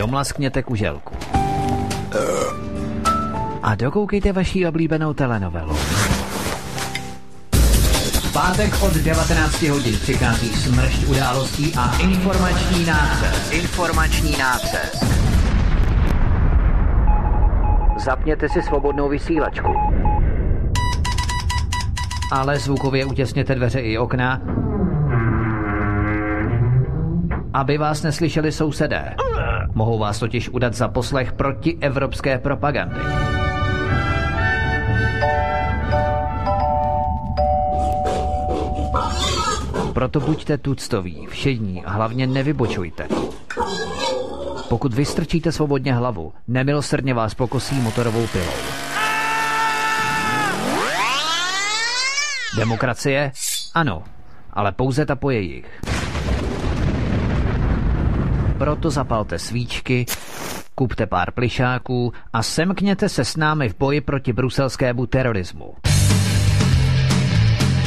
domlaskněte kuželku. A dokoukejte vaší oblíbenou telenovelu. V pátek od 19 hodin přichází smršť událostí a informační nácest. Informační nácest. Zapněte si svobodnou vysílačku. Ale zvukově utěsněte dveře i okna, aby vás neslyšeli sousedé. Mohou vás totiž udat za poslech proti evropské propagandy. Proto buďte tuctoví, všední a hlavně nevybočujte. Pokud vystrčíte svobodně hlavu, nemilosrdně vás pokosí motorovou pilou. Demokracie? Ano, ale pouze ta po jejich. Proto zapalte svíčky, kupte pár plišáků a semkněte se s námi v boji proti bruselskému terorismu.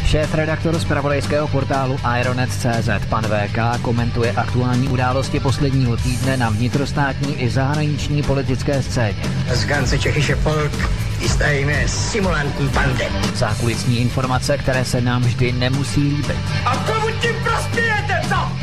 Šéf-redaktor z pravodejského portálu Ironet.cz pan VK komentuje aktuální události posledního týdne na vnitrostátní i zahraniční politické scéně. Das ganze tschechische Volk ist eine Simulantenbande. Zákulisní informace, které se nám vždy nemusí líbit. A komu tím prospějete, co?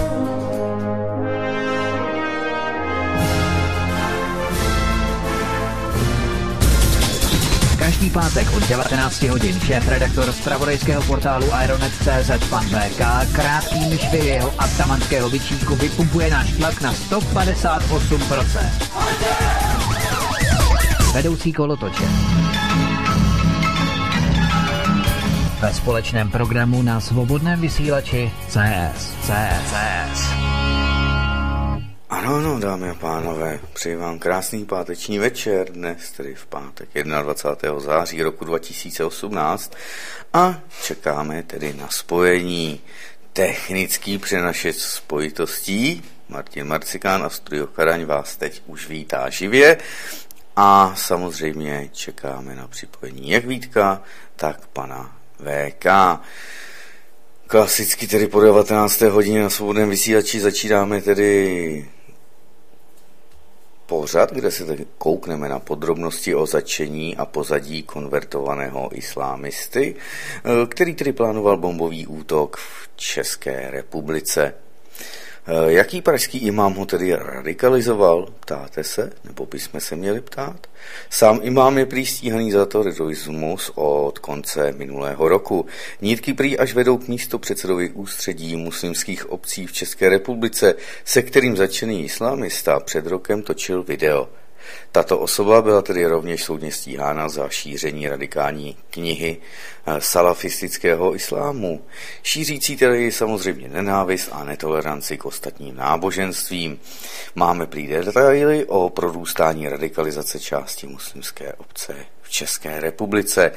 Každý pátek od 19 hodin šéf-redaktor z pravodejského portálu Ironet.cz pan VK krátkými švy jeho atamanského vyčínku vypumpuje náš tlak na 158%. Vedoucí kolotoče. Ve společném programu na svobodném vysílači CS. CS. CS. Ano, ano, dámy a pánové, přeji vám krásný páteční večer, dnes tedy v pátek 21. září roku 2018 a čekáme tedy na spojení technický přenašec spojitostí. Martin Marcikán a Studio Karaň vás teď už vítá živě a samozřejmě čekáme na připojení jak Vítka, tak pana VK. Klasicky tedy po 19. hodině na svobodném vysílači začínáme tedy pořad, kde se koukneme na podrobnosti o začení a pozadí konvertovaného islámisty, eh, který tedy plánoval bombový útok v České republice. Eh, jaký pražský imám ho tedy radikalizoval? Ptáte se? Nebo bychom se měli ptát? Sám imám je prý stíhaný za terorismus od konce minulého roku. Nítky prý až vedou k místo předsedovi ústředí muslimských obcí v České republice, se kterým začený islamista před rokem točil video. Tato osoba byla tedy rovněž soudně stíhána za šíření radikální knihy eh, salafistického islámu, šířící tedy samozřejmě nenávist a netoleranci k ostatním náboženstvím. Máme prý detaily o prodůstání radikalizace části muslimské obce v České republice.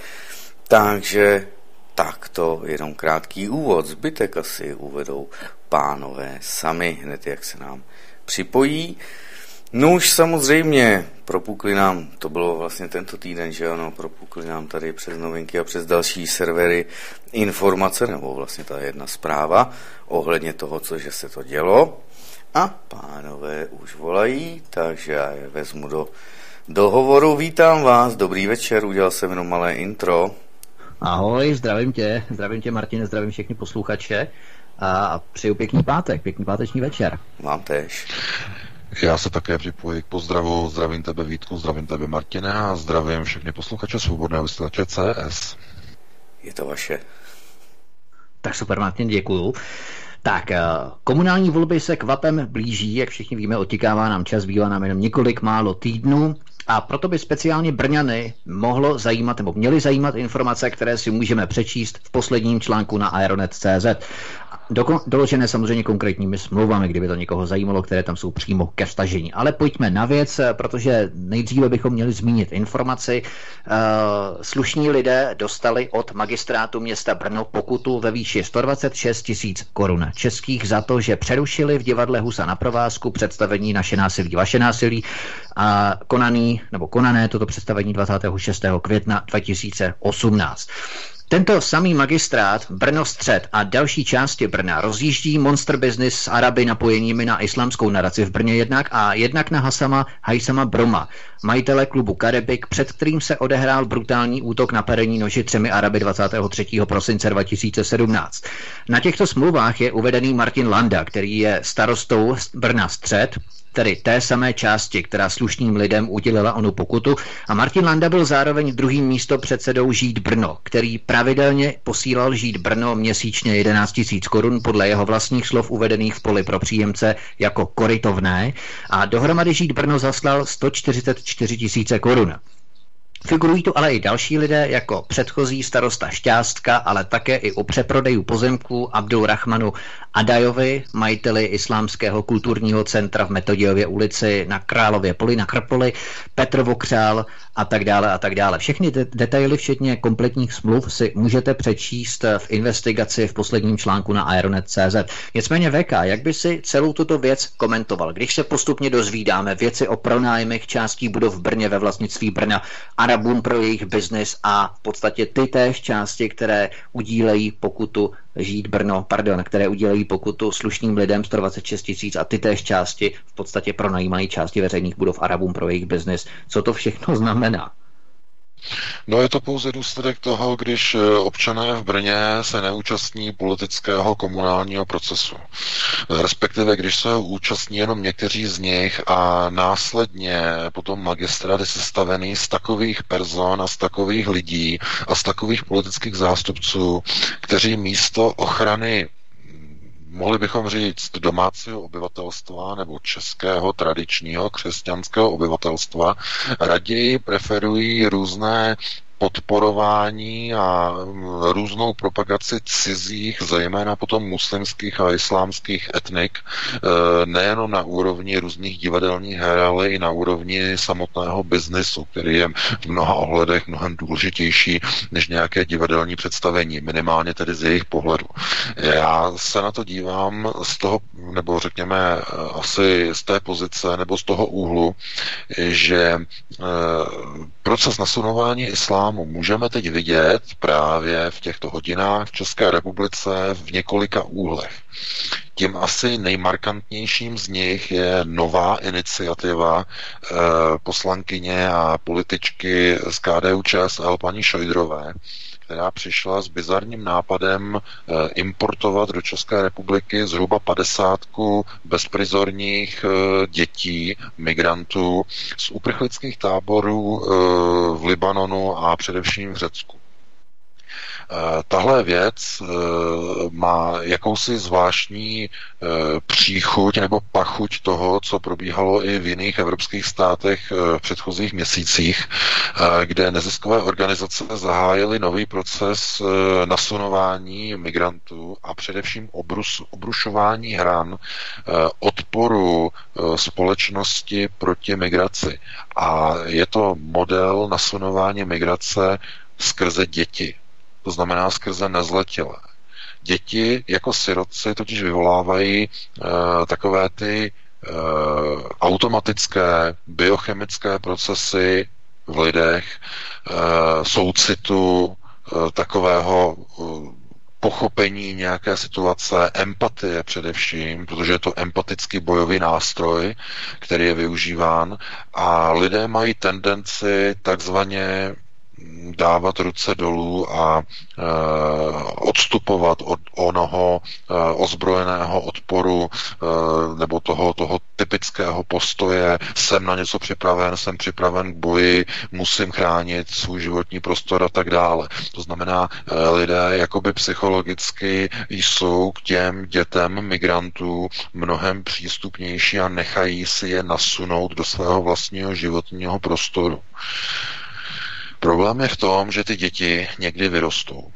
Takže takto jenom krátký úvod, zbytek asi uvedou pánové sami, hned jak se nám připojí. No už samozřejmě, propukli nám, to bylo vlastně tento týden, že ano, propukli nám tady přes novinky a přes další servery informace, nebo vlastně ta jedna zpráva ohledně toho, co že se to dělo. A pánové už volají, takže já je vezmu do, do hovoru. Vítám vás, dobrý večer, udělal jsem jenom malé intro. Ahoj, zdravím tě, zdravím tě Martin, zdravím všechny posluchače a přeju pěkný pátek, pěkný páteční večer. Mám tež. Já se také připojuji k pozdravu. Zdravím tebe Vítku, zdravím tebe Martine a zdravím všechny posluchače Svobodného vysílače CS. Je to vaše. Tak super, Martin, děkuju. Tak, eh, komunální volby se kvapem blíží, jak všichni víme, otikává nám čas, bývá nám jenom několik málo týdnů A proto by speciálně Brňany mohlo zajímat, nebo měly zajímat informace, které si můžeme přečíst v posledním článku na aeronet.cz. Doložené samozřejmě konkrétními smlouvami, kdyby to někoho zajímalo, které tam jsou přímo ke stažení. Ale pojďme na věc, protože nejdříve bychom měli zmínit informaci. Uh, slušní lidé dostali od magistrátu města Brno pokutu ve výši 126 tisíc korun českých za to, že přerušili v divadle Husa na provázku představení Naše násilí, vaše násilí a konaný, nebo konané toto představení 26. května 2018. Tento samý magistrát Brno střed a další části Brna rozjíždí monster business s Araby napojeními na islamskou naraci v Brně jednak a jednak na Hasama Hajsama Broma, majitele klubu Karibik, před kterým se odehrál brutální útok na perení noži třemi Araby 23. prosince 2017. Na těchto smlouvách je uvedený Martin Landa, který je starostou Brna střed, tedy té samé části, která slušným lidem udělila onu pokutu a Martin Landa byl zároveň druhým místo předsedou Žít Brno, který pravidelně posílal Žít Brno měsíčně 11 000 korun podle jeho vlastních slov uvedených v poli pro příjemce jako korytovné a dohromady Žít Brno zaslal 144 000 korun. Figurují tu ale i další lidé, jako předchozí starosta Šťástka, ale také i u přeprodejů pozemků Abdul Rahmanu Adajovi, majiteli Islámského kulturního centra v Metodijově ulici na Králově poli na Krpoli, Petr Vokřál a tak dále a tak dále. Všechny de- detaily, včetně kompletních smluv, si můžete přečíst v investigaci v posledním článku na Aeronet.cz. Nicméně VK, jak by si celou tuto věc komentoval, když se postupně dozvídáme věci o pronájmech částí budov v Brně ve vlastnictví Brna, Arabům pro jejich biznis a v podstatě ty též části, které udílejí pokutu žít Brno, pardon, které udílejí pokutu slušným lidem 126 tisíc a ty též části v podstatě pronajímají části veřejných budov Arabům pro jejich biznis. Co to všechno znamená? No je to pouze důsledek toho, když eh, občané v Brně se neúčastní politického komunálního procesu. Respektive, když se účastní jenom někteří z nich a následně potom magistrát je sestavený z takových person a z takových lidí a z takových politických zástupců, kteří místo ochrany mohli bychom říct, domácího obyvatelstva nebo českého tradičního křesťanského obyvatelstva? Raději preferují různé podporování a různou propagaci cizích, zejména potom muslimských a islámských etnik, eh, nejenom na úrovni různých divadelních her, ale i na úrovni samotného biznesu, který je v mnoha ohledech mnohem důležitější než nějaké divadelní představení, minimálně tedy z jejich pohledu. Já se na to dívám z toho, nebo řekněme asi z té pozice, nebo z toho úhlu, že eh, proces nasunování islámu můžeme teď vidět právě v těchto hodinách v České republice v několika úhlech. Tím asi nejmarkantnějším z nich je nová iniciativa eh, poslankyně a političky z KDU ČSL paní Šojdrové, která přišla s bizarním nápadem eh, importovat do České republiky zhruba 50 bezprizorních eh, dětí, migrantů z uprchlických táborů eh, v Libanonu a především v Řecku. Eh, tahle věc eh, má jakousi zvláštní eh, příchuť nebo pachuť toho, co probíhalo i v jiných evropských státech v předchozích měsících, kde neziskové organizace zahájily nový proces nasunování migrantů a především obrus, obrušování hran odporu společnosti proti migraci. A je to model nasunování migrace skrze děti to znamená skrze nezletilé. Děti jako sirotci totiž vyvolávají uh, takové ty uh, automatické biochemické procesy v lidech, uh, soucitu, uh, takového uh, pochopení nějaké situace, empatie především, protože je to empatický bojový nástroj, který je využíván a lidé mají tendenci takzvaně dávat ruce dolů a e, odstupovat od onoho e, ozbrojeného odporu e, nebo toho, toho typického postoje jsem na něco připraven, jsem připraven k boji, musím chránit svůj životní prostor a tak dále. To znamená, e, lidé jakoby psychologicky jsou k těm dětem migrantů mnohem přístupnější a nechají si je nasunout do svého vlastního životního prostoru. Problém je v tom, že ty děti někdy vyrostou.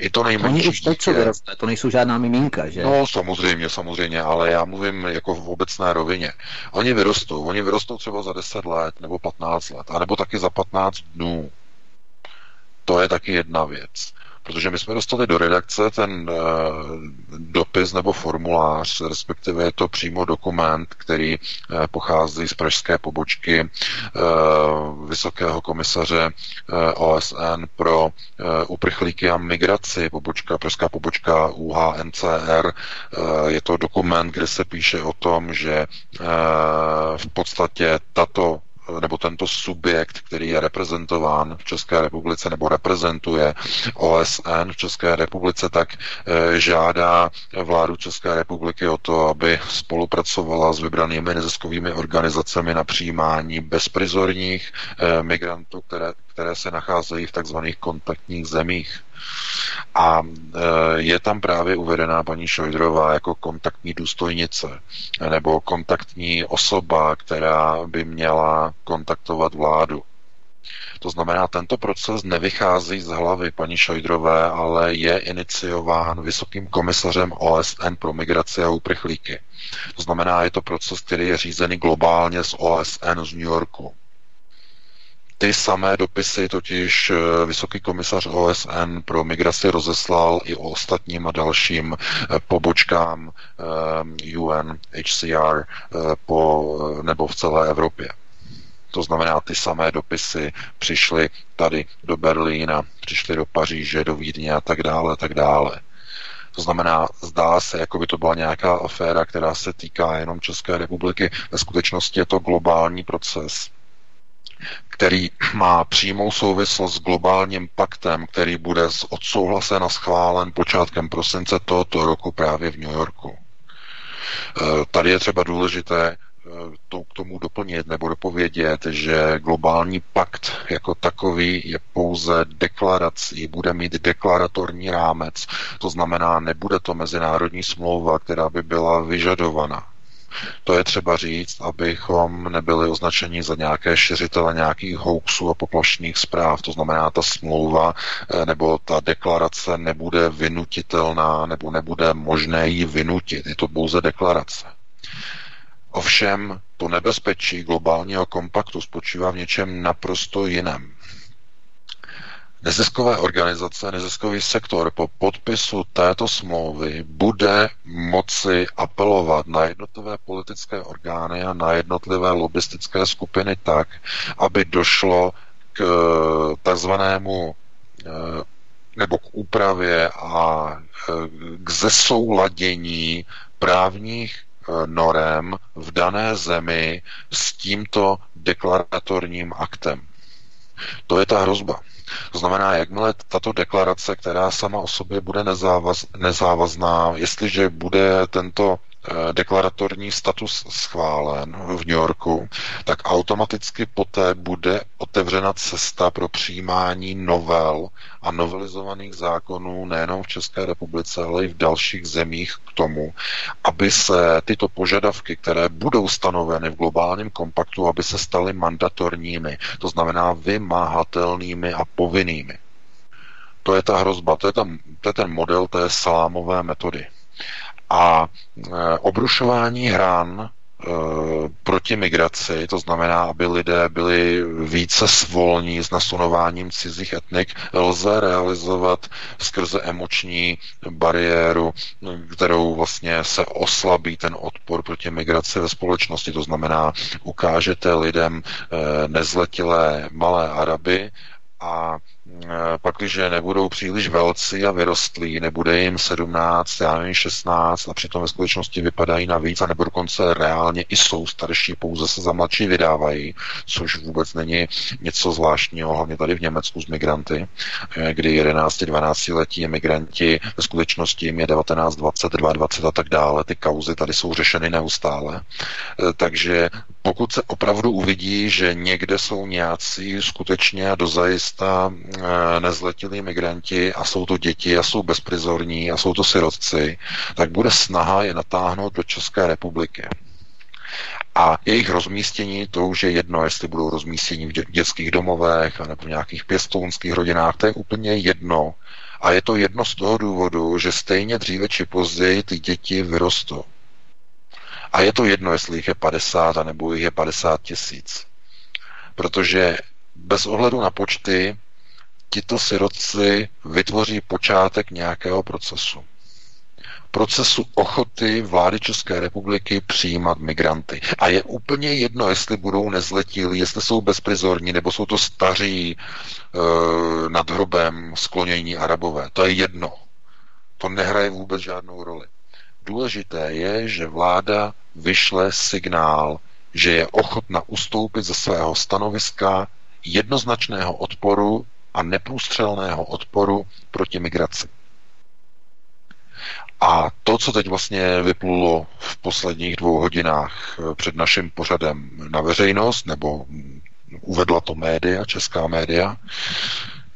I to nejmenší Oni už teď vyroste, to nejsou žádná miminka, že? No samozřejmě, samozřejmě, ale já mluvím jako v obecné rovině. Oni vyrostou, oni vyrostou třeba za 10 let nebo 15 let, anebo taky za 15 dnů. To je taky jedna věc. Protože my jsme dostali do redakce ten uh, dopis nebo formulář, respektive je to přímo dokument, který uh, pochází z pražské pobočky uh, Vysokého komisaře OSN pro uprchlíky a migraci, pobočka, pražská pobočka UHNCR. Uh, je to dokument, kde se píše o tom, že v podstatě tato nebo tento subjekt, který je reprezentován v České republice nebo reprezentuje OSN v České republice, tak eh, žádá vládu České republiky o to, aby spolupracovala s vybranými neziskovými organizacemi na přijímání bezprizorních eh, migrantů, které, které se nacházejí v takzvaných kontaktních zemích. A e, je tam právě uvedená paní Šojdrová jako kontaktní důstojnice nebo kontaktní osoba, která by měla kontaktovat vládu. To znamená, tento proces nevychází z hlavy paní Šojdrové, ale je iniciován vysokým komisařem OSN pro migraci a uprchlíky. To znamená, je to proces, který je řízený globálně z OSN z New Yorku. Ty samé dopisy totiž eh, Vysoký komisař OSN pro migraci rozeslal i o ostatním a dalším eh, pobočkám eh, UNHCR po, nebo v celé Evropě. To znamená, ty samé dopisy přišly tady do Berlína, přišly do Paříže, do Vídně a tak dále, a tak dále. To znamená, zdá se, jako by to byla nějaká aféra, která se týká jenom České republiky. Ve skutečnosti je to globální proces který má přímou souvislost s globálním paktem, který bude odsouhlasen a schválen počátkem prosince tohoto roku právě v New Yorku. E, tady je třeba důležité e, to k tomu doplnit nebo dopovědět, že globální pakt jako takový je pouze deklarací, bude mít deklaratorní rámec. To znamená, nebude to mezinárodní smlouva, která by byla vyžadovaná. To je třeba říct, abychom nebyli označeni za nějaké šiřitele nějakých hoaxů a poplašných zpráv. To znamená, ta smlouva eh, nebo ta deklarace nebude vynutitelná nebo nebude možné ji vynutit. Je to pouze deklarace. Ovšem, to nebezpečí globálního kompaktu spočívá v něčem naprosto jiném. Neziskové organizace, neziskový sektor po podpisu této smlouvy bude moci apelovat na jednotlivé politické orgány a na jednotlivé lobistické skupiny tak, aby došlo k eh, takzvanému eh, nebo k úpravě a eh, k zesouladění právních norem v dané zemi s tímto deklaratorním aktem. To je ta hrozba. To znamená, jakmile tato deklarace, která sama o sobě bude nezávaz, nezávazná, jestliže bude tento deklaratorní status schválen v New Yorku, tak automaticky poté bude otevřena cesta pro přijímání novel a novelizovaných zákonů nejenom v České republice, ale i v dalších zemích k tomu, aby se tyto požadavky, které budou stanoveny v globálním kompaktu, aby se staly mandatorními, to znamená vymáhatelnými a povinnými. To je ta hrozba, to je, ta, to je ten model té salámové metody. A e, obrušování hrán e, proti migraci, to znamená, aby lidé byli více svolní s nasunováním cizích etnik, lze realizovat skrze emoční bariéru, kterou vlastně se oslabí ten odpor proti migraci ve společnosti. To znamená, ukážete lidem e, nezletilé malé Araby a pakliže nebudou příliš velcí a vyrostlí, nebude jim 17, já nevím, 16 a přitom ve skutečnosti vypadají na víc a nebo dokonce reálně i jsou starší, pouze se za mladší vydávají, což vůbec není něco zvláštního, hlavně tady v Německu s migranty, kdy 11-12 letí migranti, ve skutečnosti jim je 19, 20, 22 a tak dále, ty kauzy tady jsou řešeny neustále. Takže pokud se opravdu uvidí, že někde jsou nějací skutečně dozajista eh, nezletilí migranti a jsou to děti a jsou bezprizorní a jsou to sirotci, tak bude snaha je natáhnout do České republiky. A jejich rozmístění, to už je jedno, jestli budou rozmístění v dětských domovech nebo v nějakých pěstounských rodinách, to je úplně jedno. A je to jedno z toho důvodu, že stejně dříve či později ty děti vyrostou. A je to jedno, jestli jich je 50, nebo jich je 50 tisíc. Protože bez ohledu na počty tito sirotci vytvoří počátek nějakého procesu. Procesu ochoty vlády České republiky přijímat migranty. A je úplně jedno, jestli budou nezletilí, jestli jsou bezprizorní, nebo jsou to staří e, nad hrobem sklonění arabové. To je jedno. To nehraje vůbec žádnou roli. Důležité je, že vláda vyšle signál, že je ochotna ustoupit ze svého stanoviska jednoznačného odporu a neprůstřelného odporu proti migraci. A to, co teď vlastně vyplulo v posledních dvou hodinách před naším pořadem na veřejnost, nebo uvedla to média, česká média,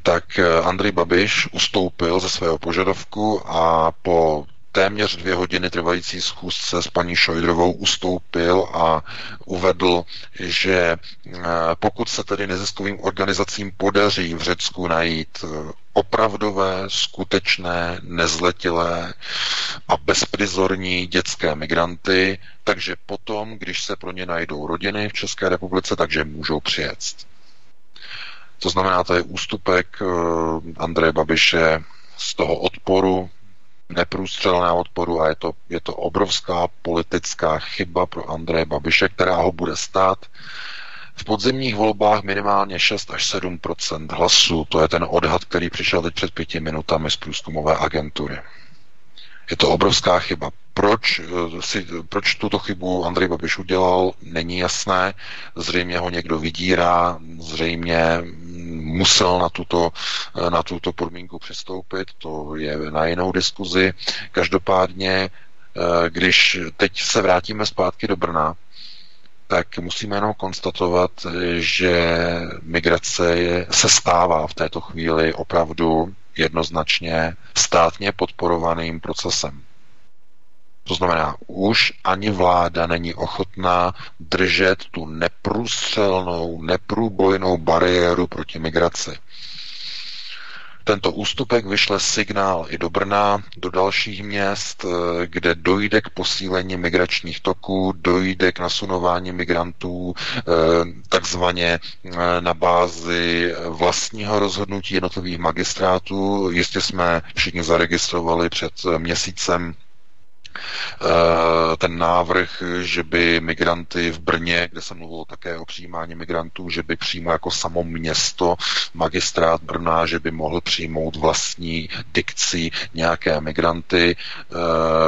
tak Andrej Babiš ustoupil ze svého požadavku a po téměř dvě hodiny trvající schůzce s paní Šojdrovou ustoupil a uvedl, že eh, pokud se tedy neziskovým organizacím podaří v Řecku najít eh, opravdové, skutečné, nezletilé a bezprizorní dětské migranty, takže potom, když se pro ně najdou rodiny v České republice, takže můžou přijet. To znamená, to je ústupek eh, Andreje Babiše z toho odporu neprůstřelného odporu a je to, je to obrovská politická chyba pro Andreje Babiše, která ho bude stát v podzemních volbách minimálně 6 až 7% hlasů. To je ten odhad, který přišel teď před pěti minutami z průzkumové agentury. Je to obrovská chyba. Proč, eh, si, proč tuto chybu Andrej Babiš udělal, není jasné. Zřejmě ho někdo vydírá, zřejmě musel na tuto, eh, na tuto podmínku přistoupit, to je na jinou diskuzi. Každopádně, eh, když teď se vrátíme zpátky do Brna, tak musíme jenom konstatovat, že migrace je, se stává v této chvíli opravdu jednoznačně státně podporovaným procesem. To znamená, už ani vláda není ochotná držet tu neprůstřelnou, neprůbojnou bariéru proti migraci. Tento ústupek vyšle signál i do Brna, do dalších měst, eh, kde dojde k posílení migračních toků, dojde k nasunování migrantů eh, takzvaně eh, na bázi vlastního rozhodnutí jednotlivých magistrátů. Jistě jsme všichni zaregistrovali před měsícem ten návrh, že by migranty v Brně, kde se mluvilo také o přijímání migrantů, že by přímo jako samo město, magistrát Brna, že by mohl přijmout vlastní dikci nějaké migranty, eh,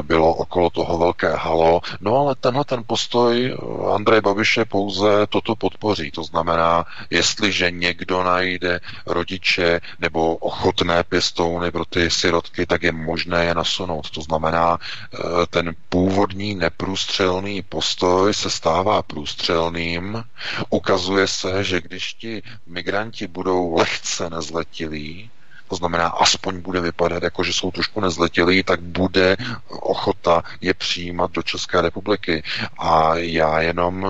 bylo okolo toho velké halo. No ale tenhle ten postoj eh, Andrej Babiše pouze toto podpoří. To znamená, jestliže někdo najde rodiče nebo ochotné pěstouny pro ty sirotky, tak je možné je nasunout. To znamená, ten původní neprůstřelný postoj se stává průstřelným. Ukazuje se, že když ti migranti budou lehce nezletilí, to znamená, aspoň bude vypadat jako, že jsou trošku nezletilí, tak bude ochota je přijímat do České republiky. A já jenom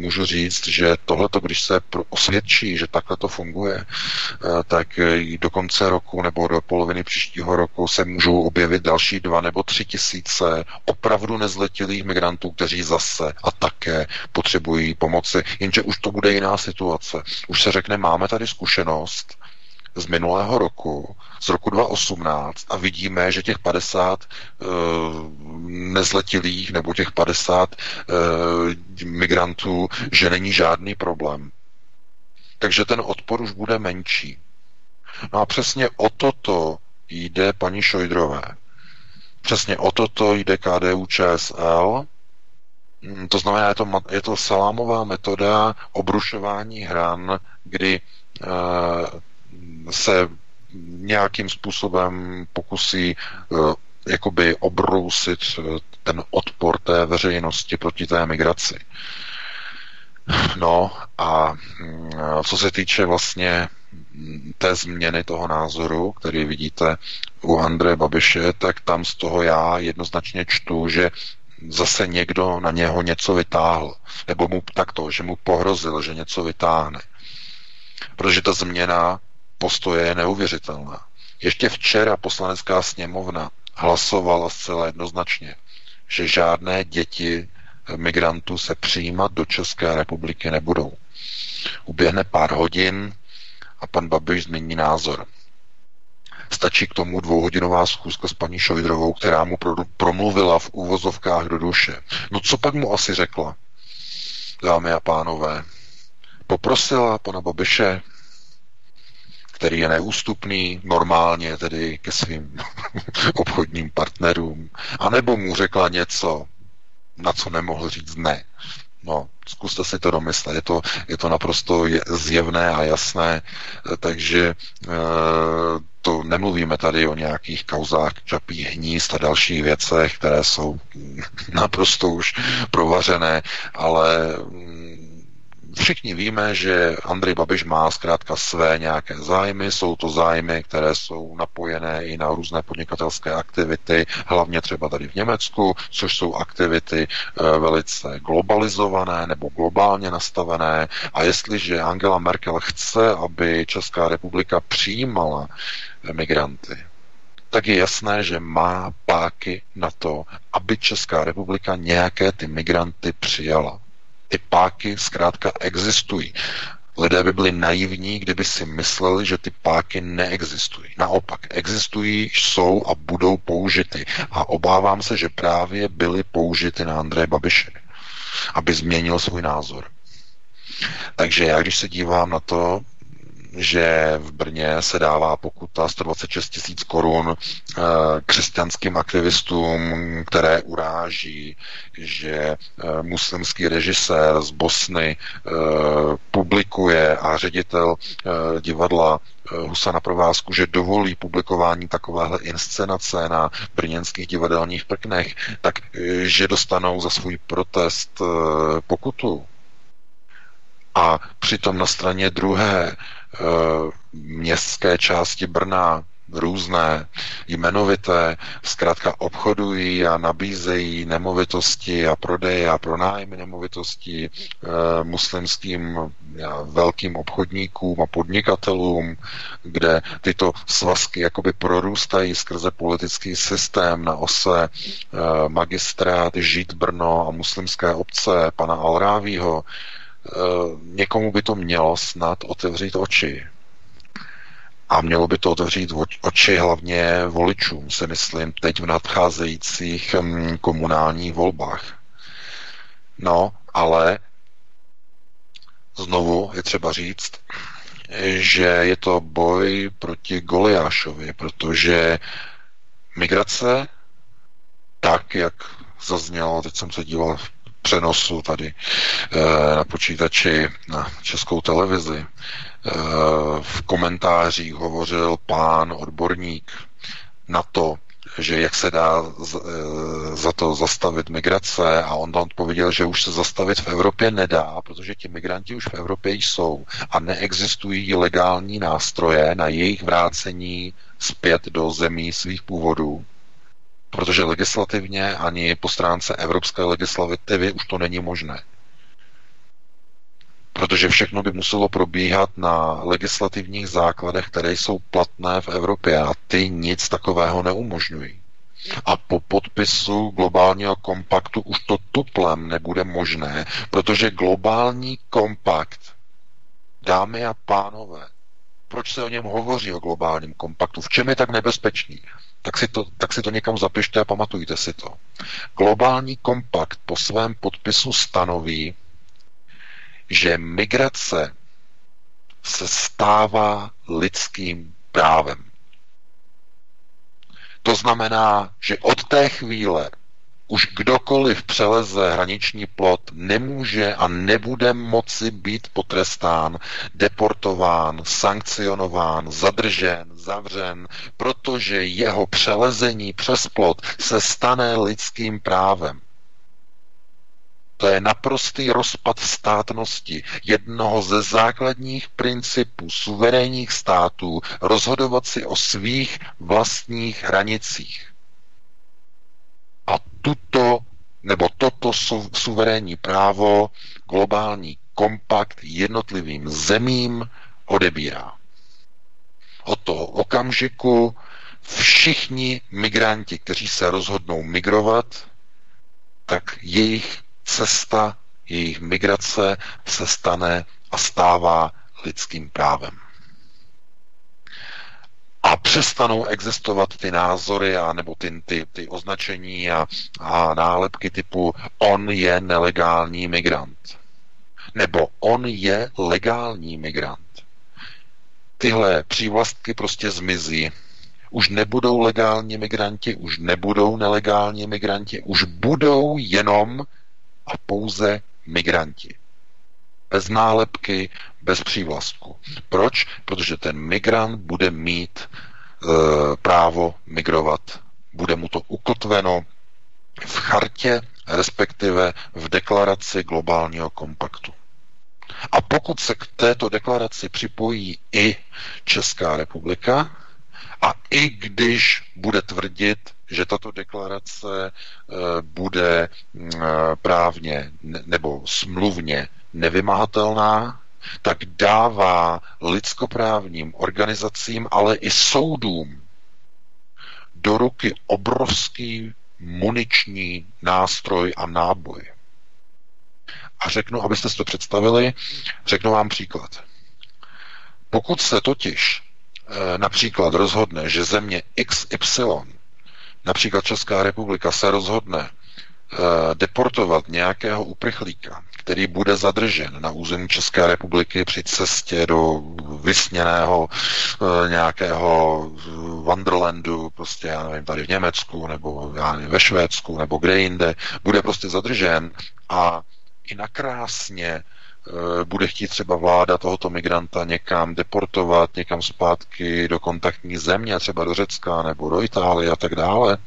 můžu říct, že tohleto, když se osvědčí, že takhle to funguje, eh, tak do konce roku nebo do poloviny příštího roku se můžou objevit další dva nebo tři tisíce opravdu nezletilých migrantů, kteří zase a také potřebují pomoci. Jenže už to bude jiná situace. Už se řekne, máme tady zkušenost, z minulého roku, z roku 2018 a vidíme, že těch 50 uh, eh, nezletilých nebo těch 50 uh, eh, migrantů, že není žádný problém. Takže ten odpor už bude menší. No a přesně o toto jde paní Šojdrové. Přesně o toto jde KDU ČSL. Mm, to znamená, je to, je to salámová metoda obrušování hran, kdy uh, se nějakým způsobem pokusí uh, jakoby obrousit ten odpor té veřejnosti proti té migraci. No a mm, co se týče vlastně té změny toho názoru, který vidíte u Andreje Babiše, tak tam z toho já jednoznačně čtu, že zase někdo na něho něco vytáhl, nebo mu takto, že mu pohrozil, že něco vytáhne. Protože ta změna postoje je neuvěřitelná. Ještě včera poslanecká sněmovna hlasovala zcela jednoznačně, že žádné děti migrantů se přijímat do České republiky nebudou. Uběhne pár hodin a pan Babiš změní názor. Stačí k tomu dvouhodinová schůzka s paní Šojdrovou, která mu pro, promluvila v úvozovkách do duše. No co pak mu asi řekla? Dámy a pánové, poprosila pana Babiše, který je neústupný normálně tedy ke svým obchodním partnerům, anebo mu řekla něco, na co nemohl říct ne. No, zkuste si to domyslet. Je to, je to naprosto zjevné a jasné, takže e, to nemluvíme tady o nějakých kauzách čapí hnízd a dalších věcech, které jsou naprosto už provařené, ale mm, všichni víme, že Andrej Babiš má zkrátka své nějaké zájmy, jsou to zájmy, které jsou napojené i na různé podnikatelské aktivity, hlavně třeba tady v Německu, což jsou aktivity e, velice globalizované nebo globálně nastavené. A jestliže Angela Merkel chce, aby Česká republika přijímala migranty, tak je jasné, že má páky na to, aby Česká republika nějaké ty migranty přijala. Ty páky zkrátka existují. Lidé by byli naivní, kdyby si mysleli, že ty páky neexistují. Naopak, existují, jsou a budou použity. A obávám se, že právě byly použity na Andreje Babiše, aby změnil svůj názor. Takže já, když se dívám na to, že v Brně se dává pokuta 126 tisíc korun eh, křesťanským aktivistům, které uráží, že eh, muslimský režisér z Bosny eh, publikuje a ředitel divadla Husana Provázku, že dovolí publikování takovéhle inscenace na brněnských divadelních prknech, tak že dostanou za svůj protest pokutu. A přitom na straně druhé městské části Brna, různé jmenovité, zkrátka obchodují a nabízejí nemovitosti a prodeje a pronájmy nemovitostí e, muslimským ja, velkým obchodníkům a podnikatelům, kde tyto svazky jakoby prorůstají skrze politický systém na ose e, magistrát Žít Brno a muslimské obce pana Alrávího, Eh, někomu by to mělo snad otevřít oči. A mělo by to otevřít oči hlavně voličům, se myslím, teď v nadcházejících hm, komunálních volbách. No, ale znovu je třeba říct, že je to boj proti Goliášovi, protože migrace, tak, jak zaznělo, teď jsem se díval přenosu tady eh, na počítači na českou televizi. Eh, v komentářích hovořil pán odborník na to, že jak se dá eh, za to zastavit migrace a on tam odpověděl, že už se zastavit v Evropě nedá, protože ti migranti už v Evropě jsou a neexistují legální nástroje na jejich vrácení zpět do zemí svých původů protože legislativně ani po stránce evropské legislativy už to není možné. Protože všechno by muselo probíhat na legislativních základech, které jsou platné v Evropě a ty nic takového neumožňují. A po podpisu globálního kompaktu už to tuplem nebude možné, protože globální kompakt, dámy a pánové, proč se o něm hovoří o globálním kompaktu? V čem je tak nebezpečný? Tak si, to, tak si to někam zapište a pamatujte si to. Globální kompakt po svém podpisu stanoví, že migrace se stává lidským právem. To znamená, že od té chvíle už kdokoliv přeleze hraniční plot, nemůže a nebude moci být potrestán, deportován, sankcionován, zadržen, zavřen, protože jeho přelezení přes plot se stane lidským právem. To je naprostý rozpad státnosti, jednoho ze základních principů suverénních států rozhodovat si o svých vlastních hranicích. Tuto nebo toto su, suverénní právo globální kompakt jednotlivým zemím odebírá. Od toho okamžiku všichni migranti, kteří se rozhodnou migrovat, tak jejich cesta, jejich migrace se stane a stává lidským právem. A přestanou existovat ty názory a nebo ty, ty, ty označení a, a nálepky typu on je nelegální migrant. Nebo on je legální migrant. Tyhle přívlastky prostě zmizí. Už nebudou legální migranti, už nebudou nelegální migranti, už budou jenom a pouze migranti. Bez nálepky, bez přívlastku. Proč? Protože ten migrant bude mít e, právo migrovat. Bude mu to ukotveno v chartě, respektive v deklaraci globálního kompaktu. A pokud se k této deklaraci připojí i Česká republika, a i když bude tvrdit, že tato deklarace eh, bude eh, právně nebo smluvně nevymahatelná, tak dává lidskoprávním organizacím, ale i soudům do ruky obrovský muniční nástroj a náboj. A řeknu, abyste si to představili, řeknu vám příklad. Pokud se totiž e, například rozhodne, že země XY například Česká republika se rozhodne eh, deportovat nějakého uprchlíka, který bude zadržen na území České republiky při cestě do vysněného e, nějakého Wonderlandu, prostě já nevím, tady v Německu, nebo já nevím, ve Švédsku, nebo kde jinde, bude prostě zadržen a i nakrásně Eh, bude chtít třeba vláda tohoto migranta někam deportovat, někam zpátky do kontaktní země, třeba do Řecka nebo do Itálie a tak dále,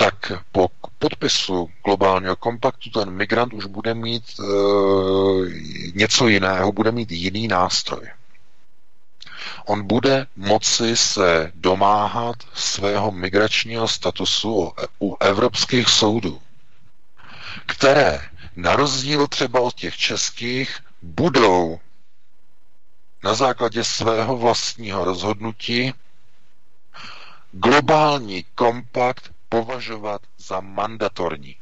tak po podpisu globálního kompaktu ten migrant už bude mít e, něco jiného, bude mít jiný nástroj. On bude moci se domáhat svého migračního statusu u evropských soudů, které na rozdíl třeba od těch českých, budou na základě svého vlastního rozhodnutí globální kompakt považovat za mandatorní.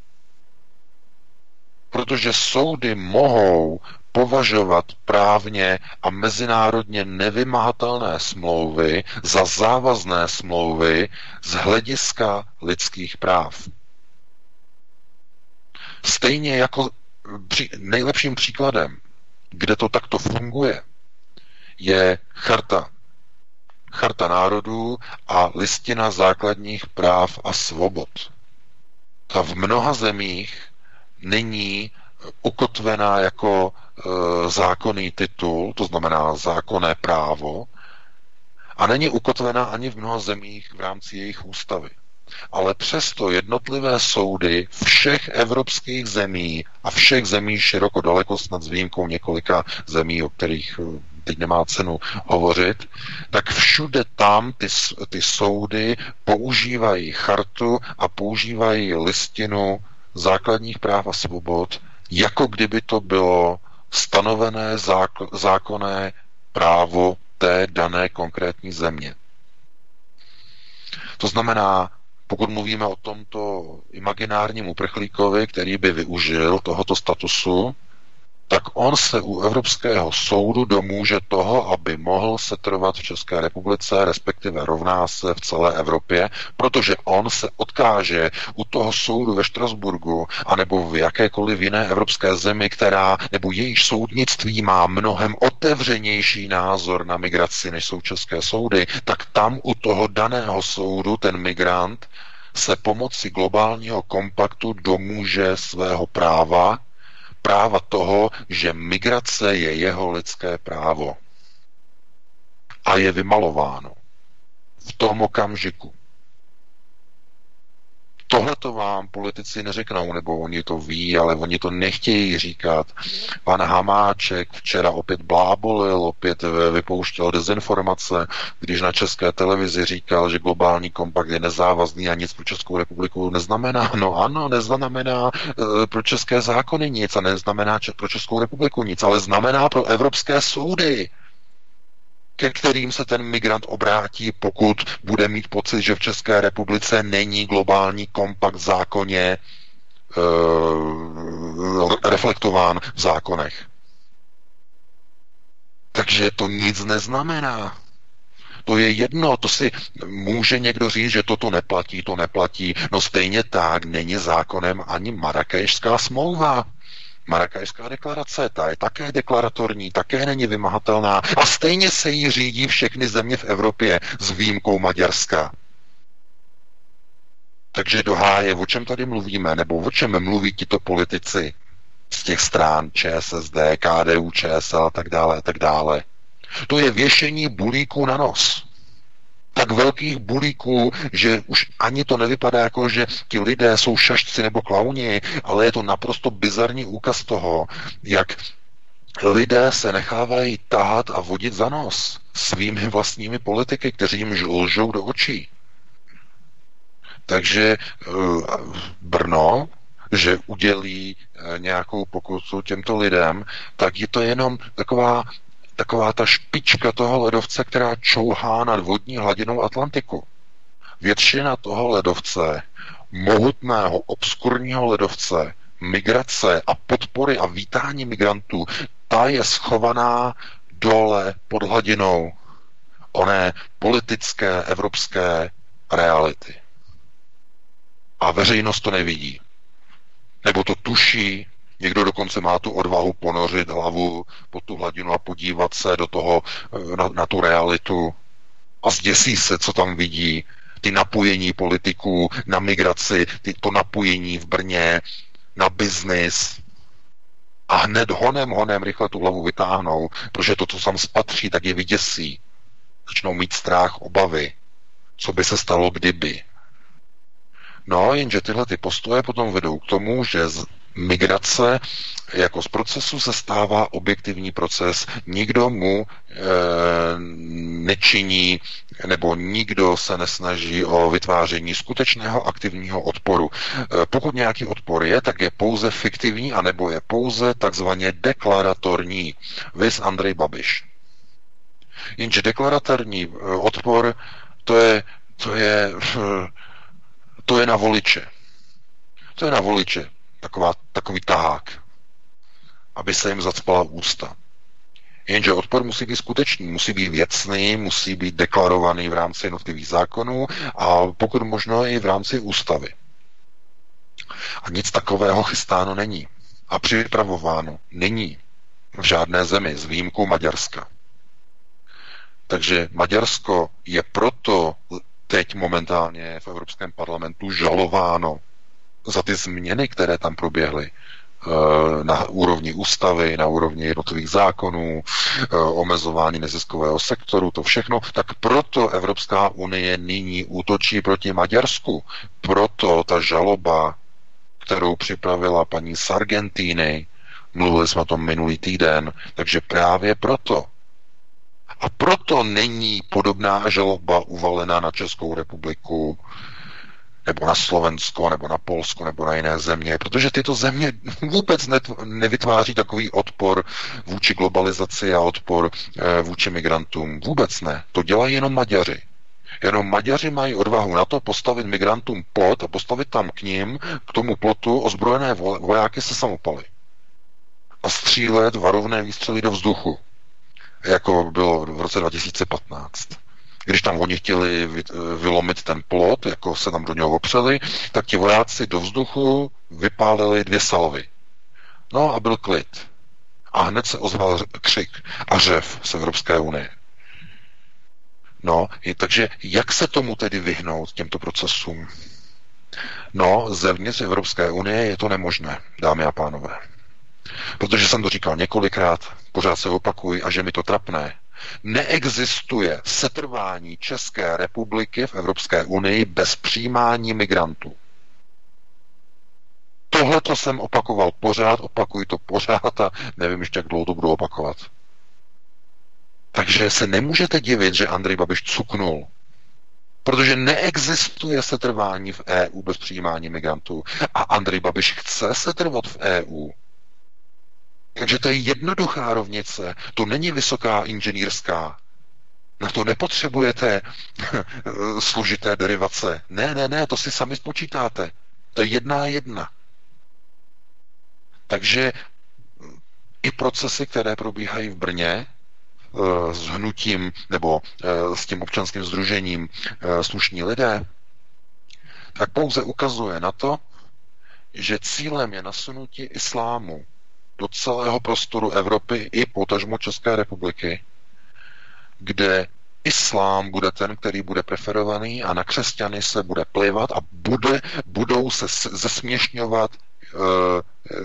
Protože soudy mohou považovat právně a mezinárodně nevymahatelné smlouvy za závazné smlouvy z hlediska lidských práv. Stejně jako při, nejlepším příkladem, kde to takto funguje, je charta. Charta národů a listina základních práv a svobod. Ta v mnoha zemích není ukotvená jako e, zákonný titul, to znamená zákonné právo, a není ukotvená ani v mnoha zemích v rámci jejich ústavy ale přesto jednotlivé soudy všech evropských zemí a všech zemí široko daleko, snad s výjimkou několika zemí, o kterých eh, teď nemá cenu hovořit, tak všude tam ty, ty soudy používají chartu a používají listinu základních práv a svobod, jako kdyby to bylo stanovené zákonné právo té dané konkrétní země. To znamená, pokud mluvíme o tomto imaginárním uprchlíkovi, který by využil tohoto statusu, tak on se u Evropského soudu domůže toho, aby mohl setrvat v České republice, respektive rovná se v celé Evropě, protože on se odkáže u toho soudu ve Štrasburgu, anebo v jakékoliv jiné evropské zemi, která, nebo jejíž soudnictví má mnohem otevřenější názor na migraci, než jsou české soudy, tak tam u toho daného soudu ten migrant se pomocí globálního kompaktu domůže svého práva, práva toho, že migrace je jeho lidské právo. A je vymalováno v tom okamžiku. Tohle to vám politici neřeknou, nebo oni to ví, ale oni to nechtějí říkat. Pan Hamáček včera opět blábolil, opět vypouštěl dezinformace, když na české televizi říkal, že globální kompakt je nezávazný a nic pro Českou republiku neznamená. No ano, neznamená e, pro české zákony nic a neznamená pro Českou republiku nic, ale znamená pro evropské soudy ke kterým se ten migrant obrátí, pokud bude mít pocit, že v České republice není globální kompakt zákoně e, reflektován v zákonech. Takže to nic neznamená. To je jedno, to si může někdo říct, že toto neplatí, to neplatí. No stejně tak není zákonem ani Marrakešská smlouva. Marrakešská deklarace, ta je také deklaratorní, také není vymahatelná a stejně se jí řídí všechny země v Evropě s výjimkou Maďarska. Takže do háje, o čem tady mluvíme, nebo o čem mluví tito politici z těch stran ČSSD, KDU, ČSL a tak dále, a tak dále. To je věšení bulíků na nos tak velkých bulíků, že už ani to nevypadá jako, že ti lidé jsou šašci nebo klauni, ale je to naprosto bizarní úkaz toho, jak lidé se nechávají tahat a vodit za nos svými vlastními politiky, kteří jim lžou do očí. Takže eh, Brno, že udělí eh, nějakou pokutu těmto lidem, tak je to jenom taková taková ta špička toho ledovce, která čouhá nad vodní hladinou Atlantiku. Většina toho ledovce, mohutného, obskurního ledovce, migrace a podpory a vítání migrantů, ta je schovaná dole pod hladinou oné politické evropské reality. A veřejnost to nevidí. Nebo to tuší, Někdo dokonce má tu odvahu ponořit hlavu pod tu hladinu a podívat se do toho, eh, na, na tu realitu a zděsí se, co tam vidí. Ty napojení politiků na migraci, ty, to napojení v Brně na biznis. A hned honem, honem rychle tu hlavu vytáhnou, protože to, co tam spatří, tak je vyděsí. Začnou mít strach, obavy. Co by se stalo, kdyby. No, jenže tyhle ty postoje potom vedou k tomu, že migrace jako z procesu se stává objektivní proces. Nikdo mu e, nečiní nebo nikdo se nesnaží o vytváření skutečného aktivního odporu. E, pokud nějaký odpor je, tak je pouze fiktivní anebo je pouze takzvaně deklaratorní. Vys Andrej Babiš. Jenže deklaratorní e, odpor to je, to je, to je na voliče. To je na voliče taková, takový tahák, aby se jim zacpala ústa. Jenže odpor musí být skutečný, musí být věcný, musí být deklarovaný v rámci jednotlivých zákonů a pokud možno i v rámci ústavy. A nic takového chystáno není. A připravováno není v žádné zemi, s výjimkou Maďarska. Takže Maďarsko je proto teď momentálně v Evropském parlamentu žalováno za ty změny, které tam proběhly eh, na úrovni ústavy, na úrovni jednotlivých zákonů, eh, omezování neziskového sektoru, to všechno, tak proto Evropská unie nyní útočí proti Maďarsku. Proto ta žaloba, kterou připravila paní z Argentíny, mluvili jsme o tom minulý týden, takže právě proto. A proto není podobná žaloba uvalená na Českou republiku, nebo na Slovensko, nebo na Polsko, nebo na jiné země, protože tyto země vůbec nevytváří takový odpor vůči globalizaci a odpor eh, vůči migrantům. Vůbec ne. To dělají jenom Maďaři. Jenom Maďaři mají odvahu na to postavit migrantům plot a postavit tam k ním, k tomu plotu ozbrojené vojáky se samopaly. A a střílet varovné výstřely do vzduchu, jako bylo v roce 2015 když tam oni chtěli vylomit ten plot, jako se tam do něho opřeli, tak ti vojáci do vzduchu vypálili dvě salvy. No a byl klid. A hned se ozval křik a řev z Evropské unie. No, takže jak se tomu tedy vyhnout, těmto procesům? No, zevnitř Evropské unie je to nemožné, dámy a pánové. Protože jsem to říkal několikrát, pořád se opakuji a že mi to trapné. Neexistuje setrvání České republiky v Evropské unii bez přijímání migrantů. Tohle to jsem opakoval pořád, opakuji to pořád a nevím ještě, jak dlouho to budu opakovat. Takže se nemůžete divit, že Andrej Babiš cuknul. Protože neexistuje setrvání v EU bez přijímání migrantů. A Andrej Babiš chce setrvat v EU. Takže to je jednoduchá rovnice. To není vysoká inženýrská. Na to nepotřebujete složité derivace. Ne, ne, ne, to si sami spočítáte. To je jedna jedna. Takže i procesy, které probíhají v Brně, eh, s hnutím nebo eh, s tím občanským združením eh, slušní lidé, tak pouze ukazuje na to, že cílem je nasunutí islámu do celého prostoru Evropy i potažmo České republiky, kde islám bude ten, který bude preferovaný a na křesťany se bude plivat a bude, budou se zesměšňovat uh,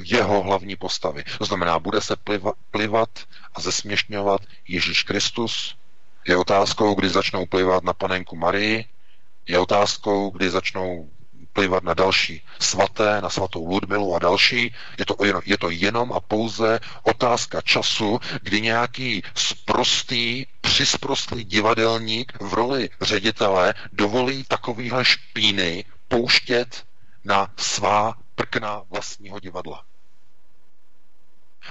jeho hlavní postavy. To znamená, bude se pliva, plivat a zesměšňovat Ježíš Kristus. Je otázkou, kdy začnou plivat na panenku Marii, je otázkou, kdy začnou plivat na další svaté, na svatou Ludmilu a další. Je to, je to jenom a pouze otázka času, kdy nějaký sprostý, přisprostlý divadelník v roli ředitele dovolí takovýhle špíny pouštět na svá prkna vlastního divadla.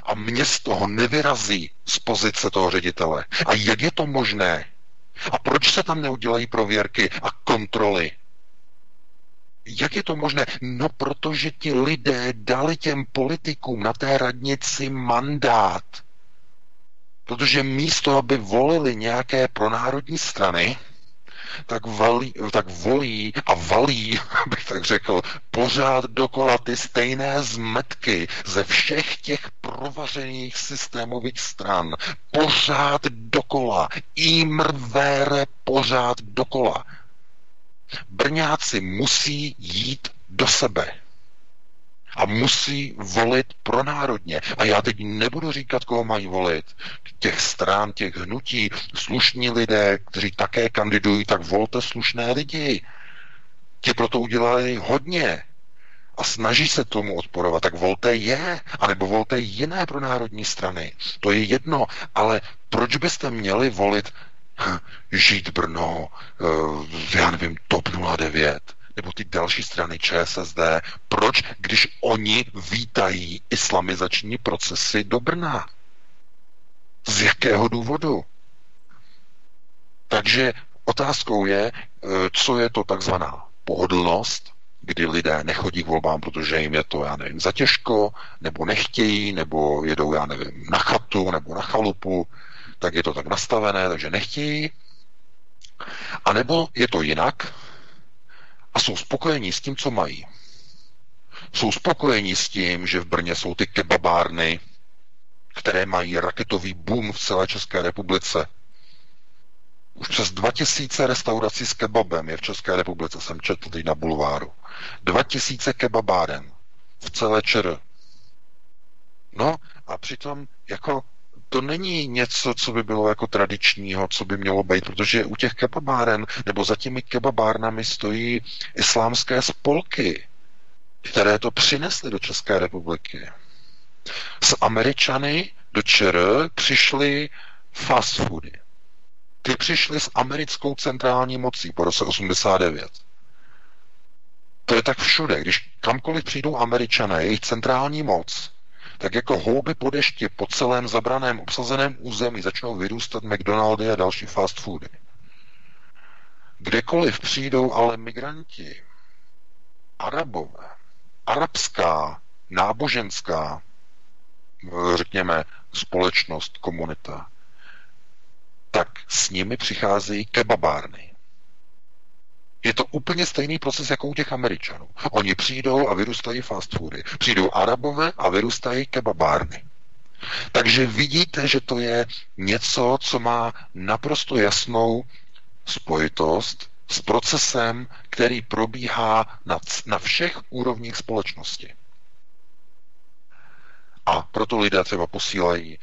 A mě z toho nevyrazí z pozice toho ředitele. A jak je to možné? A proč se tam neudělají prověrky a kontroly? Jak je to možné? No, protože ti lidé dali těm politikům na té radnici mandát. Protože místo, aby volili nějaké pronárodní strany, tak, valí, tak volí a valí, bych tak řekl, pořád dokola ty stejné zmetky ze všech těch provařených systémových stran. Pořád dokola. Imrvére pořád dokola. Brňáci musí jít do sebe. A musí volit pronárodně. A já teď nebudu říkat, koho mají volit. Těch stran, těch hnutí, slušní lidé, kteří také kandidují, tak volte slušné lidi. Ti proto udělali hodně a snaží se tomu odporovat, tak volte je, anebo volte jiné pro národní strany. To je jedno, ale proč byste měli volit Žít Brno, eh, já nevím, TOP 09, nebo ty další strany ČSSD. Proč, když oni vítají islamizační procesy do Brna? Z jakého důvodu? Takže otázkou je, eh, co je to takzvaná pohodlnost, kdy lidé nechodí k volbám, protože jim je to, já nevím, zatěžko, nebo nechtějí, nebo jedou, já nevím, na chatu, nebo na chalupu, tak je to tak nastavené, takže nechtějí. A nebo je to jinak a jsou spokojení s tím, co mají. Jsou spokojení s tím, že v Brně jsou ty kebabárny, které mají raketový boom v celé České republice. Už přes 2000 restaurací s kebabem je v České republice, jsem četl teď na bulváru. 2000 kebabáren v celé ČR. No a přitom jako to není něco, co by bylo jako tradičního, co by mělo být, protože u těch kebabáren nebo za těmi kebabárnami stojí islámské spolky, které to přinesly do České republiky. Z Američany do ČR přišly fast foody. Ty přišly s americkou centrální mocí po roce 89. To je tak všude. Když kamkoliv přijdou američané, jejich centrální moc, tak jako houby po dešti po celém zabraném obsazeném území začnou vyrůstat McDonaldy a další fast foody. Kdekoliv přijdou ale migranti, arabové, arabská, náboženská, řekněme, společnost, komunita, tak s nimi přicházejí kebabárny. Je to úplně stejný proces jako u těch Američanů. Oni přijdou a vyrůstají fast foody. Přijdou Arabové a vyrůstají kebabárny. Takže vidíte, že to je něco, co má naprosto jasnou spojitost s procesem, který probíhá na, na všech úrovních společnosti. A proto lidé třeba posílají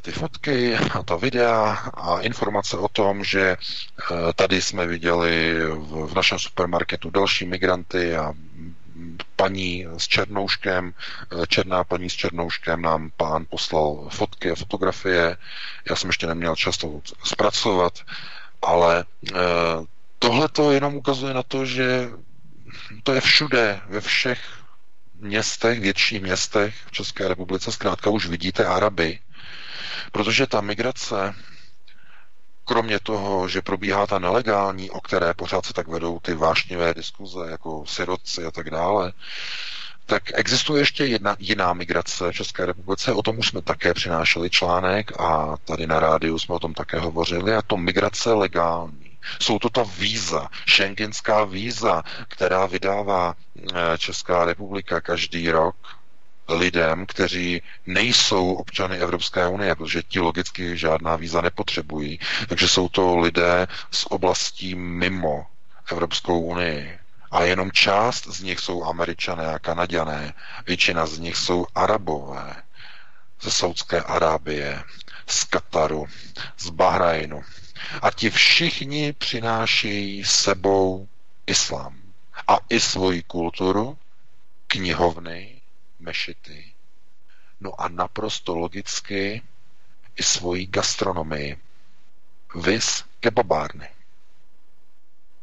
ty fotky a ta videa a informace o tom, že eh, tady jsme viděli v, v našem supermarketu další migranty a paní s černouškem, eh, černá paní s černouškem nám pán poslal fotky a fotografie. Já jsem ještě neměl čas to zpracovat, ale tohle to jenom ukazuje na to, že to je všude, ve všech městech, větších městech v České republice, zkrátka už vidíte Araby, protože ta migrace, kromě toho, že probíhá ta nelegální, o které pořád se tak vedou ty vášnivé diskuze, jako sirotci a tak dále, tak existuje ještě jedna jiná migrace v České republice, o tom už jsme také přinášeli článek a tady na rádiu jsme o tom také hovořili, a to migrace legální. Jsou to ta víza, šengenská víza, která vydává eh, Česká republika každý rok lidem, kteří nejsou občany Evropské unie, protože ti logicky žádná víza nepotřebují. Takže jsou to lidé z oblastí mimo Evropskou unii. A jenom část z nich jsou američané a kanaděné. Většina z nich jsou arabové ze Saudské Arábie, z Kataru, z Bahrajnu. A ti všichni přinášejí sebou islám a i svoji kulturu, knihovny, mešity, no a naprosto logicky i svoji gastronomii, vys kebabárny.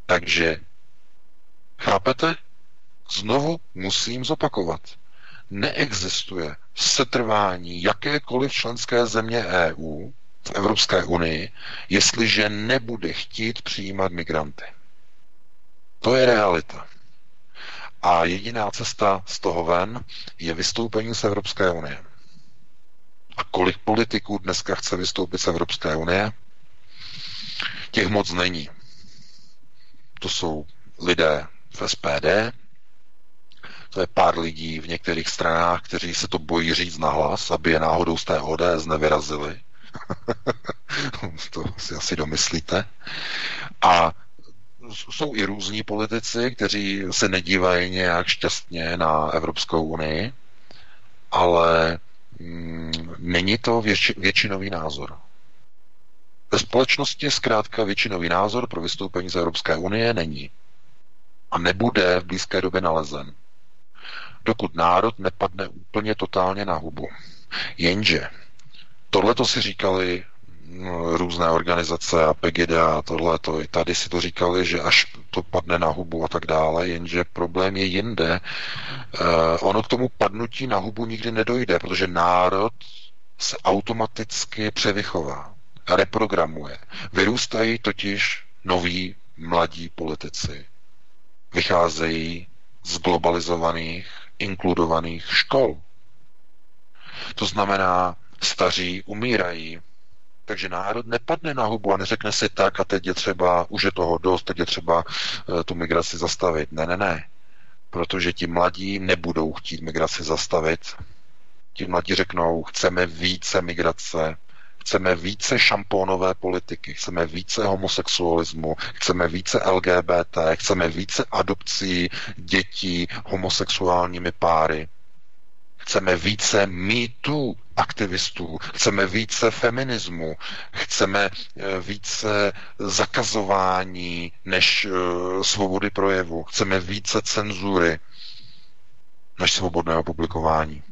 Takže, chápete? Znovu musím zopakovat. Neexistuje setrvání jakékoliv členské země EU v Evropské unii, jestliže nebude chtít přijímat migranty. To je realita. A jediná cesta z toho ven je vystoupení z Evropské unie. A kolik politiků dneska chce vystoupit z Evropské unie? Těch moc není. To jsou lidé v SPD, to je pár lidí v některých stranách, kteří se to bojí říct nahlas, aby je náhodou z té ODS nevyrazili. to si asi domyslíte. A jsou i různí politici, kteří se nedívají nějak šťastně na Evropskou unii, ale mm, není to věč, většinový názor. Ve společnosti zkrátka většinový názor pro vystoupení z Evropské unie není. A nebude v blízké době nalezen. Dokud národ nepadne úplně totálně na hubu. Jenže tohle to si říkali různé organizace a PGD a tohle, to, tady si to říkali, že až to padne na hubu a tak dále, jenže problém je jinde. Uh, ono k tomu padnutí na hubu nikdy nedojde, protože národ se automaticky převychová, reprogramuje. Vyrůstají totiž noví mladí politici. Vycházejí z globalizovaných, inkludovaných škol. To znamená, staří umírají, takže národ nepadne na hubu a neřekne si tak a teď je třeba, už je toho dost, teď je třeba uh, tu migraci zastavit. Ne, ne, ne. Protože ti mladí nebudou chtít migraci zastavit. Ti mladí řeknou, chceme více migrace, chceme více šampónové politiky, chceme více homosexualismu, chceme více LGBT, chceme více adopcí dětí homosexuálními páry. Chceme více mýtů aktivistů, chceme více feminismu, chceme eh, více zakazování než eh, svobody projevu, chceme více cenzury než svobodného publikování.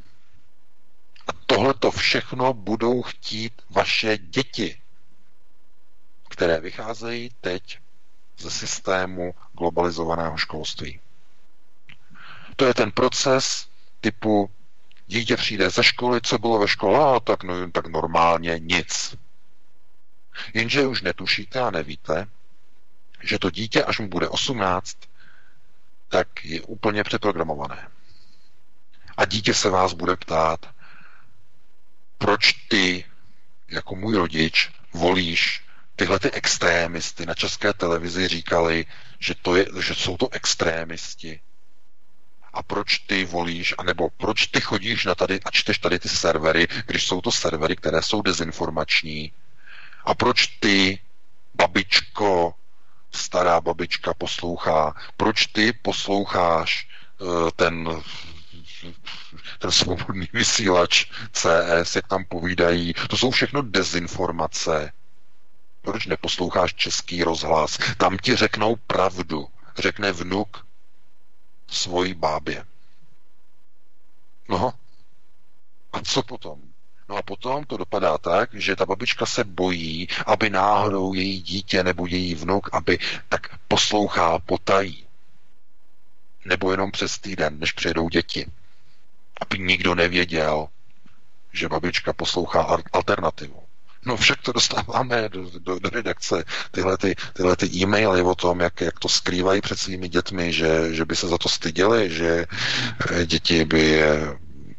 A tohle to všechno budou chtít vaše děti, které vycházejí teď ze systému globalizovaného školství. To je ten proces typu Dítě přijde ze školy, co bylo ve škole, a tak, no, tak normálně nic. Jenže už netušíte a nevíte, že to dítě, až mu bude 18, tak je úplně přeprogramované. A dítě se vás bude ptát, proč ty, jako můj rodič, volíš tyhle ty extrémisty na české televizi říkali, že, to je, že jsou to extrémisti. A proč ty volíš, anebo proč ty chodíš na tady a čteš tady ty servery, když jsou to servery, které jsou dezinformační. A proč ty, babičko, stará babička poslouchá, proč ty posloucháš uh, ten ten svobodný vysílač CS, jak tam povídají, to jsou všechno dezinformace. Proč neposloucháš český rozhlas? Tam ti řeknou pravdu. Řekne vnuk svojí bábě. No, a co potom? No a potom to dopadá tak, že ta babička se bojí, aby náhodou její dítě nebo její vnuk, aby tak poslouchá potají. Nebo jenom přes týden, než přijedou děti. Aby nikdo nevěděl, že babička poslouchá alternativu. No však to dostáváme do, do, do redakce, tyhle, ty, tyhle ty e-maily o tom, jak, jak to skrývají před svými dětmi, že, že by se za to styděli, že eh, děti by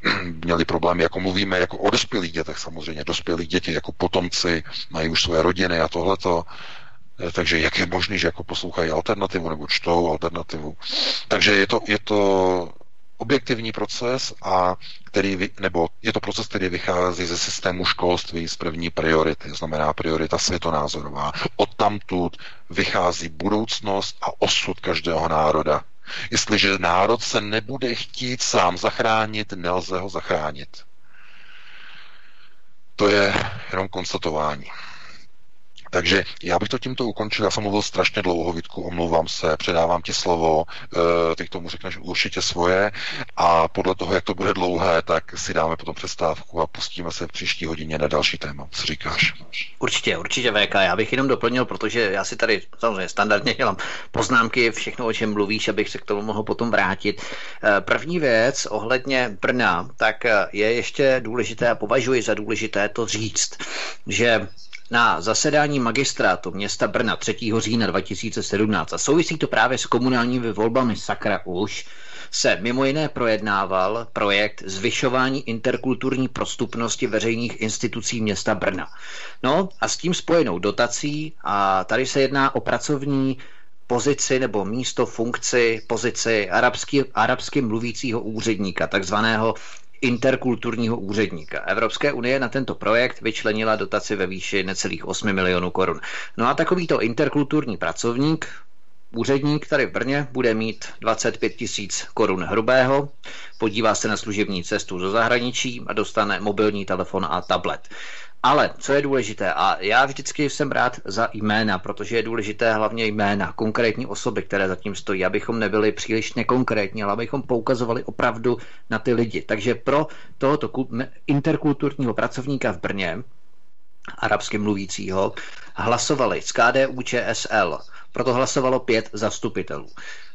měli problémy, jako mluvíme jako o dospělých dětech samozřejmě, dospělých děti jako potomci, mají už své rodiny a tohleto, eh, takže jak je možné, že jako poslouchají alternativu nebo čtou alternativu. Takže je to, je to objektivní proces a který, nebo je to proces, který vychází ze systému školství z první priority, znamená priorita světonázorová. Od tamtud vychází budoucnost a osud každého národa. Jestliže národ se nebude chtít sám zachránit, nelze ho zachránit. To je jenom konstatování. Takže já bych to tímto ukončil. Já jsem mluvil strašně dlouho, Vítku, omlouvám se, předávám ti slovo, eh, ty k tomu řekneš určitě svoje a podle toho, jak to bude dlouhé, tak si dáme potom přestávku a pustíme se v příští hodině na další téma. Co říkáš? Určitě, určitě VK. Já bych jenom doplnil, protože já si tady samozřejmě standardně dělám poznámky, všechno, o čem mluvíš, abych se k tomu mohl potom vrátit. Eh, první věc ohledně Brna, tak eh, je ještě důležité a považuji za důležité to říct, že na zasedání magistrátu města Brna 3. října 2017 a souvisí to právě s komunálními volbami Sakra už, se mimo jiné projednával projekt zvyšování interkulturní prostupnosti veřejných institucí města Brna. No a s tím spojenou dotací a tady se jedná o pracovní pozici nebo místo, funkci, pozici arabsky, arabsky mluvícího úředníka, takzvaného interkulturního úředníka. Evropské unie na tento projekt vyčlenila dotaci ve výši necelých 8 milionů korun. No a takovýto interkulturní pracovník, úředník tady v Brně bude mít 25 tisíc korun hrubého, podívá se na služební cestu do zahraničí a dostane mobilní telefon a tablet. Ale co je důležité, a já vždycky jsem rád za jména, protože je důležité hlavně jména, konkrétní osoby, které zatím stojí, abychom nebyli příliš nekonkrétní, ale abychom poukazovali opravdu na ty lidi. Takže pro tohoto interkulturního pracovníka v Brně, arabsky mluvícího, hlasovali z KDU ČSL. Proto hlasovalo pět zastupitelů.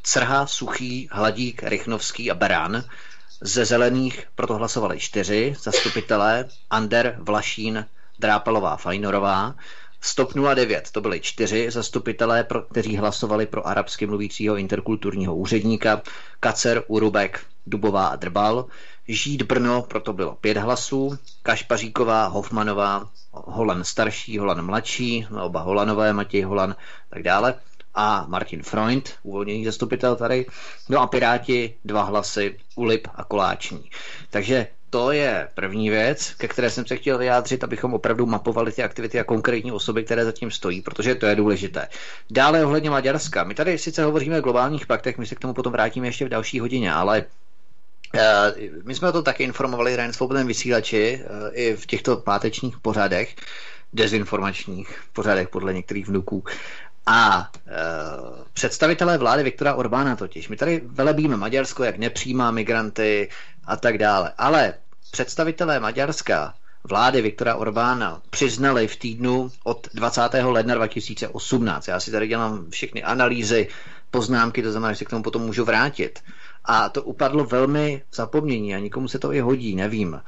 Crha, Suchý, Hladík, Rychnovský a Berán. Ze zelených proto hlasovali čtyři zastupitelé, Ander, Vlašín, Drápalová, Fajnorová. Stop 09 to byly čtyři zastupitelé, pro, kteří hlasovali pro arabsky mluvícího interkulturního úředníka, Kacer, Urubek, Dubová a Drbal. Žít Brno, proto bylo pět hlasů, Kašpaříková, Hofmanová, Holan starší, Holan mladší, oba Holanové, Matěj Holan, tak dále a Martin Freund, uvolněný zastupitel tady. No a Piráti dva hlasy, Ulip a Koláční. Takže to je první věc, ke které jsem se chtěl vyjádřit, abychom opravdu mapovali ty aktivity a konkrétní osoby, které zatím stojí, protože to je důležité. Dále ohledně Maďarska. My tady sice hovoříme o globálních paktech, my se k tomu potom vrátíme ještě v další hodině, ale eh, my jsme o tom taky informovali na svobodném vysílači eh, i v těchto pátečních pořadech, dezinformačních pořadech podle některých vnuků. A e, představitelé vlády Viktora Orbána totiž, my tady velebíme Maďarsko, jak nepřijímá migranty a tak dále, ale představitelé Maďarska vlády Viktora Orbána přiznali v týdnu od 20. ledna 2018. Já si tady dělám všechny analýzy, poznámky, to znamená, že se k tomu potom můžu vrátit. A to upadlo velmi zapomnění a nikomu se to i hodí, nevím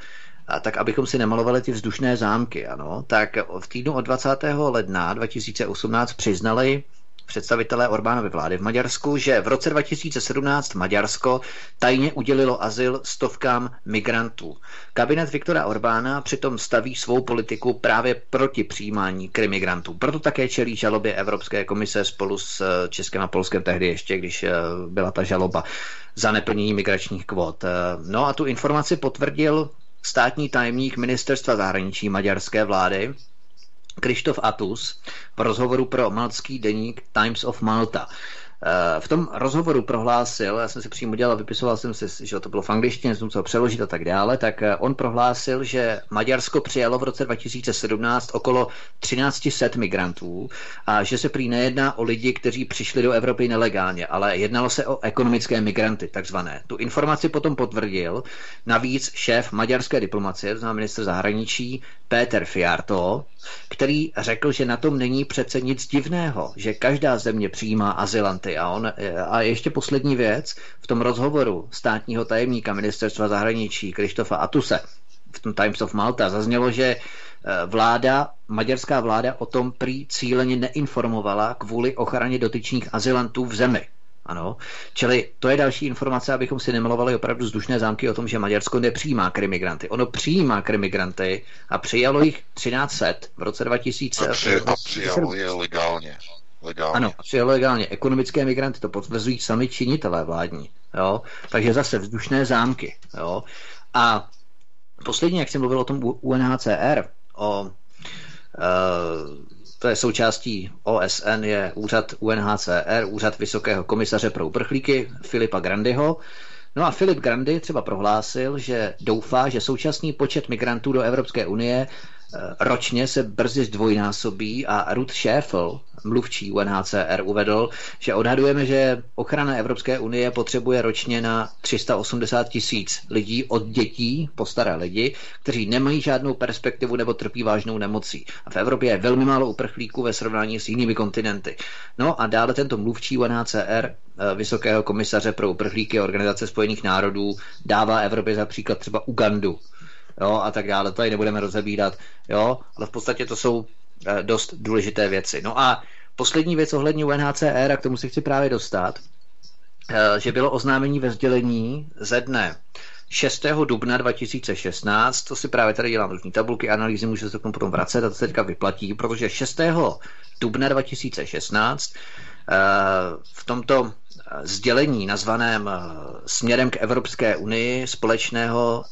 tak abychom si nemalovali ty vzdušné zámky, ano, tak v týdnu od 20. ledna 2018 přiznali představitelé Orbánovy vlády v Maďarsku, že v roce 2017 Maďarsko tajně udělilo azyl stovkám migrantů. Kabinet Viktora Orbána přitom staví svou politiku právě proti přijímání krimigrantů. Proto také čelí žalobě Evropské komise spolu s eh, Českém a Polskem tehdy ještě, když eh, byla ta žaloba za neplnění migračních kvot. Eh, no a tu informaci potvrdil státní tajemník ministerstva zahraničí maďarské vlády, Krištof Atus v rozhovoru pro maltský deník Times of Malta. Eh, v tom rozhovoru prohlásil, já jsem si přímo dělal, vypisoval jsem si, že to bylo v angličtině, jsem musel přeložit a tak dále, tak eh, on prohlásil, že Maďarsko přijalo v roce 2017 okolo 1300 migrantů a že se prý nejedná o lidi, kteří přišli do Evropy nelegálně, ale jednalo se o ekonomické migranty, takzvané. Tu informaci potom potvrdil navíc šéf maďarské diplomacie, to znamená minister zahraničí, Péter Fiarto, který řekl, že na tom není přece nic divného, že každá země přijímá azylanty. A, on, a ještě poslední věc, v tom rozhovoru státního tajemníka ministerstva zahraničí Krištofa Atuse v tom Times of Malta zaznělo, že eh, vláda, maďarská vláda o tom prý cíleně neinformovala kvůli ochraně dotyčných azylantů v zemi. Ano, čili to je další informace, abychom si nemilovali opravdu vzdušné zámky o tom, že Maďarsko nepřijímá krimigranty. Ono přijímá krimigranty a přijalo jich 1300 v roce 2000. A, při, a přijalo je legálně. legálně. Ano, přijalo legálně. Ekonomické migranty to potvrzují sami činitelé vládní. Jo? Takže zase vzdušné zámky. Jo? A poslední, jak jsem mluvil o tom UNHCR, o uh, to je součástí OSN, je úřad UNHCR, úřad Vysokého komisaře pro uprchlíky Filipa Grandyho. No a Filip Grandy třeba prohlásil, že doufá, že současný počet migrantů do Evropské unie ročně se brzy zdvojnásobí a Ruth Schäfel, mluvčí UNHCR, uvedl, že odhadujeme, že ochrana Evropské unie potřebuje ročně na 380 tisíc lidí od dětí po staré lidi, kteří nemají žádnou perspektivu nebo trpí vážnou nemocí. A v Evropě je velmi málo uprchlíků ve srovnání s jinými kontinenty. No a dále tento mluvčí UNHCR, eh, Vysokého komisaře pro uprchlíky Organizace spojených národů, dává Evropě za příklad třeba Ugandu, jo, a tak dále. To tady nebudeme rozebírat, jo, ale v podstatě to jsou eh, dost důležité věci. No a poslední věc ohledně UNHCR, a k tomu se chci právě dostat, eh, že bylo oznámení ve sdělení ze dne 6. dubna 2016, to si právě tady dělám různé tabulky, analýzy, můžu se k tomu potom vracet a to se teďka vyplatí, protože 6. dubna 2016 eh, v tomto sdělení nazvaném směrem k Evropské unii společného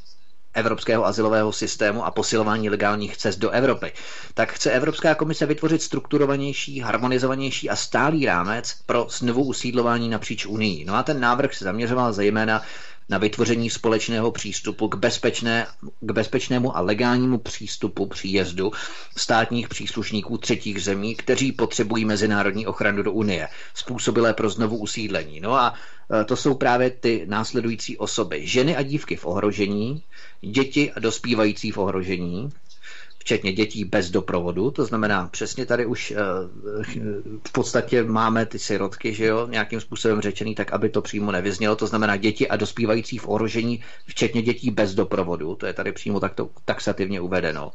evropského asilového systému a posilování legálních cest do Evropy, tak chce Evropská komise vytvořit strukturovanější, harmonizovanější a stálý rámec pro znovu usídlování napříč Unii. No a ten návrh se zaměřoval zejména na vytvoření společného přístupu k, bezpečné, k bezpečnému a legálnímu přístupu příjezdu státních příslušníků třetích zemí, kteří potřebují mezinárodní ochranu do Unie, způsobilé pro znovu usídlení. No a e, to jsou právě ty následující osoby. Ženy a dívky v ohrožení, děti a dospívající v ohrožení, včetně dětí bez doprovodu, to znamená přesně tady už eh, v podstatě máme ty sirotky, že jo, nějakým způsobem řečený, tak aby to přímo nevyznělo, to znamená děti a dospívající v ohrožení, včetně dětí bez doprovodu, to je tady přímo takto taxativně uvedeno.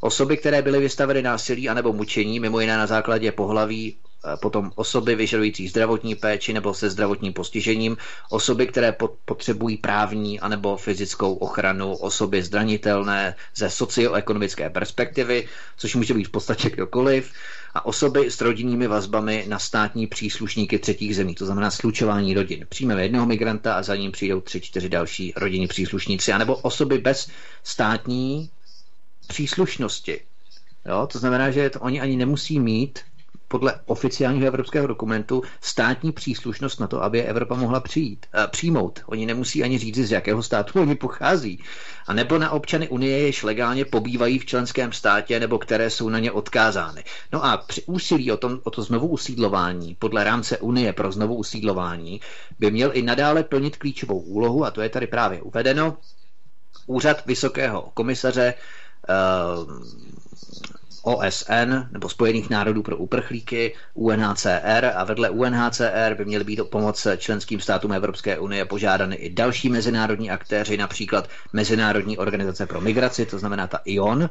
Osoby, které byly vystaveny násilí anebo mučení, mimo jiné na základě pohlaví, potom osoby vyžadující zdravotní péči nebo se zdravotním postižením, osoby, které potřebují právní anebo fyzickou ochranu, osoby zranitelné ze socioekonomické perspektivy, což může být v podstatě kdokoliv, a osoby s rodinnými vazbami na státní příslušníky třetích zemí, to znamená slučování rodin. Přijmeme jednoho migranta a za ním přijdou tři, čtyři další rodinní příslušníci, anebo osoby bez státní příslušnosti. Jo? To znamená, že to oni ani nemusí mít podle oficiálního evropského dokumentu státní příslušnost na to, aby Evropa mohla přijít, uh, přijmout. Oni nemusí ani říct, z jakého státu oni pochází. A nebo na občany Unie, jež legálně pobývají v členském státě nebo které jsou na ně odkázány. No a při úsilí o, tom, o to znovu usídlování podle rámce Unie pro znovu usídlování by měl i nadále plnit klíčovou úlohu, a to je tady právě uvedeno, úřad Vysokého komisaře uh, OSN nebo Spojených národů pro uprchlíky, UNHCR a vedle UNHCR by měly být o pomoc členským státům Evropské unie požádany i další mezinárodní aktéři, například Mezinárodní organizace pro migraci, to znamená ta ION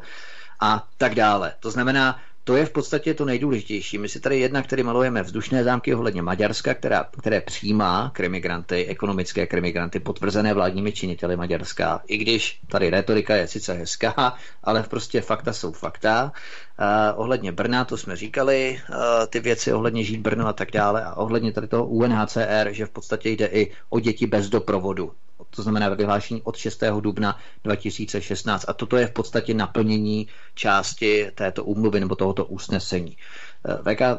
a tak dále. To znamená, to je v podstatě to nejdůležitější. My si tady jednak který malujeme vzdušné zámky ohledně Maďarska, která, které přijímá krimigranty, ekonomické krimigranty, potvrzené vládními činiteli Maďarska. I když tady retorika je sice hezká, ale prostě fakta jsou fakta. Uh, ohledně Brna, to jsme říkali, uh, ty věci ohledně žít Brno a tak dále, a ohledně tady toho UNHCR, že v podstatě jde i o děti bez doprovodu to znamená vyhlášení od 6. dubna 2016. A toto je v podstatě naplnění části této úmluvy nebo tohoto usnesení. Eh, VK, eh,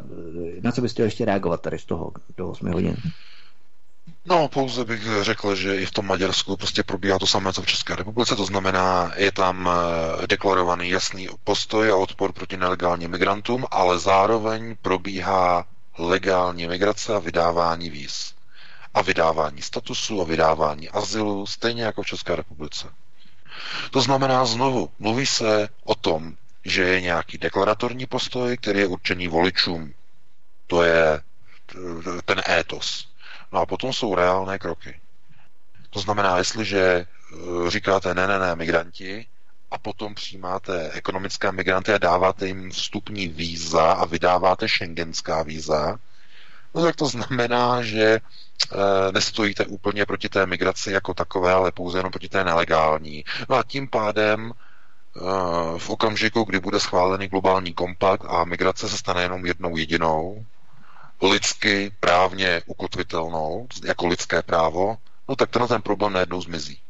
na co byste ještě reagovat tady z toho do 8 hodin? No, pouze bych řekl, že i v tom Maďarsku prostě probíhá to samé, co v České republice, to znamená, je tam eh, deklarovaný jasný postoj a odpor proti nelegálním migrantům, ale zároveň probíhá legální migrace a vydávání víz a vydávání statusu a vydávání azylu, stejně jako v České republice. To znamená znovu, mluví se o tom, že je nějaký deklaratorní postoj, který je určený voličům. To je ten étos. No a potom jsou reálné kroky. To znamená, jestliže eh, říkáte ne, ne, ne, migranti, a potom přijímáte ekonomické migranty a dáváte jim vstupní víza a vydáváte šengenská víza, no tak to znamená, že Eh, nestojíte úplně proti té migraci jako takové, ale pouze jenom proti té nelegální. No a tím pádem eh, v okamžiku, kdy bude schválený globální kompakt a migrace se stane jenom jednou jedinou, lidsky právně ukotvitelnou, jako lidské právo, no tak tenhle ten problém najednou zmizí.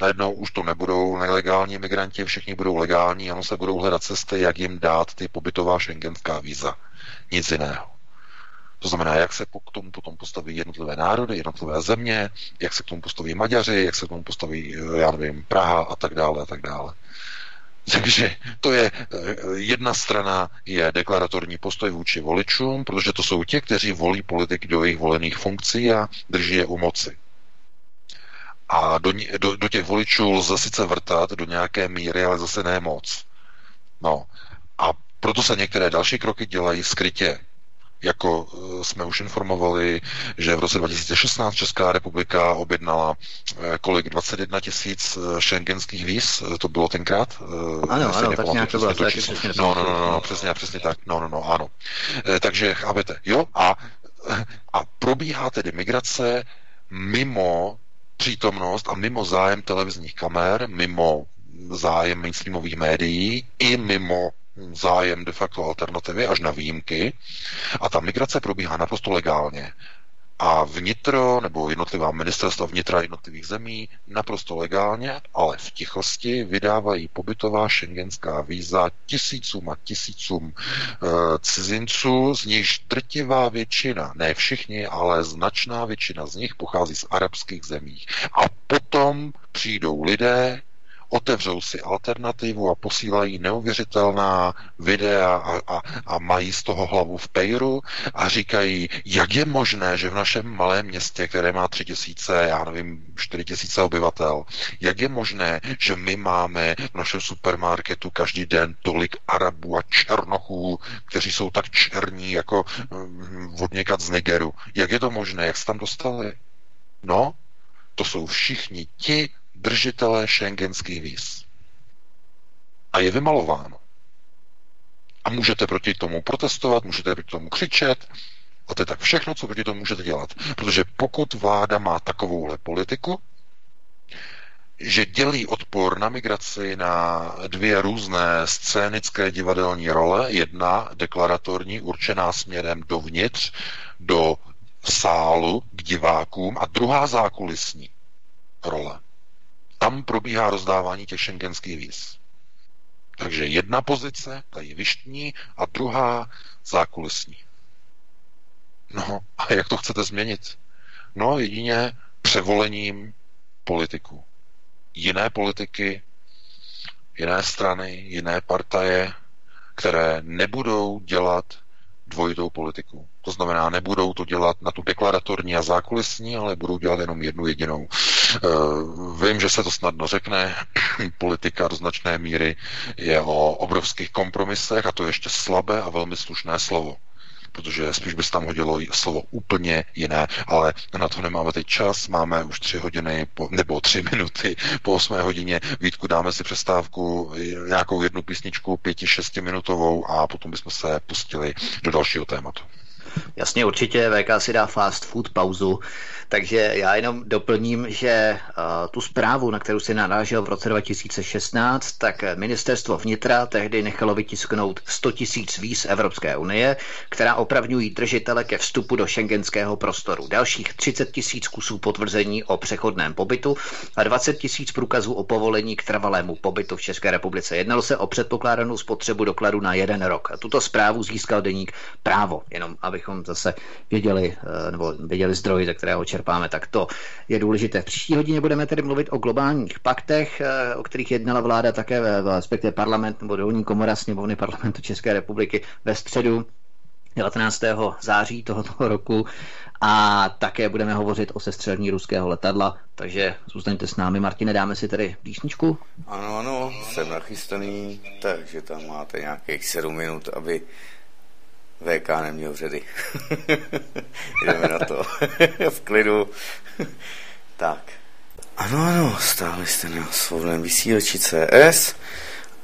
Najednou už to nebudou nelegální migranti, všichni budou legální, ano se budou hledat cesty, jak jim dát ty pobytová šengenská víza. Nic jiného. To znamená, jak se k tomu potom postaví jednotlivé národy, jednotlivé země, jak se k tomu postaví Maďaři, jak se k tomu postaví, eh, já nevím, Praha a tak dále a tak dále. Takže to je eh, jedna strana je deklaratorní postoj vůči voličům, protože to jsou ti, kteří volí politiky do jejich volených funkcí a drží je u moci. A do, do, do těch voličů lze sice vrtat do nějaké míry, ale zase ne moc. No. A proto se některé další kroky dělají skrytě jako eh, jsme už informovali, že v roce 2016 Česká republika objednala eh, kolik 21 tisíc šengenských eh, víz, to bylo tenkrát? Ano, ano, tak nějak to bylo. To no, no, no, no, přesně, přesně tak. No, no, no, ano. Takže chápete, jo? A, a probíhá tedy migrace mimo přítomnost a mimo zájem televizních kamer, mimo zájem mainstreamových médií i mimo zájem de facto alternativy až na výjimky a ta migrace probíhá naprosto legálně. A vnitro nebo jednotlivá ministerstva vnitra jednotlivých zemí naprosto legálně, ale v tichosti vydávají pobytová šengenská víza tisícům a tisícům e, cizinců, z nichž drtivá většina, ne všichni, ale značná většina z nich pochází z arabských zemí. A potom přijdou lidé, otevřou si alternativu a posílají neuvěřitelná videa a, a, a mají z toho hlavu v pejru a říkají, jak je možné, že v našem malém městě, které má tři tisíce, já nevím, čtyři tisíce obyvatel, jak je možné, že my máme v našem supermarketu každý den tolik Arabů a Černochů, kteří jsou tak černí jako um, od z Nigeru. Jak je to možné? Jak se tam dostali? No, to jsou všichni ti držitelé šengenských víz. A je vymalováno. A můžete proti tomu protestovat, můžete proti tomu křičet, a to je tak všechno, co proti tomu můžete dělat. Protože pokud vláda má takovouhle politiku, že dělí odpor na migraci na dvě různé scénické divadelní role, jedna deklaratorní, určená směrem dovnitř, do sálu k divákům a druhá zákulisní role. Tam probíhá rozdávání těch šengenských víz. Takže jedna pozice, ta je vyštní, a druhá zákulisní. No a jak to chcete změnit? No jedině převolením politiků. Jiné politiky, jiné strany, jiné partaje, které nebudou dělat dvojitou politiku. To znamená, nebudou to dělat na tu deklaratorní a zákulisní, ale budou dělat jenom jednu jedinou. Uh, vím, že se to snadno řekne, politika do značné míry je o obrovských kompromisech a to je ještě slabé a velmi slušné slovo. protože spíš by se tam hodilo slovo úplně jiné, ale na to nemáme teď čas, máme už tři hodiny po, nebo tři minuty po osmé hodině. Vítku, dáme si přestávku, nějakou jednu písničku, pěti, šestiminutovou a potom bychom se pustili do dalšího tématu. Jasně, určitě VK si dá fast food pauzu, takže já jenom doplním, že uh, tu zprávu, na kterou si narážel v roce 2016, tak ministerstvo vnitra tehdy nechalo vytisknout 100 tisíc víz Evropské unie, která opravňují držitele ke vstupu do šengenského prostoru. Dalších 30 tisíc kusů potvrzení o přechodném pobytu a 20 tisíc průkazů o povolení k trvalému pobytu v České republice. Jednalo se o předpokládanou spotřebu dokladu na jeden rok. Tuto zprávu získal deník právo, jenom abychom zase věděli, eh, nebo věděli zdroj, ze kterého čerpáme, tak to je důležité. V příští hodině budeme tedy mluvit o globálních paktech, eh, o kterých jednala vláda také, respektive parlament nebo dolní komora sněmovny parlamentu České republiky ve středu 19. září tohoto roku a také budeme hovořit o sestřelní ruského letadla, takže zůstaňte s námi. Martine, dáme si tedy písničku? Ano, ano, jsem nachystaný, takže tam máte nějakých 7 minut, aby VK neměl řady. Jdeme na to. v klidu. tak. Ano, ano, stále jste na svobodném vysílači CS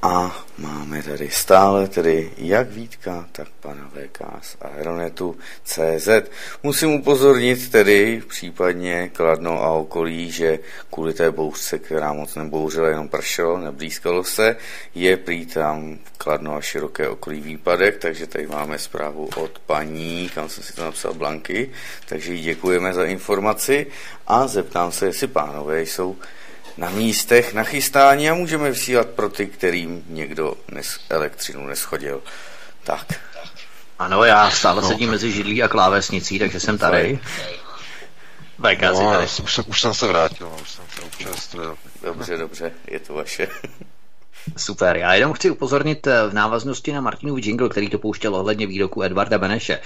a máme tady stále tedy jak Vítka, tak pana VK z Aeronetu CZ. Musím upozornit tedy případně Kladno a okolí, že kvůli té bouřce, která moc nebouřila, jenom pršelo, neblízkalo se, je prý tam Kladno a široké okolí výpadek, takže tady máme zprávu od paní, kam jsem si to napsal, Blanky, takže jí děkujeme za informaci a zeptám se, jestli pánové jsou na místech nachystání a můžeme vysílat pro ty, kterým někdo nes, elektřinu neschodil. Tak. Ano, já stále no. sedím mezi židlí a klávesnicí, takže jsem tady. VK no, tady. Už, jsem, už jsem se vrátil, už jsem se občerstvil. Dobře, dobře, je to vaše. Super, já jenom chci upozornit eh, v návaznosti na Martinův jingle, který to pouštěl ohledně výroku Edvarda Beneše.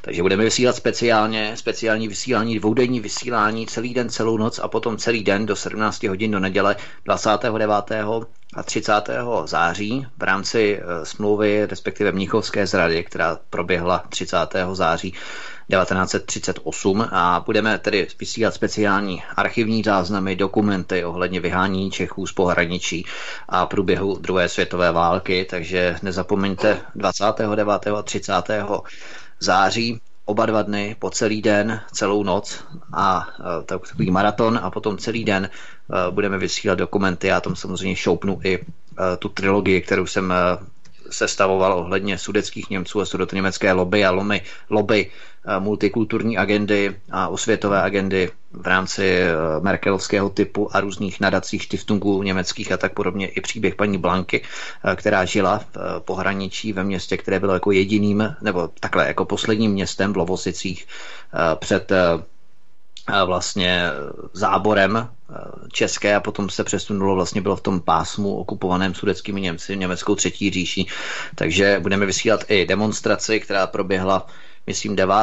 Takže budeme vysílat speciálně, speciální vysílání, dvoudenní vysílání celý den, celou noc a potom celý den do 17 hodin do neděle 29 a 30. září v rámci eh, smlouvy, respektive Mnichovské zrady, která proběhla 30. září 1938 a budeme tedy vysílat speciální archivní záznamy, dokumenty ohledně vyhání Čechů z pohraničí a průběhu druhé světové války, takže nezapomeňte 29. a 30. září oba dva dny, po celý den, celou noc a e, takový maraton a potom celý den e, budeme vysílat dokumenty. Já tam samozřejmě šoupnu i e, tu trilogii, kterou jsem sestavoval ohledně sudeckých Němců a sudetoněmecké lobby a lomy, lobby Eh, multikulturní agendy a osvětové agendy v rámci eh, Merkelovského typu a různých nadacích štiftungů německých a tak podobně. I příběh paní Blanky, eh, která žila v pohraničí ve městě, které bylo jako jediným, nebo takhle, jako posledním městem v Lovosicích před vlastně záborem české a potom se přesunulo, vlastně bylo v tom pásmu okupovaném sudeckými Němci, německou třetí říší. Takže budeme vysílat i demonstraci, která proběhla myslím 9.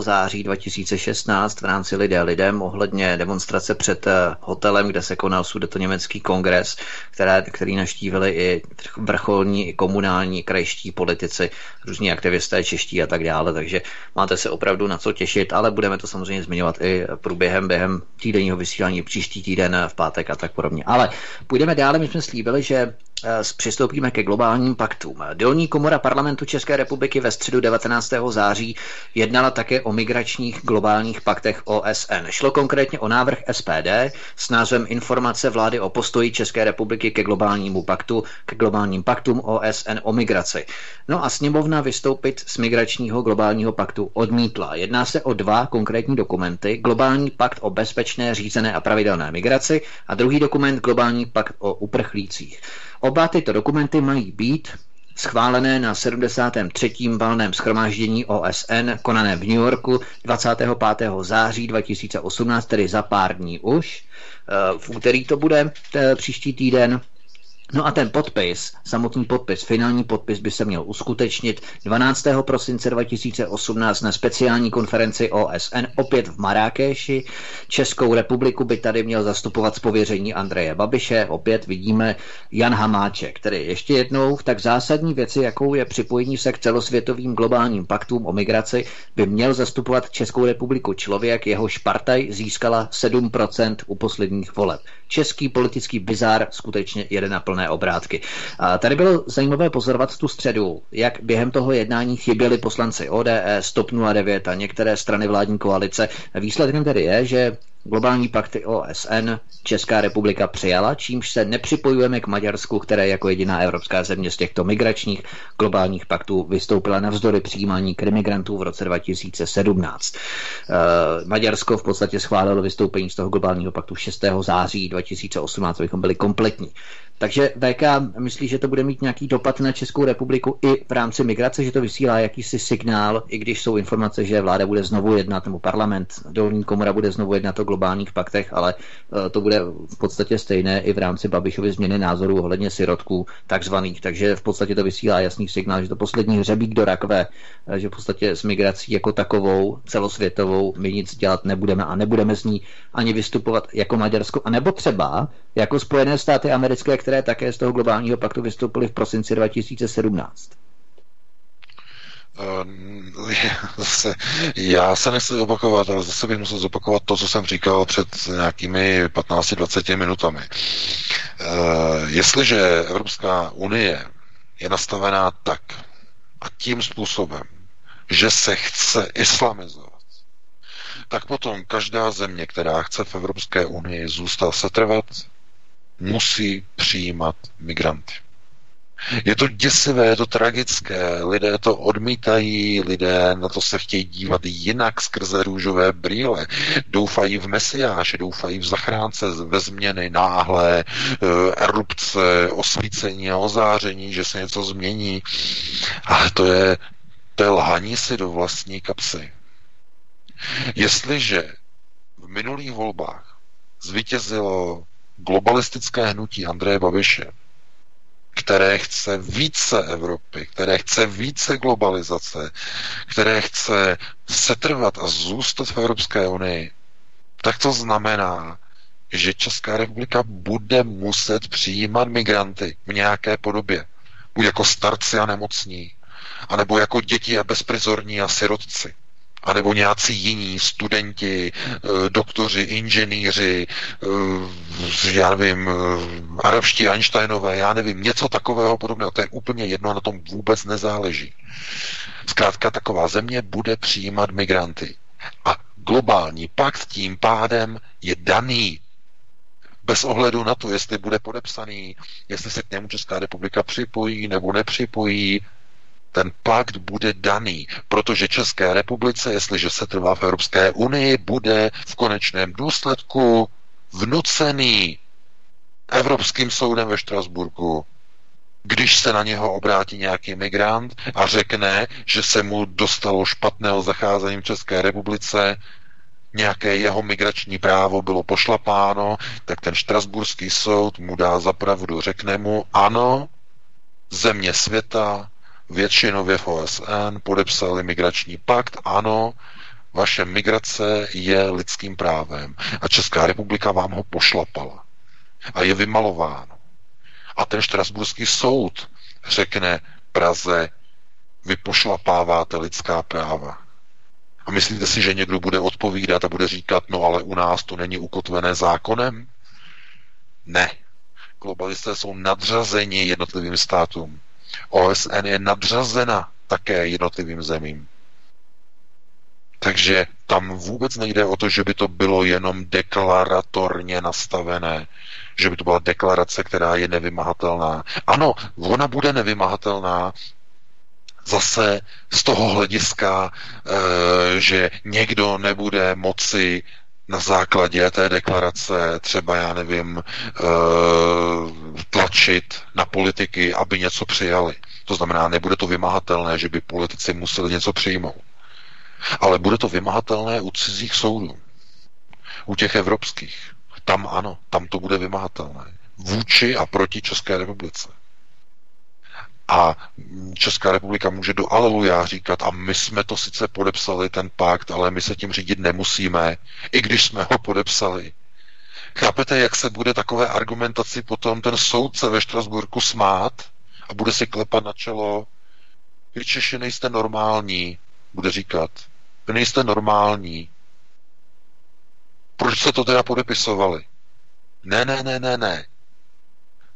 září 2016 v rámci Lidé lidem ohledně demonstrace před eh, hotelem, kde se konal německý kongres, které, který naštívili i vrcholní, i komunální, krajští politici, různí aktivisté, čeští a tak dále, takže máte se opravdu na co těšit, ale budeme to samozřejmě zmiňovat i průběhem během týdenního vysílání příští týden v pátek a tak podobně. Ale půjdeme dále, my jsme slíbili, že Eh, přistoupíme ke globálním paktům. Dolní komora parlamentu České republiky ve středu 19. září jednala také o migračních globálních paktech OSN. Šlo konkrétně o návrh SPD s názvem Informace vlády o postoji České republiky ke globálnímu paktu, ke globálním paktům OSN o migraci. No a sněmovna vystoupit z migračního globálního paktu odmítla. Jedná se o dva konkrétní dokumenty. Globální pakt o bezpečné, řízené a pravidelné migraci a druhý dokument Globální pakt o uprchlících. Oba tyto dokumenty mají být schválené na 73. valném schromáždění OSN konané v New Yorku 25. září 2018, tedy za pár dní už. Eh, v úterý to bude příští týden No a ten podpis, samotný podpis, finální podpis by se měl uskutečnit 12. prosince 2018 na speciální konferenci OSN, opět v Marrakeši. Českou republiku by tady měl zastupovat z pověření Andreje Babiše. Opět vidíme Jan Hamáček, který ještě jednou v tak zásadní věci, jakou je připojení se k celosvětovým globálním paktům o migraci, by měl zastupovat Českou republiku člověk, jeho špartaj získala 7% u posledních voleb. Český politický bizár skutečně jede na plné obrátky. A tady bylo zajímavé pozorovat tu středu, jak během toho jednání chyběli poslanci ODS, TOP 09 a některé strany vládní koalice. Výsledkem tedy je, že Globální pakty OSN Česká republika přijala, čímž se nepřipojujeme k Maďarsku, které jako jediná evropská země z těchto migračních globálních paktů vystoupila navzdory přijímání krimigrantů v roce 2017. Eh, Maďarsko v podstatě schválilo vystoupení z toho globálního paktu 6. září 2018, abychom byli kompletní. Takže VK myslí, že to bude mít nějaký dopad na Českou republiku i v rámci migrace, že to vysílá jakýsi signál, i když jsou informace, že vláda bude znovu jednat, nebo parlament, dolní komora bude znovu jednat o globálních paktech, ale eh, to bude v podstatě stejné i v rámci Babišovy změny názorů ohledně sirotků takzvaných. Takže v podstatě to vysílá jasný signál, že to poslední hřebík do rakve, eh, že v podstatě s migrací jako takovou celosvětovou my nic dělat nebudeme a nebudeme z ní ani vystupovat jako Maďarsko, a nebo třeba jako Spojené státy americké, které také z toho globálního paktu vystoupily v prosinci 2017. Ehm, zase, já se nechci opakovat, ale zase bych musel zopakovat to, co jsem říkal před nějakými 15-20 minutami. Ehm, jestliže Evropská unie je nastavená tak a tím způsobem, že se chce islamizovat, tak potom každá země, která chce v Evropské unii zůstat setrvat, musí přijímat migranty. Je to děsivé, je to tragické, lidé to odmítají, lidé na to se chtějí dívat jinak skrze růžové brýle, doufají v mesiáše, doufají v zachránce, ve změny náhle, eh, erupce, osvícení a ozáření, že se něco změní. Ale to je, to je lhaní si do vlastní kapsy. Jestliže v minulých volbách zvítězilo globalistické hnutí Andreje Babiše, které chce více Evropy, které chce více globalizace, které chce setrvat a zůstat v Evropské unii, tak to znamená, že Česká republika bude muset přijímat migranty v nějaké podobě. Buď jako starci a nemocní, anebo jako děti a bezprizorní a sirotci anebo nějací jiní studenti, eh, doktoři, inženýři, eh, já nevím, eh, arabští Einsteinové, já nevím, něco takového podobného. To je úplně jedno, na tom vůbec nezáleží. Zkrátka taková země bude přijímat migranty. A globální pakt tím pádem je daný bez ohledu na to, jestli bude podepsaný, jestli se k němu Česká republika připojí nebo nepřipojí, ten pakt bude daný, protože České republice, jestliže se trvá v Evropské unii, bude v konečném důsledku vnucený Evropským soudem ve Štrasburku. Když se na něho obrátí nějaký migrant a řekne, že se mu dostalo špatného zacházení v České republice, nějaké jeho migrační právo bylo pošlapáno, tak ten štrasburský soud mu dá zapravdu, řekne mu, ano, země světa většinově v OSN podepsali migrační pakt, ano, vaše migrace je lidským právem a Česká republika vám ho pošlapala a je vymalováno. A ten štrasburský soud řekne Praze, vy pošlapáváte lidská práva. A myslíte si, že někdo bude odpovídat a bude říkat, no ale u nás to není ukotvené zákonem? Ne. Globalisté jsou nadřazeni jednotlivým státům. OSN je nadřazena také jednotlivým zemím. Takže tam vůbec nejde o to, že by to bylo jenom deklaratorně nastavené, že by to byla deklarace, která je nevymahatelná. Ano, ona bude nevymahatelná zase z toho hlediska, eh, že někdo nebude moci na základě té deklarace třeba, já nevím, eh, tlačit na politiky, aby něco přijali. To znamená, nebude to vymahatelné, že by politici museli něco přijmout. Ale bude to vymahatelné u cizích soudů. U těch evropských. Tam ano, tam to bude vymahatelné. vůči a proti České republice. A Česká republika může do aleluja říkat, a my jsme to sice podepsali, ten pakt, ale my se tím řídit nemusíme, i když jsme ho podepsali. Chápete, jak se bude takové argumentaci potom ten soudce ve Štrasburku smát a bude si klepat na čelo, vy Češi nejste normální, bude říkat. Vy nejste normální. Proč se to teda podepisovali? Ne, ne, ne, ne, ne.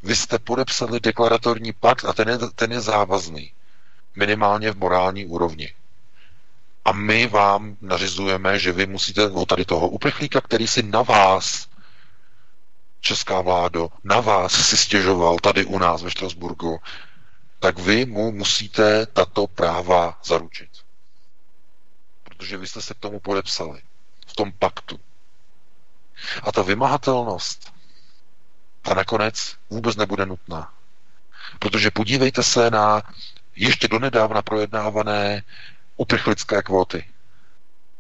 Vy jste podepsali deklaratorní pakt a ten je, ten je závazný. Minimálně v morální úrovni. A my vám nařizujeme, že vy musíte o tady toho uprchlíka, který si na vás, česká vládo, na vás si stěžoval tady u nás ve Štrasburgu, tak vy mu musíte tato práva zaručit. Protože vy jste se k tomu podepsali. V tom paktu. A ta vymahatelnost a nakonec vůbec nebude nutná. Protože podívejte se na ještě donedávna projednávané uprchlické kvóty.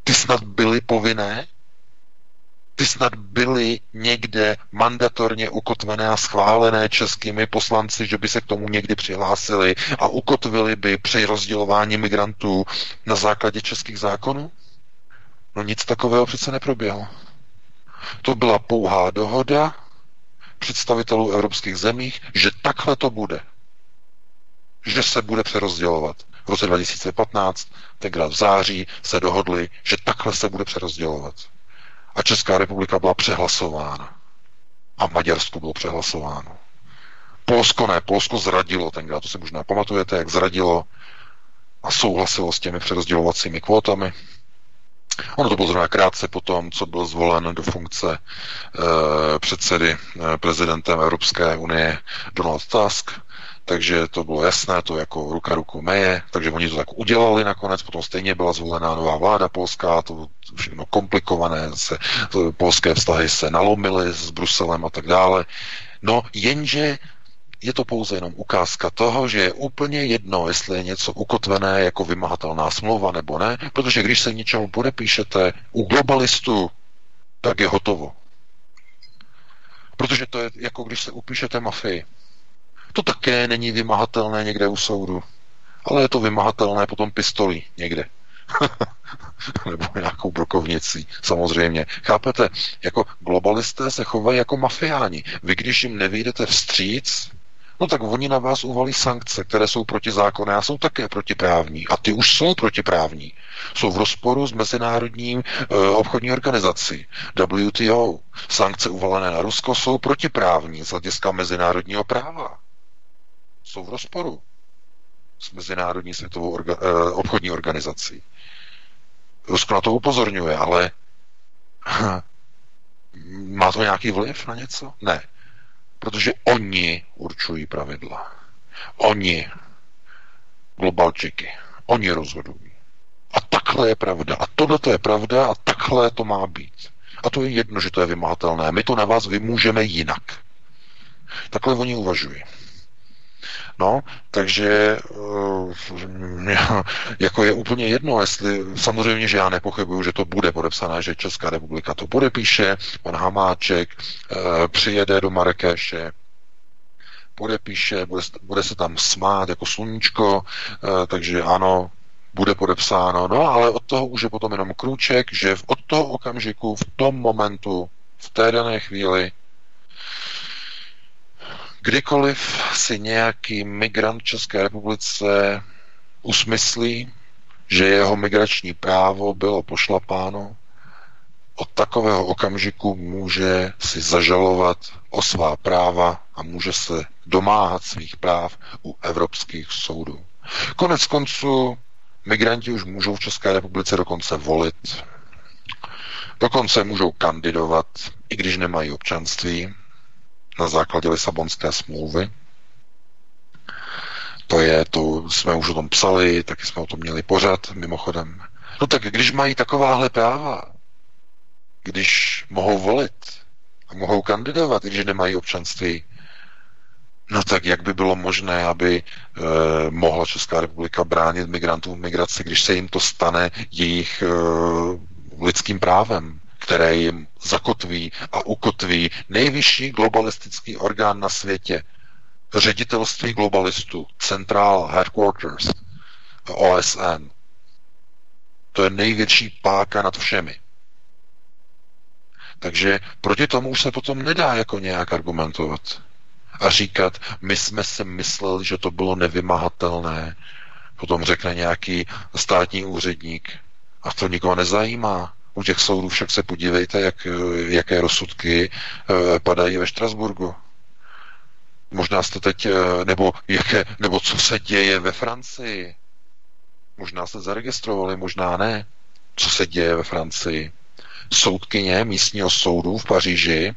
Ty snad byly povinné? Ty snad byly někde mandatorně ukotvené a schválené českými poslanci, že by se k tomu někdy přihlásili a ukotvili by při rozdělování migrantů na základě českých zákonů? No nic takového přece neproběhlo. To byla pouhá dohoda představitelů evropských zemích, že takhle to bude. Že se bude přerozdělovat. V roce 2015, tenkrát v září, se dohodli, že takhle se bude přerozdělovat. A Česká republika byla přehlasována. A Maďarsko bylo přehlasováno. Polsko ne, Polsko zradilo tenkrát, to si možná pamatujete, jak zradilo a souhlasilo s těmi přerozdělovacími kvótami. Ono to bylo zrovna krátce po tom, co byl zvolen do funkce e, předsedy e, prezidentem Evropské unie Donald Tusk, takže to bylo jasné, to jako ruka ruku meje, takže oni to tak udělali nakonec, potom stejně byla zvolená nová vláda polská, to všechno komplikované, se, to, polské vztahy se nalomily s Bruselem a tak dále. No, jenže je to pouze jenom ukázka toho, že je úplně jedno, jestli je něco ukotvené jako vymahatelná smlouva nebo ne, protože když se něčemu podepíšete u globalistů, tak je hotovo. Protože to je jako když se upíšete mafii. To také není vymahatelné někde u soudu, ale je to vymahatelné potom pistolí někde. nebo nějakou brokovnicí, samozřejmě. Chápete, jako globalisté se chovají jako mafiáni. Vy, když jim nevyjdete vstříc, no tak oni na vás uvalí sankce, které jsou protizákonné a jsou také protiprávní. A ty už jsou protiprávní. Jsou v rozporu s Mezinárodním e, obchodní organizací WTO. Sankce uvalené na Rusko jsou protiprávní z hlediska mezinárodního práva. Jsou v rozporu s Mezinárodní světovou orga, e, obchodní organizací. Rusko na to upozorňuje, ale má to nějaký vliv na něco? Ne. Protože oni určují pravidla. Oni, globalčiky, oni rozhodují. A takhle je pravda. A tohle to je pravda a takhle to má být. A to je jedno, že to je vymahatelné. My to na vás vymůžeme jinak. Takhle oni uvažují. No, takže eh, jako je úplně jedno, jestli samozřejmě, že já nepochybuju, že to bude podepsané, že Česká republika to podepíše, pan Hamáček eh, přijede do Marrakeše, podepíše, bude, bude se tam smát jako sluníčko, eh, takže ano, bude podepsáno, no ale od toho už je potom jenom krůček, že od toho okamžiku, v tom momentu, v té dané chvíli Kdykoliv si nějaký migrant v České republice usmyslí, že jeho migrační právo bylo pošlapáno, od takového okamžiku může si zažalovat o svá práva a může se domáhat svých práv u evropských soudů. Konec konců migranti už můžou v České republice dokonce volit, dokonce můžou kandidovat, i když nemají občanství, na základě Lisabonské smlouvy. To je, to jsme už o tom psali, taky jsme o tom měli pořad, mimochodem. No tak když mají takováhle práva, když mohou volit a mohou kandidovat, když nemají občanství, no tak jak by bylo možné, aby eh, mohla Česká republika bránit migrantům v migraci, když se jim to stane jejich eh, lidským právem, které jim zakotví a ukotví nejvyšší globalistický orgán na světě, ředitelství globalistů, Central Headquarters, OSN. To je největší páka nad všemi. Takže proti tomu už se potom nedá jako nějak argumentovat. A říkat, my jsme si mysleli, že to bylo nevymahatelné. Potom řekne nějaký státní úředník. A to nikoho nezajímá. U těch soudů však se podívejte, jak, jaké rozsudky eh, padají ve Štrasburgu. Možná jste teď, eh, nebo, jaké, nebo co se děje ve Francii. Možná jste zaregistrovali, možná ne. Co se děje ve Francii? Soudkyně místního soudu v Paříži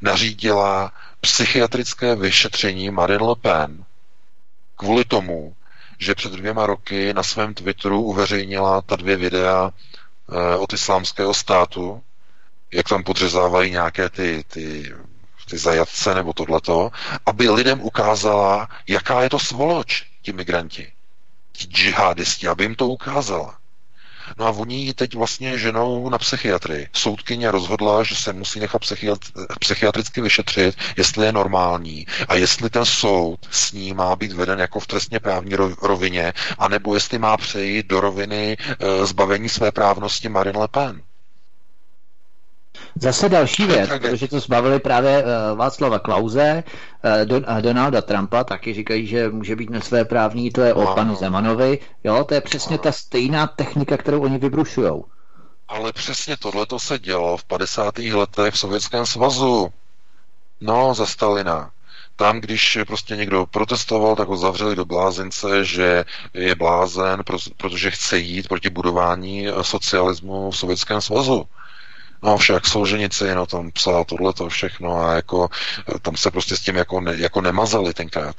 nařídila psychiatrické vyšetření Marine Le Pen kvůli tomu, že před dvěma roky na svém Twitteru uveřejnila ta dvě videa od islámského státu, jak tam podřezávají nějaké ty, ty, ty zajatce nebo tohleto, aby lidem ukázala, jaká je to svoloč, ti migranti, ti džihadisti, aby jim to ukázala. No a oni ji teď vlastně ženou na psychiatrii. Soudkyně rozhodla, že se musí nechat psychiatricky vyšetřit, jestli je normální a jestli ten soud s ní má být veden jako v trestně právní rovině, anebo jestli má přejít do roviny e, zbavení své právnosti Marine Le Pen. Zase další věc, protože to zbavili právě uh, Václava Klauze, uh, Don, Donalda Trumpa, taky říkají, že může být nesvé právní, to je o panu Zemanovi. Jo, to je přesně ta stejná technika, kterou oni vybrušují. Ale přesně tohle to se dělo v 50. letech v Sovětském svazu. No, za Stalina. Tam, když prostě někdo protestoval, tak ho zavřeli do blázince, že je blázen, protože chce jít proti budování socialismu v Sovětském svazu. No však Solženici no tam psal tohle to všechno a jako tam se prostě s tím jako, ne, jako nemazali tenkrát.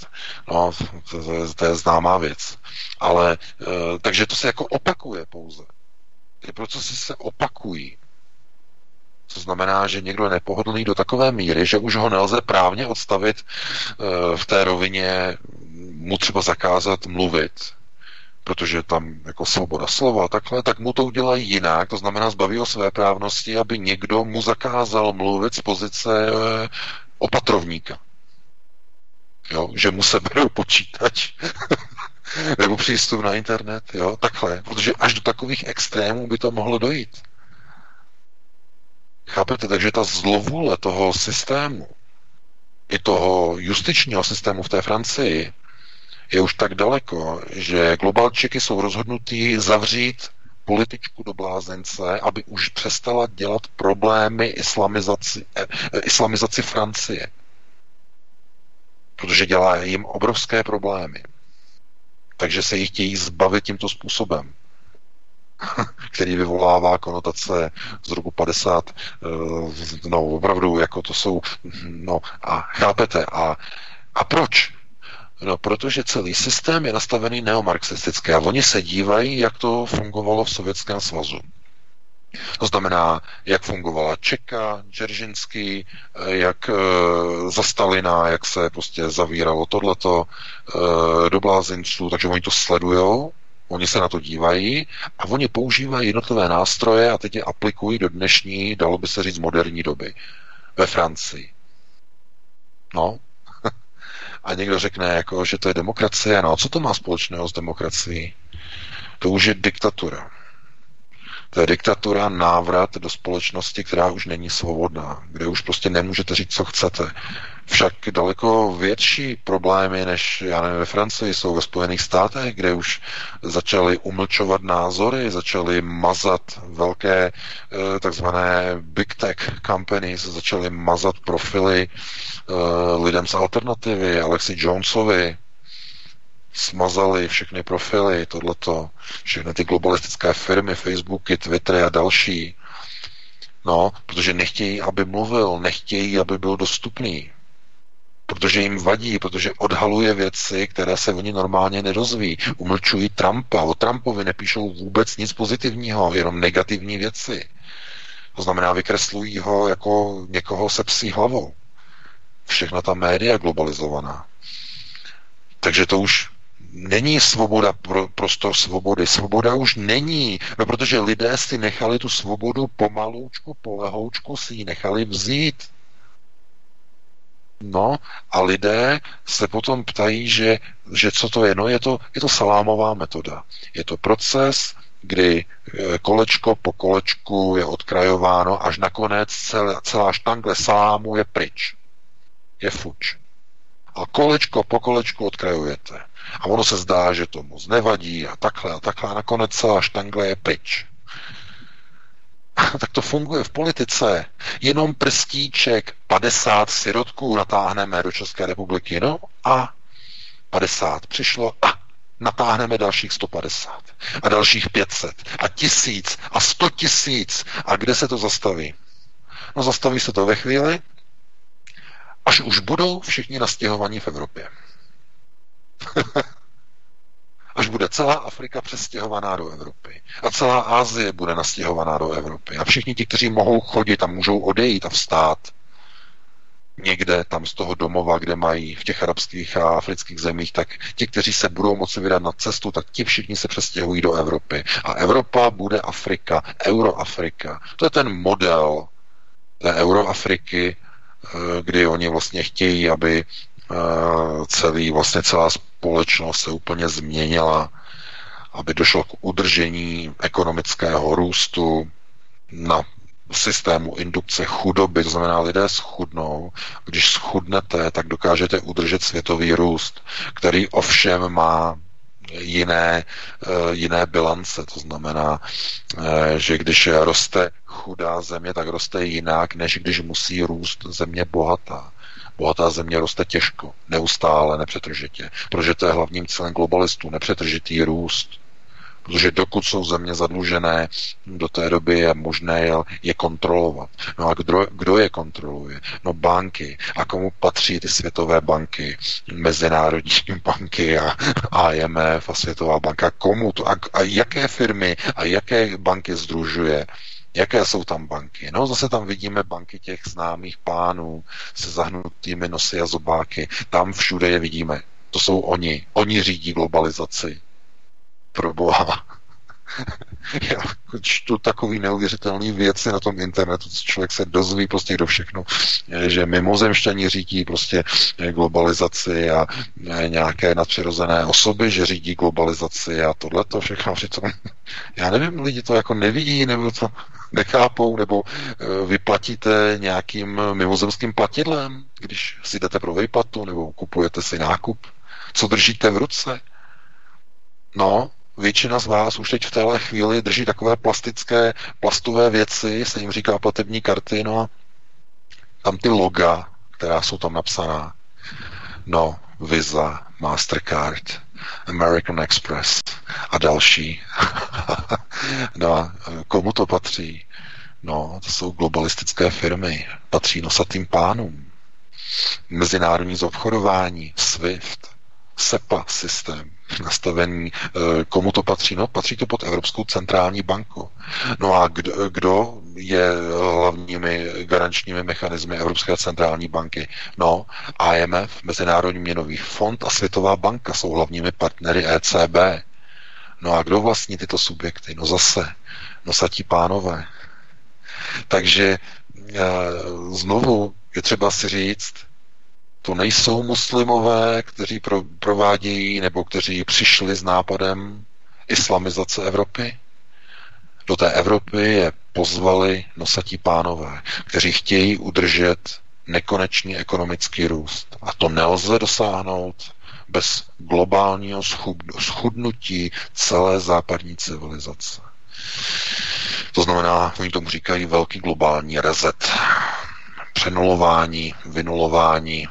No, to, to, to je známá věc. Ale, e, takže to se jako opakuje pouze. Ty procesy se opakují. To znamená, že někdo je nepohodlný do takové míry, že už ho nelze právně odstavit e, v té rovině mu třeba zakázat mluvit, protože tam jako svoboda slova a takhle, tak mu to udělají jinak, to znamená zbaví o své právnosti, aby někdo mu zakázal mluvit z pozice eh, opatrovníka. Jo, že mu seberou počítač nebo přístup na internet, jo, takhle, protože až do takových extrémů by to mohlo dojít. Chápete? Takže ta zlovůle toho systému, i toho justičního systému v té Francii, je už tak daleko, že globalčiky jsou rozhodnutí zavřít političku do blázence, aby už přestala dělat problémy islamizaci, eh, islamizaci Francie. Protože dělá jim obrovské problémy. Takže se jich chtějí zbavit tímto způsobem který vyvolává konotace z roku 50, eh, no opravdu, jako to jsou, no a chápete, a, a proč? No, protože celý systém je nastavený neomarxisticky a oni se dívají, jak to fungovalo v Sovětském svazu. To znamená, jak fungovala Čeka, Džeržinský, jak e, za Stalina, jak se prostě zavíralo tohleto e, do blázinců, takže oni to sledujou, oni se na to dívají a oni používají jednotlivé nástroje a teď je aplikují do dnešní, dalo by se říct, moderní doby ve Francii. No, a někdo řekne, jako, že to je demokracie. No, co to má společného s demokracií? To už je diktatura. To je diktatura, návrat do společnosti, která už není svobodná, kde už prostě nemůžete říct, co chcete. Však daleko větší problémy, než já nevím, ve Francii, jsou ve Spojených státech, kde už začaly umlčovat názory, začaly mazat velké eh, takzvané big tech companies, začaly mazat profily eh, lidem z alternativy, Alexi Jonesovi, smazali všechny profily, tohleto, všechny ty globalistické firmy, Facebooky, Twittery a další. No, protože nechtějí, aby mluvil, nechtějí, aby byl dostupný. Protože jim vadí, protože odhaluje věci, které se oni normálně nedozví. Umlčují Trumpa. O Trumpovi nepíšou vůbec nic pozitivního, jenom negativní věci. To znamená, vykreslují ho jako někoho se psí hlavou. Všechna ta média globalizovaná. Takže to už není svoboda pro, prostor svobody. Svoboda už není, no protože lidé si nechali tu svobodu pomaloučku, polehoučku si ji nechali vzít. No a lidé se potom ptají, že, že co to je. No je to, je to salámová metoda. Je to proces, kdy e, kolečko po kolečku je odkrajováno, až nakonec celá, celá štangle salámu je pryč. Je fuč. A kolečko po kolečku odkrajujete. A ono se zdá, že to moc nevadí a takhle a takhle a nakonec celá štangle je pryč. tak to funguje v politice. Jenom prstíček 50 sirotků natáhneme do České republiky, no a 50 přišlo a natáhneme dalších 150 a dalších 500 a tisíc a 100 tisíc. A kde se to zastaví? No zastaví se to ve chvíli, až už budou všichni nastěhovaní v Evropě. až bude celá Afrika přestěhovaná do Evropy a celá Asie bude nastěhovaná do Evropy a všichni ti, kteří mohou chodit a můžou odejít a vstát někde tam z toho domova, kde mají v těch arabských a afrických zemích, tak ti, kteří se budou moci vydat na cestu, tak ti všichni se přestěhují do Evropy. A Evropa bude Afrika, Euroafrika. To je ten model té Euroafriky, eh, kdy oni vlastně chtějí, aby eh, celý, vlastně celá společnost se úplně změnila, aby došlo k udržení ekonomického růstu na systému indukce chudoby, to znamená lidé schudnou. Když schudnete, tak dokážete udržet světový růst, který ovšem má jiné, eh, jiné bilance. To znamená, eh, že když roste chudá země, tak roste jinak, než když musí růst země bohatá. Bohatá země roste těžko, neustále, nepřetržitě, protože to je hlavním cílem globalistů, nepřetržitý růst. Protože dokud jsou země zadlužené, do té doby je možné je kontrolovat. No a kdo, kdo je kontroluje? No banky. A komu patří ty světové banky? Mezinárodní banky a IMF a Světová banka. Komu to? A, a jaké firmy a jaké banky združuje? Jaké jsou tam banky? No, zase tam vidíme banky těch známých pánů se zahnutými nosy a zobáky. Tam všude je vidíme. To jsou oni. Oni řídí globalizaci. Pro boha. Já čtu takový neuvěřitelný věci na tom internetu, co člověk se dozví prostě kdo všechno, že mimozemšťani řídí prostě globalizaci a nějaké nadpřirozené osoby, že řídí globalizaci a tohle to všechno. Já nevím, lidi to jako nevidí, nebo to nechápou, nebo eh, vyplatíte nějakým mimozemským platidlem, když si jdete pro výplatu, nebo kupujete si nákup. Co držíte v ruce? No, většina z vás už teď v téhle chvíli drží takové plastické, plastové věci, se jim říká platební karty, no a tam ty loga, která jsou tam napsaná, no, Visa, Mastercard, American Express a další. no a komu to patří? No, to jsou globalistické firmy, patří nosatým pánům. Mezinárodní zobchodování, SWIFT, SEPA systém, nastavení, eh, komu to patří? No, patří to pod Evropskou centrální banku. No a kdo, kdo je hlavními garančními mechanismy Evropské centrální banky? No, IMF, Mezinárodní měnový fond a Světová banka jsou hlavními partnery ECB. No a kdo vlastní tyto subjekty? No zase, no satí pánové. Takže eh, znovu je třeba si říct, to nejsou muslimové, kteří pro, provádějí nebo kteří přišli s nápadem islamizace Evropy. Do té Evropy je pozvali nosatí pánové, kteří chtějí udržet nekonečný ekonomický růst. A to nelze dosáhnout bez globálního schudnutí celé západní civilizace. To znamená, oni tomu říkají velký globální rezet, přenulování, vynulování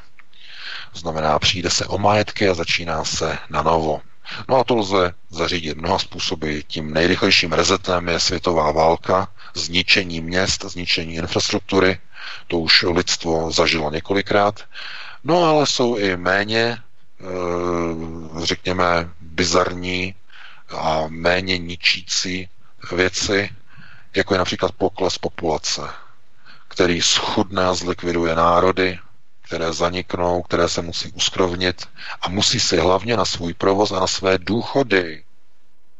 to znamená, přijde se o majetky a začíná se na novo. No a to lze zařídit mnoha způsoby. Tím nejrychlejším rezetem je světová válka, zničení měst, zničení infrastruktury. To už lidstvo zažilo několikrát. No ale jsou i méně, eh, řekněme, bizarní a méně ničící věci, jako je například pokles populace, který schudne a zlikviduje národy, které zaniknou, které se musí uskrovnit a musí si hlavně na svůj provoz a na své důchody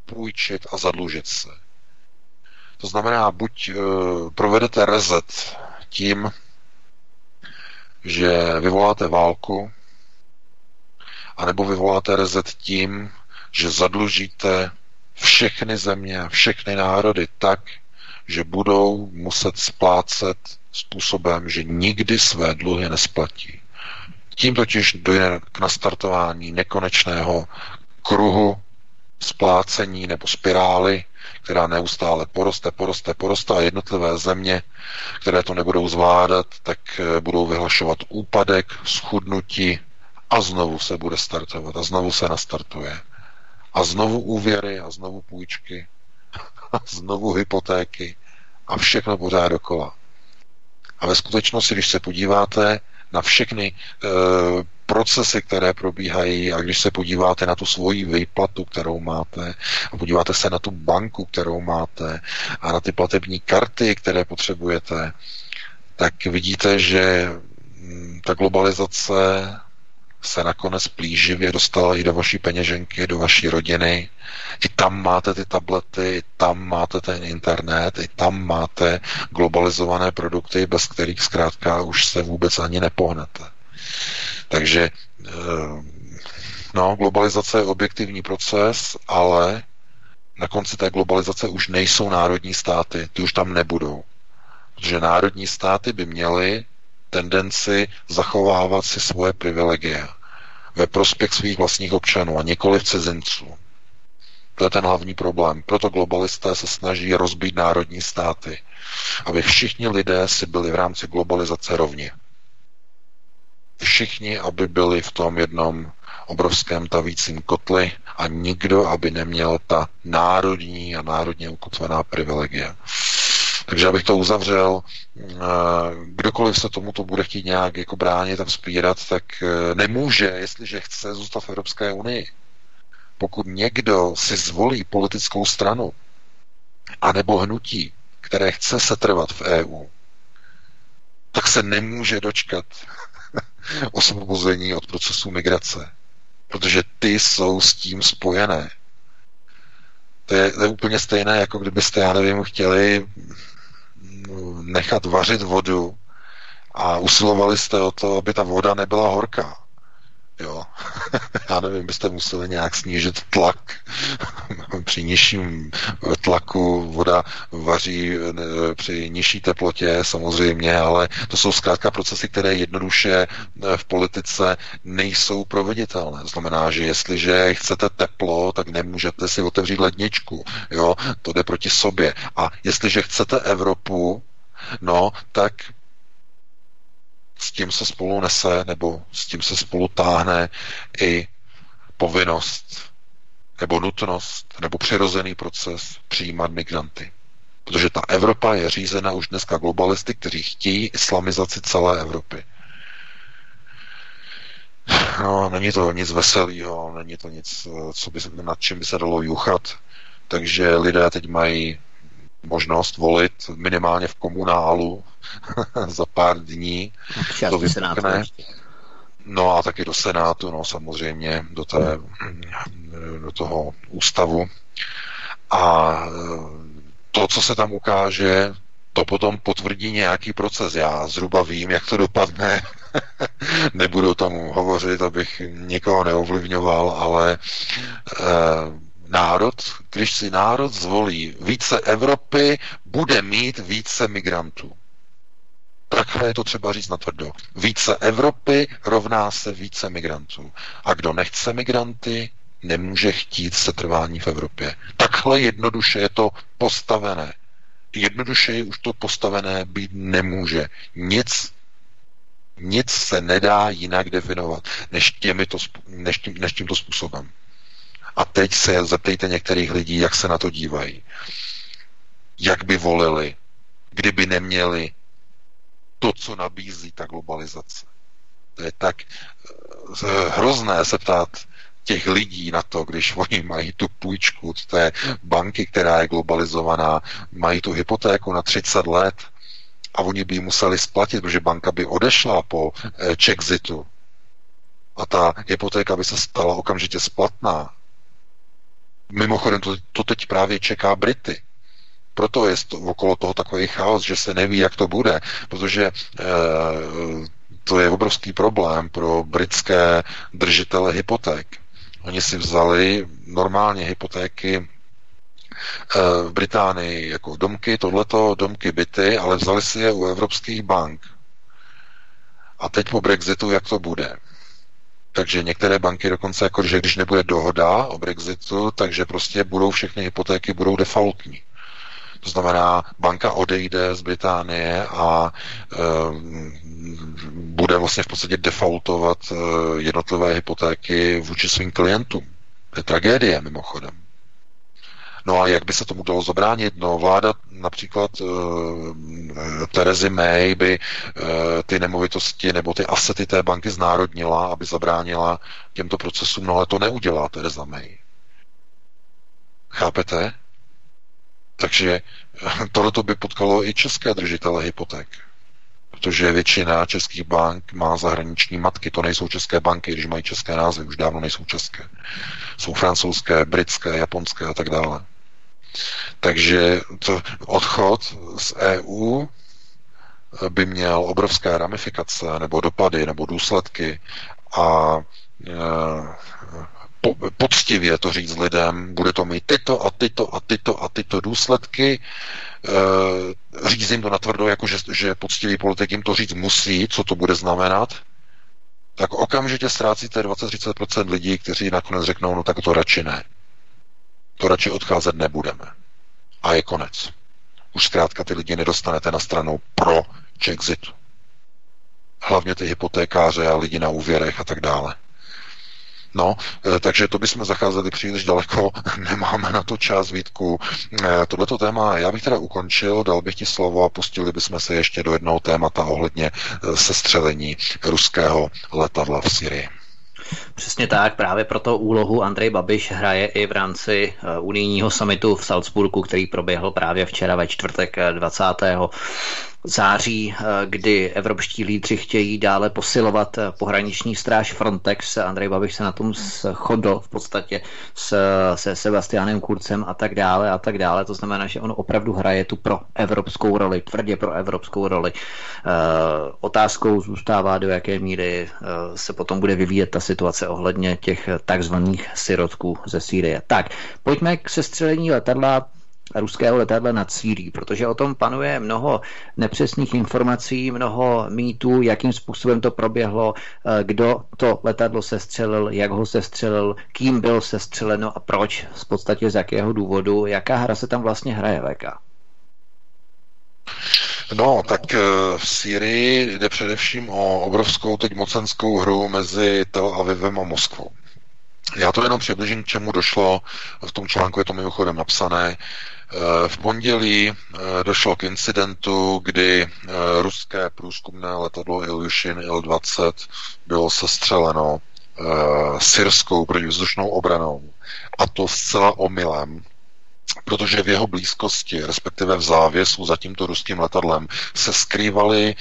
půjčit a zadlužit se. To znamená, buď uh, provedete rezet tím, že vyvoláte válku, anebo vyvoláte rezet tím, že zadlužíte všechny země, všechny národy tak, že budou muset splácet způsobem, že nikdy své dluhy nesplatí. Tím totiž dojde k nastartování nekonečného kruhu splácení nebo spirály, která neustále poroste, poroste, poroste a jednotlivé země, které to nebudou zvládat, tak eh, budou vyhlašovat úpadek, schudnutí a znovu se bude startovat a znovu se nastartuje. A znovu úvěry a znovu půjčky a znovu hypotéky a všechno pořád dokola. A ve skutečnosti, když se podíváte na všechny e, procesy, které probíhají a když se podíváte na tu svoji výplatu, kterou máte a podíváte se na tu banku, kterou máte a na ty platební karty, které potřebujete, tak vidíte, že mm, ta globalizace se nakonec plíživě dostala i do vaší peněženky, do vaší rodiny. I tam máte ty tablety, i tam máte ten internet, i tam máte globalizované produkty, bez kterých zkrátka už se vůbec ani nepohnete. Takže eh, no, globalizace je objektivní proces, ale na konci té globalizace už nejsou národní státy, ty už tam nebudou. Protože národní státy by měly tendenci zachovávat si svoje privilegie ve prospěch svých vlastních občanů a nikoli cizinců. To je ten hlavní problém. Proto globalisté se snaží rozbít národní státy, aby všichni lidé si byli v rámci globalizace rovni. Všichni, aby byli v tom jednom obrovském tavícím kotli a nikdo, aby neměl ta národní a národně ukotvená privilegia. Takže abych to uzavřel, eh, kdokoliv se tomuto bude chtít nějak jako bránit a vzpírat, tak eh, nemůže, jestliže chce zůstat v Evropské unii. Pokud někdo si zvolí politickou stranu anebo hnutí, které chce setrvat v EU, tak se nemůže dočkat osvobození od procesu migrace. Protože ty jsou s tím spojené. To je, to je úplně stejné, jako kdybyste, já nevím, chtěli nechat vařit vodu a usilovali jste o to, aby ta voda nebyla horká. Jo. Já nevím, byste museli nějak snížit tlak. při nižším tlaku voda vaří při nižší teplotě samozřejmě, ale to jsou zkrátka procesy, které jednoduše eh, v politice nejsou proveditelné. Znamená, že jestliže chcete teplo, tak nemůžete si otevřít ledničku. Jo. To jde proti sobě. A jestliže chcete Evropu, no, tak s tím se spolu nese, nebo s tím se spolu táhne i povinnost, nebo nutnost, nebo přirozený proces přijímat migranty. Protože ta Evropa je řízena už dneska globalisty, kteří chtějí islamizaci celé Evropy. No, není to nic veselého, není to nic, co by, nad čím by se dalo juchat. Takže lidé teď mají možnost volit minimálně v komunálu za pár dní. to vypukne. No a taky do Senátu, no samozřejmě, do, té, do toho ústavu. A to, co se tam ukáže, to potom potvrdí nějaký proces. Já zhruba vím, jak to dopadne. Nebudu tomu hovořit, abych někoho neovlivňoval, ale eh, národ, když si národ zvolí více Evropy, bude mít více migrantů. Takhle je to třeba říct na tvrdo. Více Evropy rovná se více migrantů. A kdo nechce migranty, nemůže chtít setrvání v Evropě. Takhle jednoduše je to postavené. Jednoduše už to postavené být nemůže. Nic, nic se nedá jinak definovat, než, těmito, než, tím, než tímto způsobem. A teď se zeptejte některých lidí, jak se na to dívají. Jak by volili, kdyby neměli to, co nabízí ta globalizace. To je tak eh, hrozné se ptát těch lidí na to, když oni mají tu půjčku z té banky, která je globalizovaná, mají tu hypotéku na 30 let a oni by ji museli splatit, protože banka by odešla po eh, Chexitu a ta hypotéka by se stala okamžitě splatná. Mimochodem, to, to teď právě čeká Brity. Proto je to, okolo toho takový chaos, že se neví, jak to bude, protože e, to je obrovský problém pro britské držitele hypoték. Oni si vzali normálně hypotéky eh, v Británii jako domky, tohleto, domky, byty, ale vzali si je u evropských bank. A teď po Brexitu, jak to bude? Takže některé banky dokonce, jako, že když nebude dohoda o Brexitu, takže prostě budou všechny hypotéky budou defaultní. To znamená, banka odejde z Británie a e, bude vlastně v podstatě defaultovat e, jednotlivé hypotéky vůči svým klientům. To je tragédie mimochodem. No a jak by se tomu dalo zabránit? No vláda například e, Terezy May by e, ty nemovitosti nebo ty asety té banky znárodnila, aby zabránila těmto procesům, no ale to neudělá Tereza May. Chápete? Takže tohleto by potkalo i české držitele hypoték. Protože většina českých bank má zahraniční matky. To nejsou české banky, když mají české názvy, už dávno nejsou české. Jsou francouzské, britské, japonské a tak dále. Takže to odchod z EU by měl obrovské ramifikace nebo dopady nebo důsledky a e, po, poctivě to říct lidem, bude to mít tyto a tyto a tyto a tyto důsledky, e, říct jim to natvrdo, jako že, že poctivý politik jim to říct musí, co to bude znamenat, tak okamžitě ztrácíte 20-30% lidí, kteří nakonec řeknou, no tak to radši ne. To radši odcházet nebudeme. A je konec. Už zkrátka ty lidi nedostanete na stranu pro Czexit. Hlavně ty hypotékáře a lidi na úvěrech a tak dále. No, eh, takže to bychom zacházeli příliš daleko, nemáme na to čas, Vítku. Eh, tohleto téma já bych teda ukončil, dal bych ti slovo a pustili bychom se ještě do jednoho témata ohledně eh, sestřelení ruského letadla v Syrii. Přesně tak, právě proto úlohu Andrej Babiš hraje i v rámci unijního samitu v Salzburgu, který proběhl právě včera ve čtvrtek 20 září, eh, kdy evropští lídři chtějí dále posilovat eh, pohraniční stráž Frontex. Andrej Babiš se na tom shodl v podstatě s, se Sebastianem Kurcem a tak dále a tak dále. To znamená, že on opravdu hraje tu pro evropskou roli, tvrdě pro evropskou roli. E, otázkou zůstává, do jaké míry se potom bude vyvíjet ta situace ohledně těch takzvaných sirotků ze Sýrie. Tak, pojďme k sestřelení letadla ruského letadla nad Sýrií, protože o tom panuje mnoho nepřesných informací, mnoho mýtů, jakým způsobem to proběhlo, eh, kdo to letadlo sestřelil, jak ho sestřelil, kým byl sestřeleno a proč, v podstatě z jakého důvodu, jaká hra se tam vlastně hraje, VK. No, tak eh, v Sýrii jde především o obrovskou teď mocenskou hru mezi Tel Avivem a Moskvou. Já to jenom přibližím, k čemu došlo. V tom článku je to mimochodem napsané. Eh, v pondělí eh, došlo k incidentu, kdy eh, ruské průzkumné letadlo Ilyushin Il-20 bylo sestřeleno syrskou protivzdušnou obranou. A to zcela omylem, protože v jeho blízkosti, respektive v závěsu za tímto ruským letadlem, se skrývaly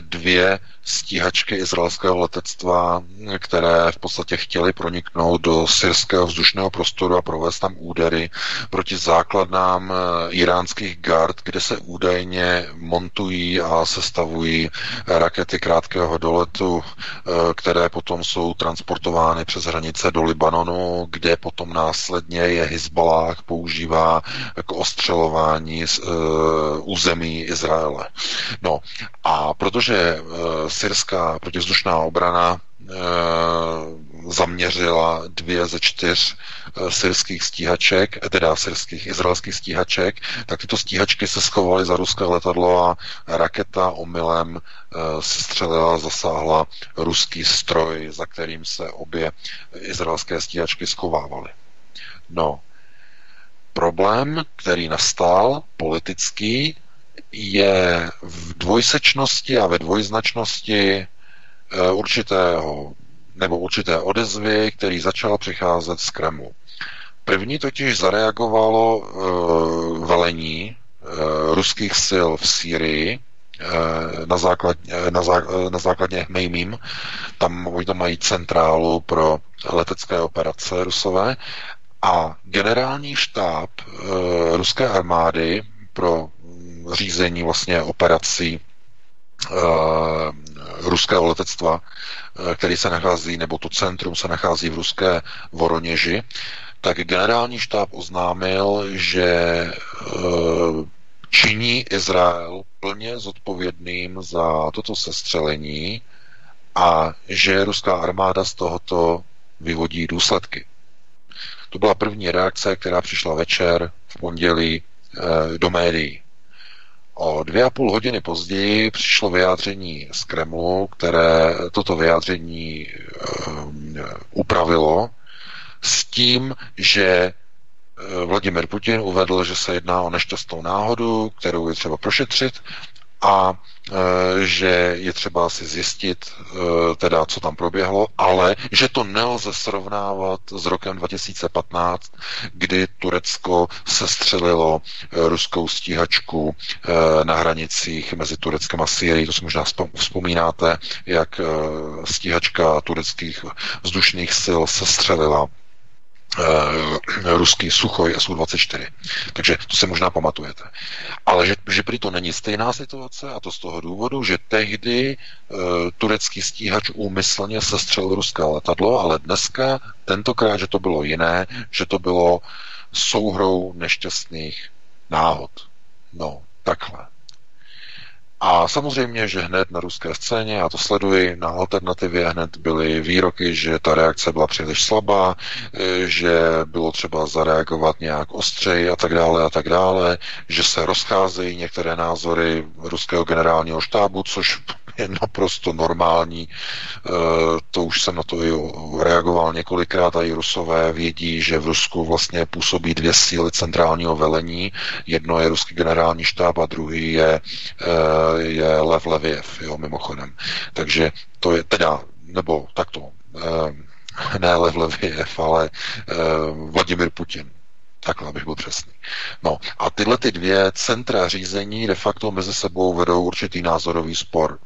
dvě stíhačky izraelského letectva, které v podstatě chtěly proniknout do syrského vzdušného prostoru a provést tam údery proti základnám eh, iránských gard, kde se údajně montují a sestavují rakety krátkého doletu, eh, které potom jsou transportovány přes hranice do Libanonu, kde potom následně je Hezbollah používá jako ostřelování z uh, území Izraele. No a protože uh, syrská protivzdušná obrana e, zaměřila dvě ze čtyř syrských stíhaček, teda syrských izraelských stíhaček, tak tyto stíhačky se schovaly za ruské letadlo a raketa omylem se střelila, zasáhla ruský stroj, za kterým se obě izraelské stíhačky schovávaly. No, problém, který nastal politický, je v dvojsečnosti a ve dvojznačnosti eh, určitého nebo určité odezvy, který začal přicházet z Kremlu. První totiž zareagovalo uh, velení uh, ruských sil v Sýrii na, základ, na, zá, na základně Mejmím. Tam oni tam mají centrálu pro letecké operace rusové a generální štáb ruské armády pro řízení vlastně operací ruského letectva, který se nachází, nebo to centrum se nachází v ruské Voroněži, tak generální štáb oznámil, že e, činí Izrael plně zodpovědným za toto sestřelení a že ruská armáda z tohoto vyvodí důsledky. To byla první reakce, která přišla večer v pondělí e, do médií. O dvě a půl hodiny později přišlo vyjádření z Kremlu, které toto vyjádření e, upravilo s tím, že eh, Vladimir Putin uvedl, že se jedná o nešťastnou náhodu, kterou je třeba prošetřit a e, že je třeba si zjistit, e, teda, co tam proběhlo, ale že to nelze srovnávat s rokem 2015, kdy Turecko sestřelilo e, ruskou stíhačku na hranicích mezi Tureckem a Syrií. To si možná vzpomínáte, jak stíhačka tureckých vzdušných sil sestřelila ruský Suchoj Su-24. Takže to se možná pamatujete. Ale že, že prý to není stejná situace a to z toho důvodu, že tehdy uh, turecký stíhač úmyslně sestřelil ruské letadlo, ale dneska, tentokrát, že to bylo jiné, že to bylo souhrou nešťastných náhod. No, takhle. A samozřejmě, že hned na ruské scéně, já to sleduji, na alternativě hned byly výroky, že ta reakce byla příliš slabá, e, že bylo třeba zareagovat nějak ostřeji a tak dále a tak dále, že se rozcházejí některé názory ruského generálního štábu, což je naprosto normální. E, to už jsem na to i reagoval několikrát a i rusové vědí, že v Rusku vlastně působí dvě síly centrálního velení. Jedno je ruský generální štáb a druhý je, e, je Lev Leviev, jo, mimochodem. Takže to je teda, nebo takto, e, ne Lev Leviev, ale Vladimir Putin. Takhle, abych byl přesný. No a tyhle ty dvě centra řízení de facto mezi sebou vedou určitý názorový spor.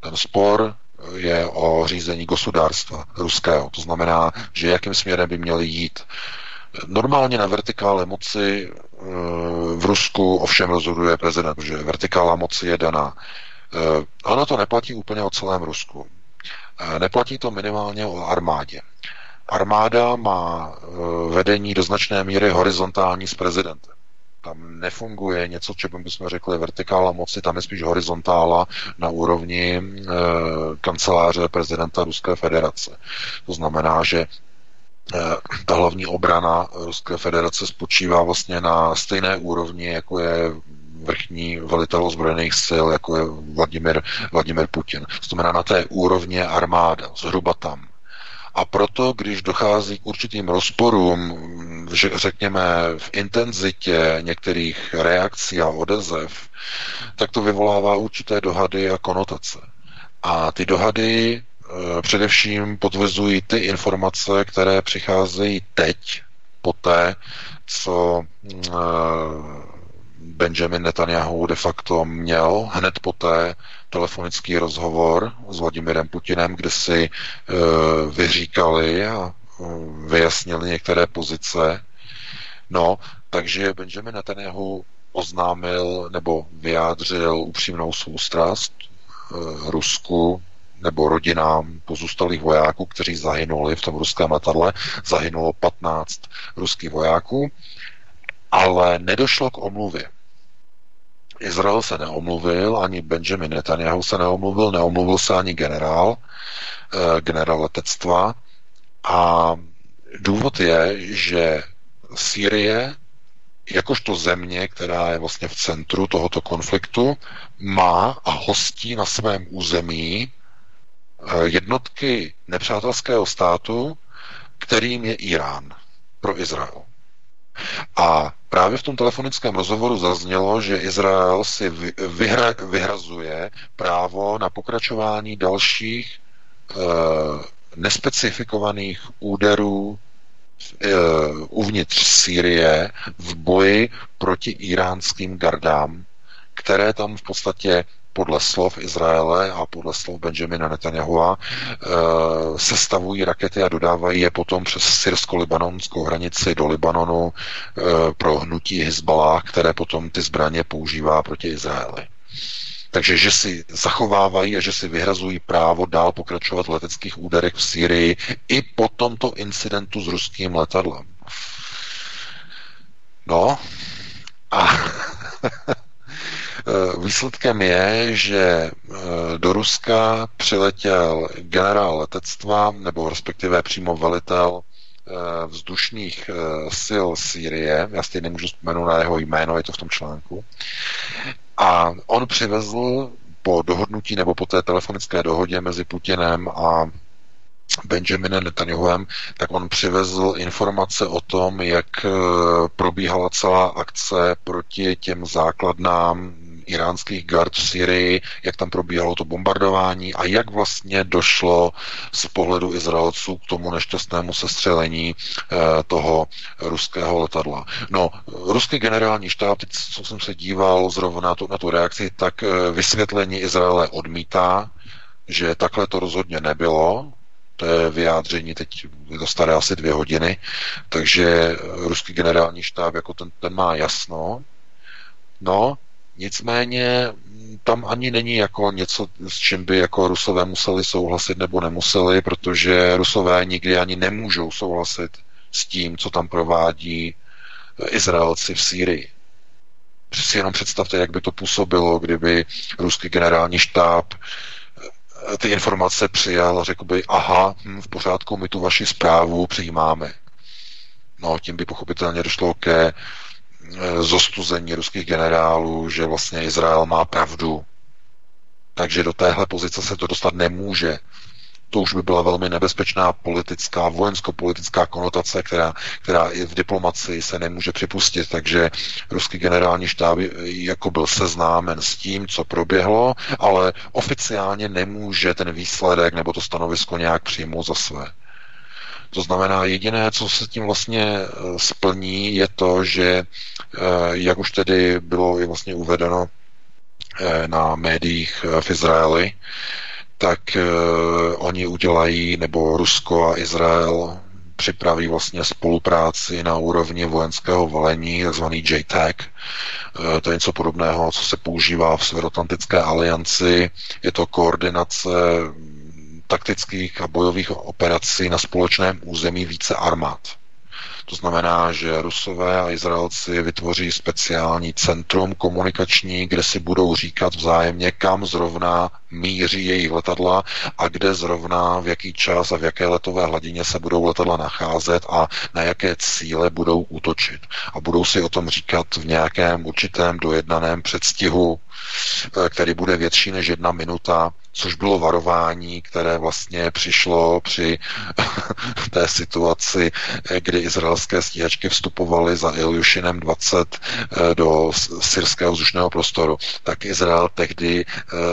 Ten spor je o řízení gospodárstva ruského. To znamená, že jakým směrem by měli jít. Normálně na vertikále moci v Rusku ovšem rozhoduje prezident, protože vertikála moci je daná. Eh, ono to neplatí úplně o celém Rusku. Eh, neplatí to minimálně o armádě. Armáda má vedení do značné míry horizontální s prezidentem. Tam nefunguje něco, čemu bychom řekli vertikála moci, tam je spíš horizontála na úrovni e, kanceláře prezidenta Ruské federace. To znamená, že eh, ta hlavní obrana Ruské federace spočívá vlastně na stejné úrovni, jako je vrchní velitel ozbrojených sil, jako je Vladimir, Vladimir Putin. Znamená na té úrovně armáda, zhruba tam. A proto, když dochází k určitým rozporům, že řekněme v intenzitě některých reakcí a odezev, tak to vyvolává určité dohady a konotace. A ty dohady především potvrzují ty informace, které přicházejí teď, poté, co e, Benjamin Netanyahu de facto měl hned poté telefonický rozhovor s Vladimirem Putinem, kde si uh, vyříkali a vyjasnili některé pozice. No, takže Benjamin Netanyahu oznámil nebo vyjádřil upřímnou soustrast Rusku nebo rodinám pozůstalých vojáků, kteří zahynuli v tom ruském letadle. Zahynulo 15 ruských vojáků, ale nedošlo k omluvě. Izrael se neomluvil, ani Benjamin Netanyahu se neomluvil, neomluvil se ani generál, eh, generál letectva. A důvod je, že Sýrie, jakožto země, která je vlastně v centru tohoto konfliktu, má a hostí na svém území jednotky nepřátelského státu, kterým je Irán pro Izrael. A právě v tom telefonickém rozhovoru zaznělo, že Izrael si vyhra, vyhrazuje právo na pokračování dalších e, nespecifikovaných úderů e, uvnitř Sýrie v boji proti iránským gardám, které tam v podstatě podle slov Izraele a podle slov Benjamina Netanyahua sestavují rakety a dodávají je potom přes syrsko-libanonskou hranici do Libanonu pro hnutí Hezbalah, které potom ty zbraně používá proti Izraeli. Takže že si zachovávají a že si vyhrazují právo dál pokračovat v leteckých úderech v Syrii i po tomto incidentu s ruským letadlem. No a výsledkem je, že e, do Ruska přiletěl generál letectva, nebo respektive přímo velitel e, vzdušných sil Sýrie, já si nemůžu vzpomenout na jeho jméno, je to v tom článku, a on přivezl po dohodnutí nebo po té telefonické dohodě mezi Putinem a Benjaminem Netanyahuem, tak on přivezl informace o tom, jak eh, probíhala celá akce proti těm základnám iránských gard v Syrii, jak tam probíhalo to bombardování a jak vlastně došlo z pohledu Izraelců k tomu nešťastnému sestřelení eh, toho ruského letadla. No, ruský generální štáb, teď, co jsem se díval zrovna na tu, na tu reakci, tak eh, vysvětlení Izraele odmítá, že takhle to rozhodně nebylo, to je vyjádření, teď je to staré asi dvě hodiny, takže ruský generální štáb jako ten, ten má jasno. No, nicméně tam ani není jako něco, s čím by jako rusové museli souhlasit nebo nemuseli, protože rusové nikdy ani nemůžou souhlasit s tím, co tam provádí Izraelci v Sýrii. Si jenom představte, jak by to působilo, kdyby ruský generální štáb ty informace přijal a řekl by, aha, hm, v pořádku, my tu vaši zprávu přijímáme. No, tím by pochopitelně došlo ke zostuzení ruských generálů, že vlastně Izrael má pravdu. Takže do téhle pozice se to dostat nemůže to už by byla velmi nebezpečná politická, vojensko-politická konotace, která, která i v diplomaci se nemůže připustit. Takže ruský generální štáb jako byl seznámen s tím, co proběhlo, ale oficiálně nemůže ten výsledek nebo to stanovisko nějak přijmout za své. To znamená, jediné, co se tím vlastně eh, splní, je to, že, eh, jak už tedy bylo vlastně uvedeno eh, na médiích v Izraeli, tak oni udělají, nebo Rusko a Izrael připraví vlastně spolupráci na úrovni vojenského velení, takzvaný JTAC. Uh, to je něco podobného, co se používá v Severoatlantické alianci. Je to koordinace taktických a bojových operací na společném území více armád. To znamená, že Rusové a Izraelci vytvoří speciální centrum komunikační, kde si budou říkat vzájemně, kam zrovna míří jejich letadla a kde zrovna, v jaký čas a v jaké letové hladině se budou letadla nacházet a na jaké cíle budou útočit. A budou si o tom říkat v nějakém určitém dojednaném předstihu, eh, který bude větší než jedna minuta, což bylo varování, které vlastně přišlo při té situaci, eh, kdy izraelské stíhačky vstupovaly za Iljušinem 20 eh, do syrského vzdušného prostoru. Tak Izrael tehdy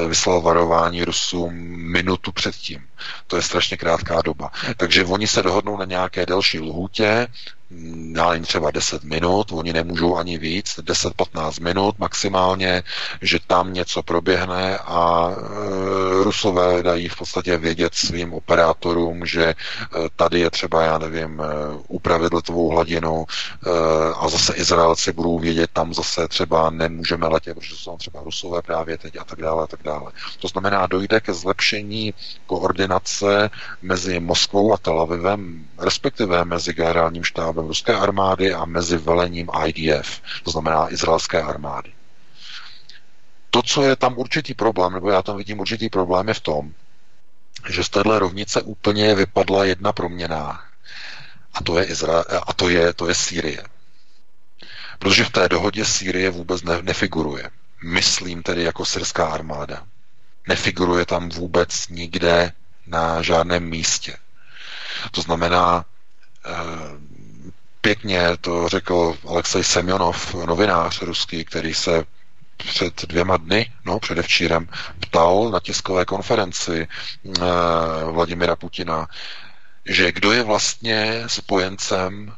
vyslal varování varování Rusům minutu předtím. To je strašně krátká doba. Takže oni se dohodnou na nějaké delší lhůtě, já třeba 10 minut, oni nemůžou ani víc, 10-15 minut maximálně, že tam něco proběhne a e, Rusové dají v podstatě vědět svým operátorům, že e, tady je třeba, já nevím, e, upravit letovou hladinu a zase Izraelci budou vědět, tam zase třeba nemůžeme letět, protože jsou třeba Rusové právě teď a tak dále a tak dále. To znamená, dojde ke zlepšení koordinace mezi Moskvou a Tel Avivem, respektive mezi generálním štábem ruské armády a mezi velením IDF, to znamená izraelské armády. To, co je tam určitý problém, nebo já tam vidím určitý problém, je v tom, že z téhle rovnice úplně vypadla jedna proměna. A to je, Izra- a to je, to je Sýrie. Protože v té dohodě Sýrie vůbec ne, nefiguruje. Myslím tedy jako syrská armáda. Nefiguruje tam vůbec nikde na žádném místě. To znamená, eh, pěkně to řekl Alexej Semjonov, novinář ruský, který se před dvěma dny, no předevčírem, ptal na tiskové konferenci eh, Vladimira Putina, že kdo je vlastně spojencem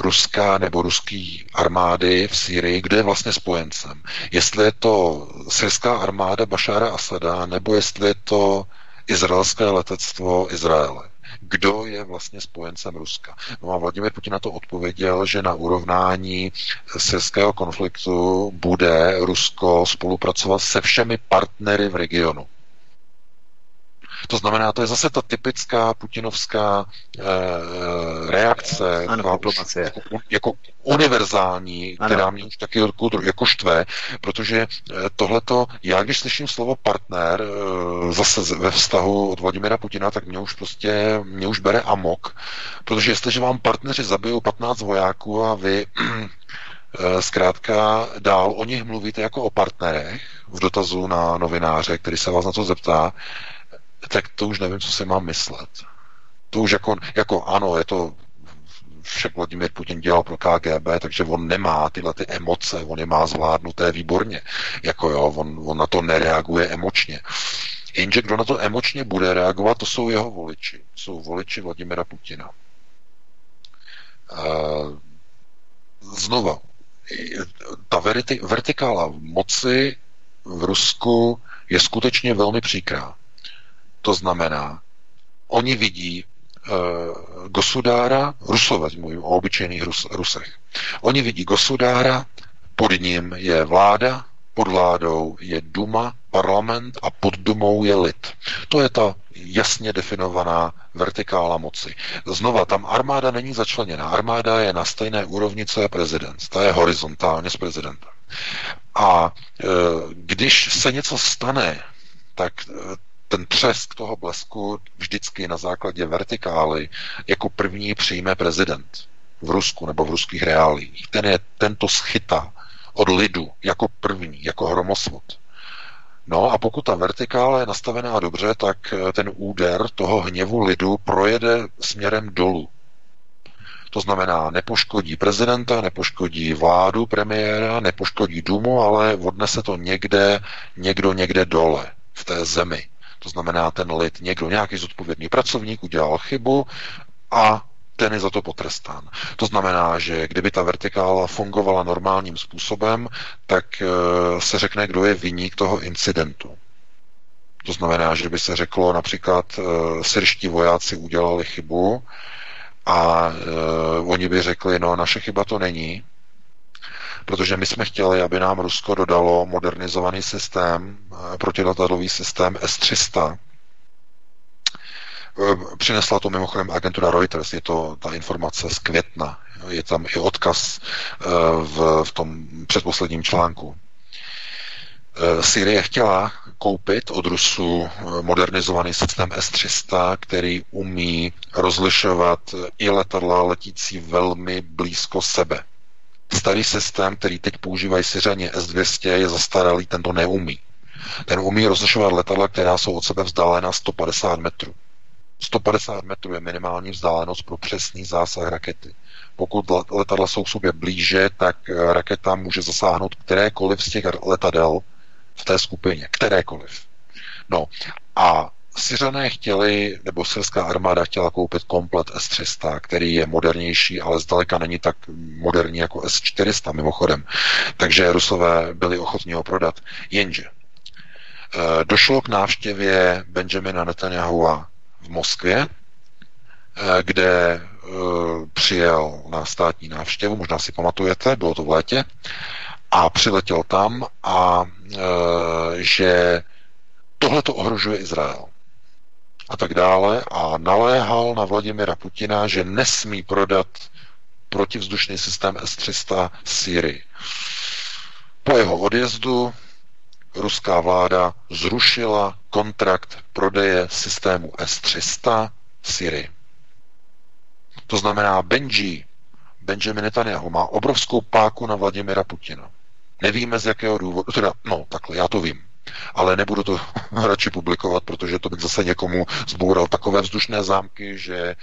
ruská nebo ruský armády v Syrii, kdo je vlastně spojencem. Jestli je to syrská armáda Bašára Asada, nebo jestli je to izraelské letectvo Izraele. Kdo je vlastně spojencem Ruska? No a Vladimir Putin na to odpověděl, že na urovnání syrského konfliktu bude Rusko spolupracovat se všemi partnery v regionu. To znamená, to je zase ta typická putinovská e, reakce, ano, diplomacie. Jako, jako univerzální, ano. která mě už taky jako, jako štve, protože eh, tohleto, já když slyším slovo partner e, zase ve vztahu od Vladimira Putina, tak mě už prostě, mě už bere amok, protože jestliže vám partneři zabijou 15 vojáků a vy zkrátka dál o nich mluvíte jako o partnerech v dotazu na novináře, který se vás na to zeptá, tak to už nevím, co si mám myslet. To už jako, jako ano, je to vše Vladimír Putin dělal pro KGB, takže on nemá tyhle ty emoce, on je má zvládnuté výborně. Jako jo, on, on na to nereaguje emočně. Jenže kdo na to emočně bude reagovat, to jsou jeho voliči. Jsou voliči Vladimira Putina. Uh, znova, ta verti, vertikála moci v Rusku je skutečně velmi příkrá. To znamená, oni vidí e, gosudára, Rusové, mluvím o obyčejných Rus, Rusech, oni vidí gosudára, pod ním je vláda, pod vládou je Duma, parlament a pod Dumou je lid. To je ta jasně definovaná vertikála moci. Znova, tam armáda není začleněná. Armáda je na stejné úrovni, co je prezident. Ta je horizontálně s prezidentem. A e, když se něco stane, tak e, ten třesk toho blesku vždycky na základě vertikály jako první přijme prezident v Rusku nebo v ruských reálích. Ten je tento schytá od lidu jako první, jako hromosvod. No a pokud ta vertikála je nastavená dobře, tak eh, ten úder toho hněvu lidu projede směrem dolů. To znamená, nepoškodí prezidenta, nepoškodí vládu premiéra, nepoškodí Dumu, ale odnese to někde, někdo někde dole, v té zemi. To znamená, ten lid, někdo, nějaký zodpovědný pracovník udělal chybu a ten je za to potrestán. To znamená, že kdyby ta vertikála fungovala normálním způsobem, tak eh, se řekne, kdo je viník toho incidentu. To znamená, že by se řeklo například, uh, syrští vojáci udělali chybu a uh, oni by řekli, no naše chyba to není, protože my jsme chtěli, aby nám Rusko dodalo modernizovaný systém, eh, protiletadlový systém S-300. Eh, přinesla to mimochodem agentura Reuters, je to ta informace z května, je tam i odkaz eh, v, v tom předposledním článku. Syrie chtěla koupit od Rusů modernizovaný systém S-300, který umí rozlišovat i letadla letící velmi blízko sebe. Starý systém, který teď používají Syřaně S-200, je zastaralý, ten to neumí. Ten umí rozlišovat letadla, která jsou od sebe vzdálena 150 metrů. 150 metrů je minimální vzdálenost pro přesný zásah rakety. Pokud letadla jsou k sobě blíže, tak eh, raketa může zasáhnout kterékoliv z těch letadel v té skupině. Kterékoliv. No a Syřané chtěli, nebo syrská armáda chtěla koupit komplet S-300, který je modernější, ale zdaleka není tak moderní jako S-400 mimochodem. Takže Rusové byli ochotní ho prodat. Jenže eh, došlo k návštěvě Benjamina Netanyahua v Moskvě, eh, kde eh, přijel na státní návštěvu, možná si pamatujete, bylo to v létě, a přiletěl tam a že tohle to ohrožuje Izrael a tak dále a naléhal na Vladimira Putina, že nesmí prodat protivzdušný systém S-300 Syrii. Po jeho odjezdu ruská vláda zrušila kontrakt prodeje systému S-300 Syrii. To znamená, Benji, Benjamin Netanyahu má obrovskou páku na Vladimira Putina. Nevíme z jakého důvodu, teda, no takhle, já to vím ale nebudu to radši publikovat, protože to bych zase někomu zboural takové vzdušné zámky, že e,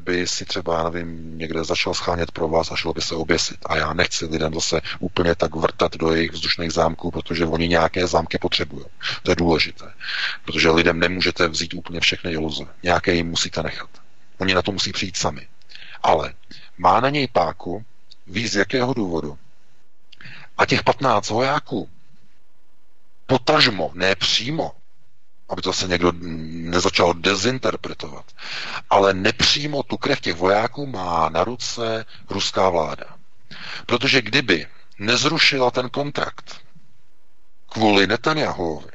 by si třeba, nevím, někde začal schánět pro vás a šlo by se oběsit. A já nechci lidem zase úplně tak vrtat do jejich vzdušných zámků, protože oni nějaké zámky potřebují. To je důležité. Protože lidem nemůžete vzít úplně všechny iluze. Nějaké jim musíte nechat. Oni na to musí přijít sami. Ale má na něj páku, ví z jakého důvodu. A těch 15 vojáků, potažmo, ne přímo, aby to se někdo nezačal dezinterpretovat, ale nepřímo tu krev těch vojáků má na ruce ruská vláda. Protože kdyby nezrušila ten kontrakt kvůli Netanyahuovi,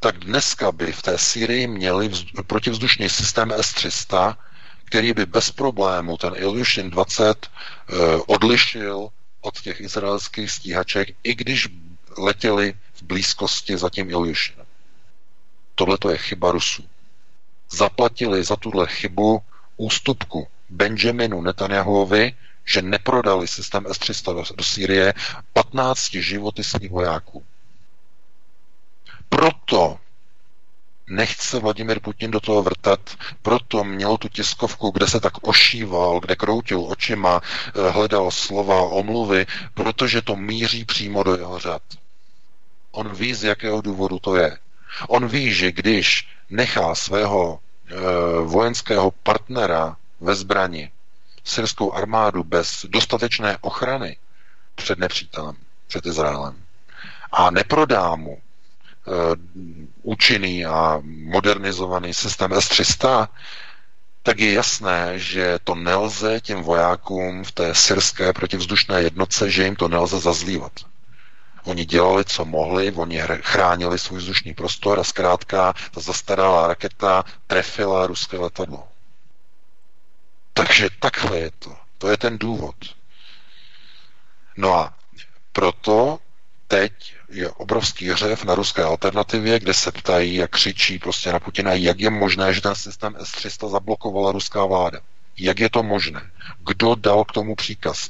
tak dneska by v té Syrii měli vz- protivzdušný systém S-300, který by bez problému ten Ilyushin 20 eh, odlišil od těch izraelských stíhaček, i když letěli v blízkosti za tím Ilyushinem. Tohle to je chyba Rusů. Zaplatili za tuhle chybu ústupku Benjaminu Netanyahuovi, že neprodali systém S-300 do, do Sýrie 15 životy svých vojáků. Proto nechce Vladimir Putin do toho vrtat, proto měl tu tiskovku, kde se tak ošíval, kde kroutil očima, eh, hledal slova, omluvy, protože to míří přímo do jeho řad. On ví, z jakého důvodu to je. On ví, že když nechá svého e, vojenského partnera ve zbrani, syrskou armádu bez dostatečné ochrany před nepřítelem, před Izraelem, a neprodá mu Eh, účinný a modernizovaný systém S-300, tak je jasné, že to nelze těm vojákům v té syrské protivzdušné jednotce, že jim to nelze zazlívat. Oni dělali, co mohli, oni chránili svůj vzdušný prostor a zkrátka ta zastaralá raketa trefila ruské letadlo. Takže takhle je to. To je ten důvod. No a proto teď je obrovský hřev na ruské alternativě, kde se ptají a křičí prostě na Putina, jak je možné, že ten systém S-300 zablokovala ruská vláda. Jak je to možné? Kdo dal k tomu příkaz?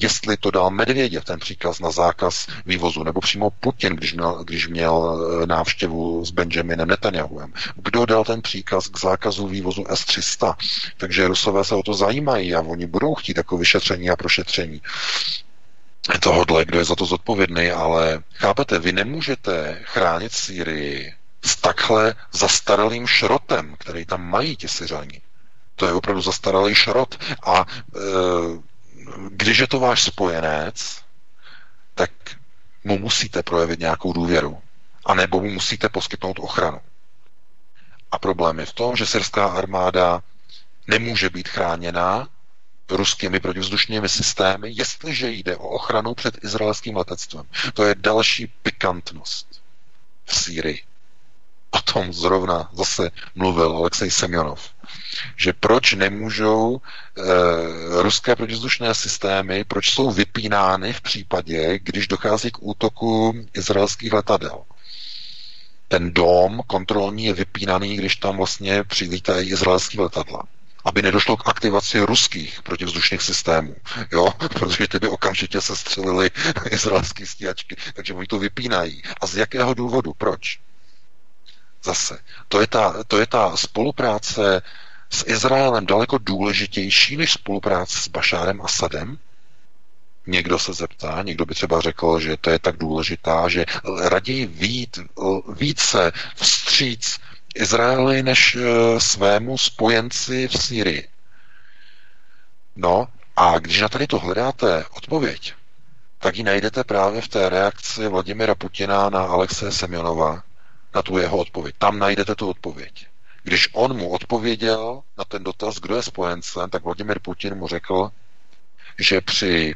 Jestli to dal Medvěděv, ten příkaz na zákaz vývozu, nebo přímo Putin, když měl, když měl eh, návštěvu s Benjaminem Netanyahuem. Kdo dal ten příkaz k zákazu vývozu S-300? Takže Rusové se o to zajímají a oni budou chtít jako vyšetření a prošetření tohodle, kdo je za to zodpovědný, ale chápete, vy nemůžete chránit Sýrii s takhle zastaralým šrotem, který tam mají ti Syřani. To je opravdu zastaralý šrot. A e, když je to váš spojenec, tak mu musíte projevit nějakou důvěru. A nebo mu musíte poskytnout ochranu. A problém je v tom, že syrská armáda nemůže být chráněná ruskými protivzdušnými systémy, jestliže jde o ochranu před izraelským letectvem. To je další pikantnost v Sýrii. O tom zrovna zase mluvil Alexej Semjonov. Že proč nemůžou e, ruské protivzdušné systémy, proč jsou vypínány v případě, když dochází k útoku izraelských letadel ten dom kontrolní je vypínaný, když tam vlastně přilítají izraelský letadla aby nedošlo k aktivaci ruských protivzdušných systémů, jo, protože ty by okamžitě se střelili izraelské stíhačky, takže oni to vypínají. A z jakého důvodu? Proč? Zase, to je ta, to je ta spolupráce s Izraelem daleko důležitější než spolupráce s Bašárem Asadem? Někdo se zeptá, někdo by třeba řekl, že to je tak důležitá, že raději vít, více vstříc Izraeli než eh, svému spojenci v Sýrii. No a když na tady to hledáte odpověď, tak ji najdete právě v té reakci Vladimira Putina na Alexe Semjonova, na tu jeho odpověď. Tam najdete tu odpověď. Když on mu odpověděl na ten dotaz, kdo je spojencem, tak Vladimir Putin mu řekl, že při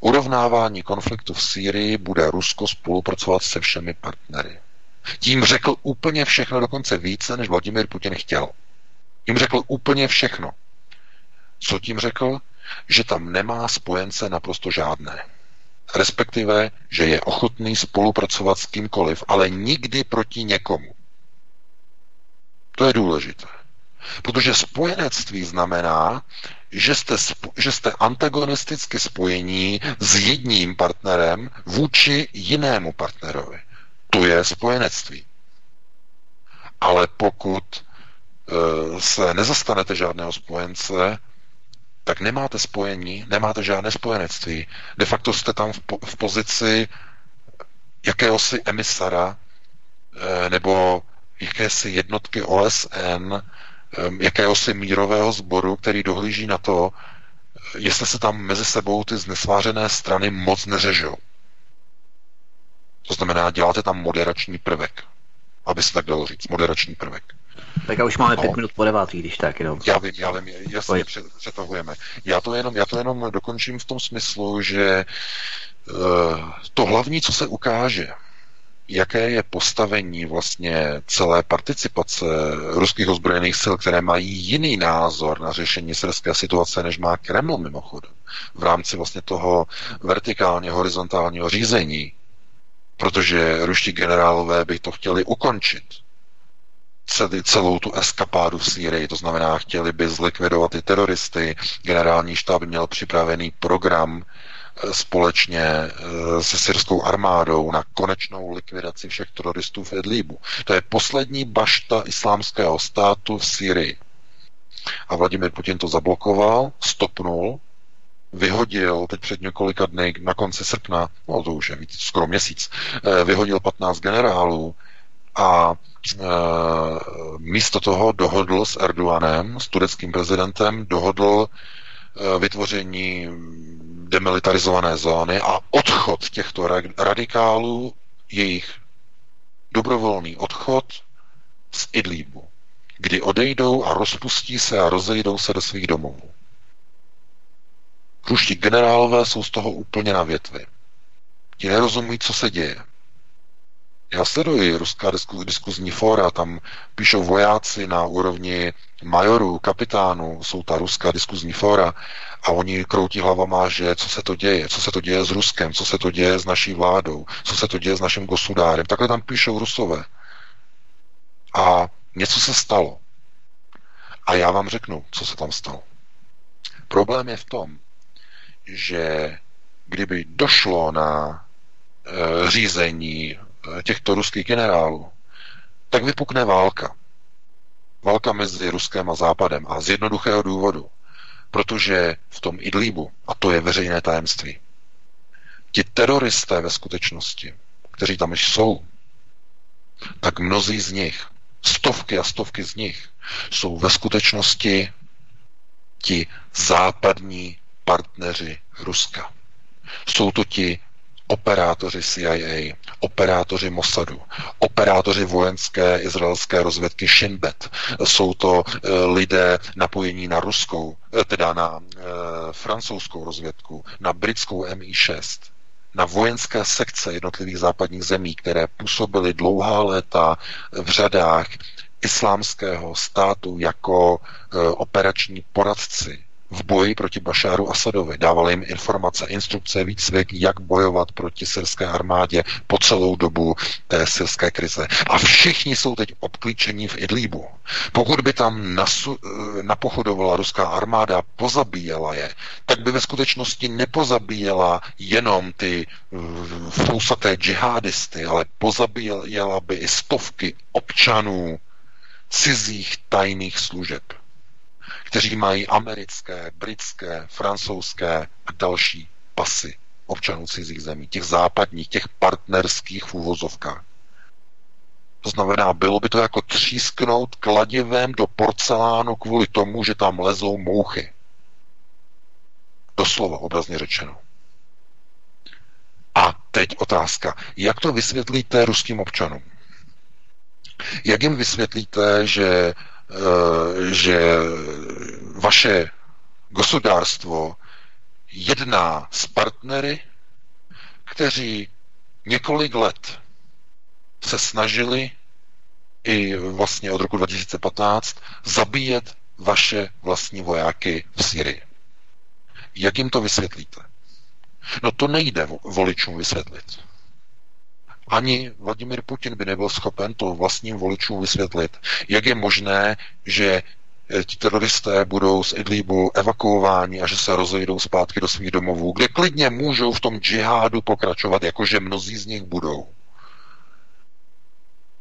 urovnávání konfliktu v Sýrii bude Rusko spolupracovat se všemi partnery. Tím řekl úplně všechno, dokonce více, než Vladimir Putin chtěl. Tím řekl úplně všechno. Co tím řekl? Že tam nemá spojence naprosto žádné. Respektive, že je ochotný spolupracovat s kýmkoliv, ale nikdy proti někomu. To je důležité. Protože spojenectví znamená, že jste, že jste antagonisticky spojení s jedním partnerem vůči jinému partnerovi to je spojenectví. Ale pokud e, se nezastanete žádného spojence, tak nemáte spojení, nemáte žádné spojenectví. De facto jste tam v, po, v pozici jakéhosi emisara e, nebo jakési jednotky OSN, e, jakéhosi mírového sboru, který dohlíží na to, jestli se tam mezi sebou ty znesvářené strany moc neřežou. To znamená, děláte tam moderační prvek, aby se tak dalo říct, moderační prvek. Tak a už máme no. pět minut po devátý, když tak jenom. Já vím, já vím, jasně přetahujeme. Já to, jenom, já to jenom dokončím v tom smyslu, že uh, to hlavní, co se ukáže, jaké je postavení vlastně celé participace ruských ozbrojených sil, které mají jiný názor na řešení syrské situace, než má Kreml mimochodem, v rámci vlastně toho vertikálně horizontálního řízení, protože ruští generálové by to chtěli ukončit celou tu eskapádu v Sýrii, to znamená, chtěli by zlikvidovat ty teroristy, generální štáb měl připravený program eh, společně eh, se syrskou armádou na konečnou likvidaci všech teroristů v Edlíbu. To je poslední bašta islámského státu v Sýrii. A Vladimir Putin to zablokoval, stopnul, vyhodil teď před několika dny, na konci srpna, no to už je víc, skoro měsíc, eh, vyhodil 15 generálů a místo toho dohodl s Erdoganem, s tureckým prezidentem, dohodl e, vytvoření demilitarizované zóny a odchod těchto radikálů, jejich dobrovolný odchod z Idlíbu, kdy odejdou a rozpustí se a rozejdou se do svých domovů. Ruští generálové jsou z toho úplně na větvi. Ti nerozumí, co se děje. Já sleduji ruská diskuzní fóra, tam píšou vojáci na úrovni majorů, kapitánů, jsou ta ruská diskuzní fóra a oni kroutí hlavama, že co se to děje, co se to děje s Ruskem, co se to děje s naší vládou, co se to děje s naším gosudárem. Takhle tam píšou rusové. A něco se stalo. A já vám řeknu, co se tam stalo. Problém je v tom, že kdyby došlo na e, řízení Eh, těchto ruských generálů, tak vypukne válka. Válka mezi Ruskem a Západem. A z jednoduchého důvodu. Protože v tom Idlíbu, a to je veřejné tajemství, ti teroristé ve skutečnosti, kteří tam jsou, tak mnozí z nich, stovky a stovky z nich, jsou ve skutečnosti ti západní partneři Ruska. Jsou to ti operátoři CIA, operátoři Mossadu, operátoři vojenské izraelské rozvědky Shin Bet. Jsou to e, lidé napojení na ruskou, e, teda na e, francouzskou rozvědku, na britskou MI6, na vojenské sekce jednotlivých západních zemí, které působily dlouhá léta v řadách islámského státu jako operační poradci v boji proti Bašáru Asadovi. Dával jim informace, instrukce, výcvik, jak bojovat proti syrské armádě po celou dobu té syrské krize. A všichni jsou teď obklíčení v Idlíbu. Pokud by tam nasu, napochodovala ruská armáda, pozabíjela je, tak by ve skutečnosti nepozabíjela jenom ty fousaté džihadisty, ale pozabíjela by i stovky občanů cizích tajných služeb kteří mají americké, britské, francouzské a další pasy občanů cizích zemí, těch západních, těch partnerských v úvozovkách. To znamená, bylo by to jako třísknout kladivem do porcelánu kvůli tomu, že tam lezou mouchy. Doslova obrazně řečeno. A teď otázka. Jak to vysvětlíte ruským občanům? Jak jim vysvětlíte, že že vaše gospodárstvo jedná s partnery, kteří několik let se snažili i vlastně od roku 2015 zabíjet vaše vlastní vojáky v Syrii. Jak jim to vysvětlíte? No to nejde voličům vysvětlit. Ani Vladimir Putin by nebyl schopen to vlastním voličům vysvětlit. Jak je možné, že eh, ti teroristé budou z Idlíbu evakuováni a že se rozejdou zpátky do svých domovů, kde klidně můžou v tom džihádu pokračovat, jakože mnozí z nich budou.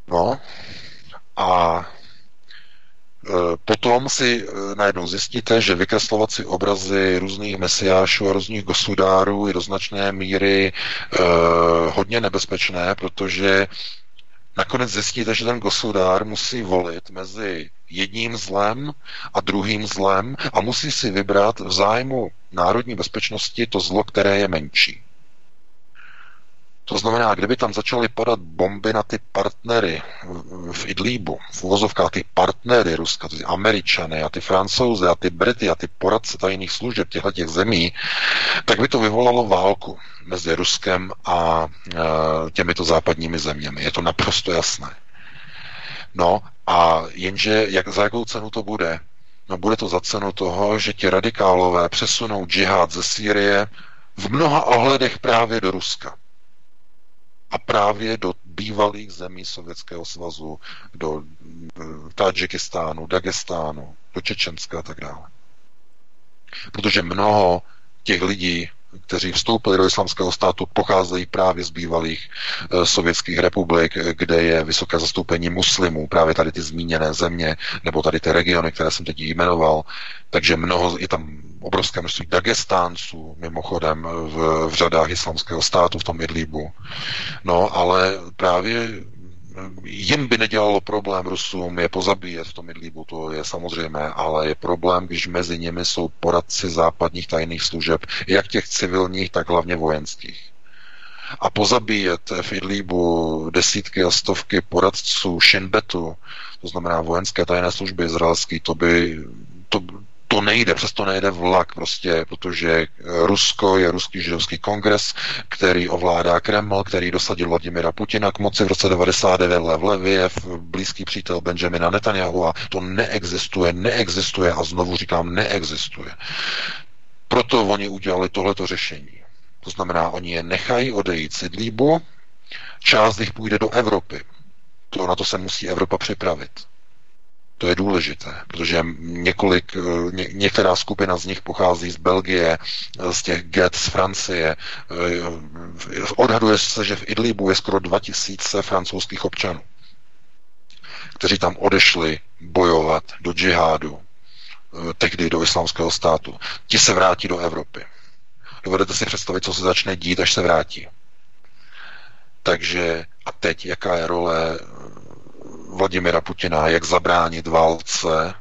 No a potom si eh, najednou zjistíte, že vykreslovat si obrazy různých mesiášů a různých gosudárů je do značné míry eh, hodně nebezpečné, protože nakonec zjistíte, že ten gosudár musí volit mezi jedním zlem a druhým zlem a musí si vybrat v zájmu národní bezpečnosti to zlo, které je menší. To znamená, kdyby tam začaly padat bomby na ty partnery v Idlíbu, v uvozovkách ty partnery Ruska, ty Američany a ty Francouze a ty Brity a ty poradce tajných služeb těchto těch zemí, tak by to vyvolalo válku mezi Ruskem a e, těmito západními zeměmi. Je to naprosto jasné. No a jenže jak, za jakou cenu to bude? No bude to za cenu toho, že ti radikálové přesunou džihad ze Sýrie v mnoha ohledech právě do Ruska a právě do bývalých zemí Sovětského svazu, do eh, Tadžikistánu, Dagestánu, do Čečenska a tak dále. Protože mnoho těch lidí, kteří vstoupili do islamského státu, pocházejí právě z bývalých e, sovětských republik, kde je vysoké zastoupení muslimů, právě tady ty zmíněné země, nebo tady ty regiony, které jsem teď jmenoval. Takže mnoho, je tam obrovské množství Dagestánců, mimochodem, v, v řadách islamského státu v tom Idlíbu. No, ale právě jim by nedělalo problém Rusům je pozabíjet v tom Idlíbu, to je samozřejmé, ale je problém, když mezi nimi jsou poradci západních tajných služeb, jak těch civilních, tak hlavně vojenských. A pozabíjet v Idlíbu desítky a stovky poradců Shinbetu, to znamená vojenské tajné služby izraelské, to by, to, to nejde, přesto nejde vlak prostě, protože Rusko je ruský židovský kongres, který ovládá Kreml, který dosadil Vladimira Putina k moci v roce 99 Lev Leviev, blízký přítel Benjamina Netanyahu a to neexistuje, neexistuje a znovu říkám, neexistuje. Proto oni udělali tohleto řešení. To znamená, oni je nechají odejít z Idlíbu, část jich půjde do Evropy. To na to se musí Evropa připravit. To je důležité, protože několik, eh, ně, některá skupina z nich pochází z Belgie, eh, z těch get z Francie. Eh, odhaduje se, že v Idlibu je skoro 2000 francouzských občanů, kteří tam odešli bojovat do džihádu, tehdy do islámského státu. Ti se vrátí do Evropy. Dovedete si představit, co se začne dít, až se vrátí. Takže a teď, jaká je role Vladimira Putina, jak zabránit válce,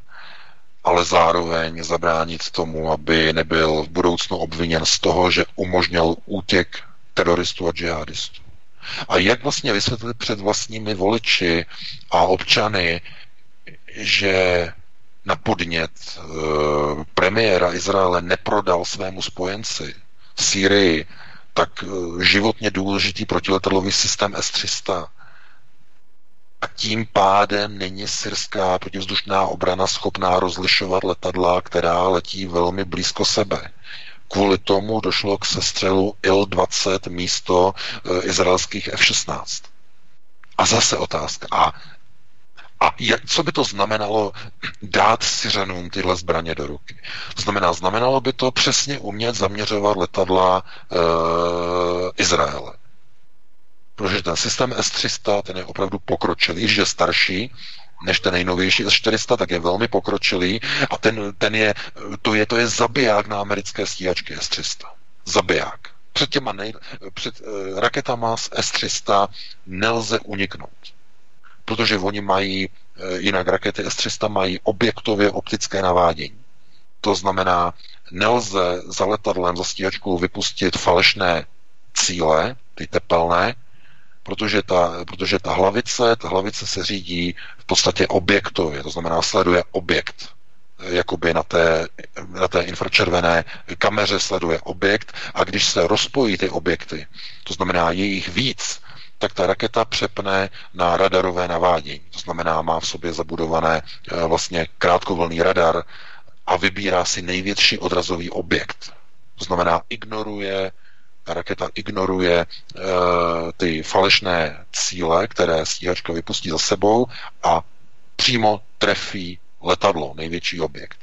ale zároveň zabránit tomu, aby nebyl v budoucnu obviněn z toho, že umožnil útěk teroristů a džihadistů. A jak vlastně vysvětlit před vlastními voliči a občany, že na podnět e, premiéra Izraele neprodal svému spojenci Sýrii tak e, životně důležitý protiletadlový systém S-300, a tím pádem není syrská protivzdušná obrana schopná rozlišovat letadla, která letí velmi blízko sebe. Kvůli tomu došlo k sestřelu Il-20 místo e, izraelských F-16. A zase otázka. A, a jak, co by to znamenalo dát Syřanům tyhle zbraně do ruky? To znamená, znamenalo by to přesně umět zaměřovat letadla e, Izraele protože ten systém S300, ten je opravdu pokročilý, že je starší, než ten nejnovější S400, tak je velmi pokročilý a ten, ten je, to je, to je zabiják na americké stíhačky S300. Zabiják. Před těma nej, před uh, raketama z S300 nelze uniknout. Protože oni mají, uh, jinak rakety S300 mají objektově optické navádění. To znamená, nelze za letadlem, za stíhačkou vypustit falešné cíle, ty tepelné, protože ta, protože ta hlavice, ta hlavice se řídí v podstatě objektově, to znamená sleduje objekt, jakoby na té, na té infračervené kameře sleduje objekt a když se rozpojí ty objekty, to znamená je jich víc, tak ta raketa přepne na radarové navádění. To znamená, má v sobě zabudované eh, vlastně krátkovlný radar a vybírá si největší odrazový objekt. To znamená, ignoruje raketa ignoruje e, ty falešné cíle, které stíhačka vypustí za sebou a přímo trefí letadlo, největší objekt.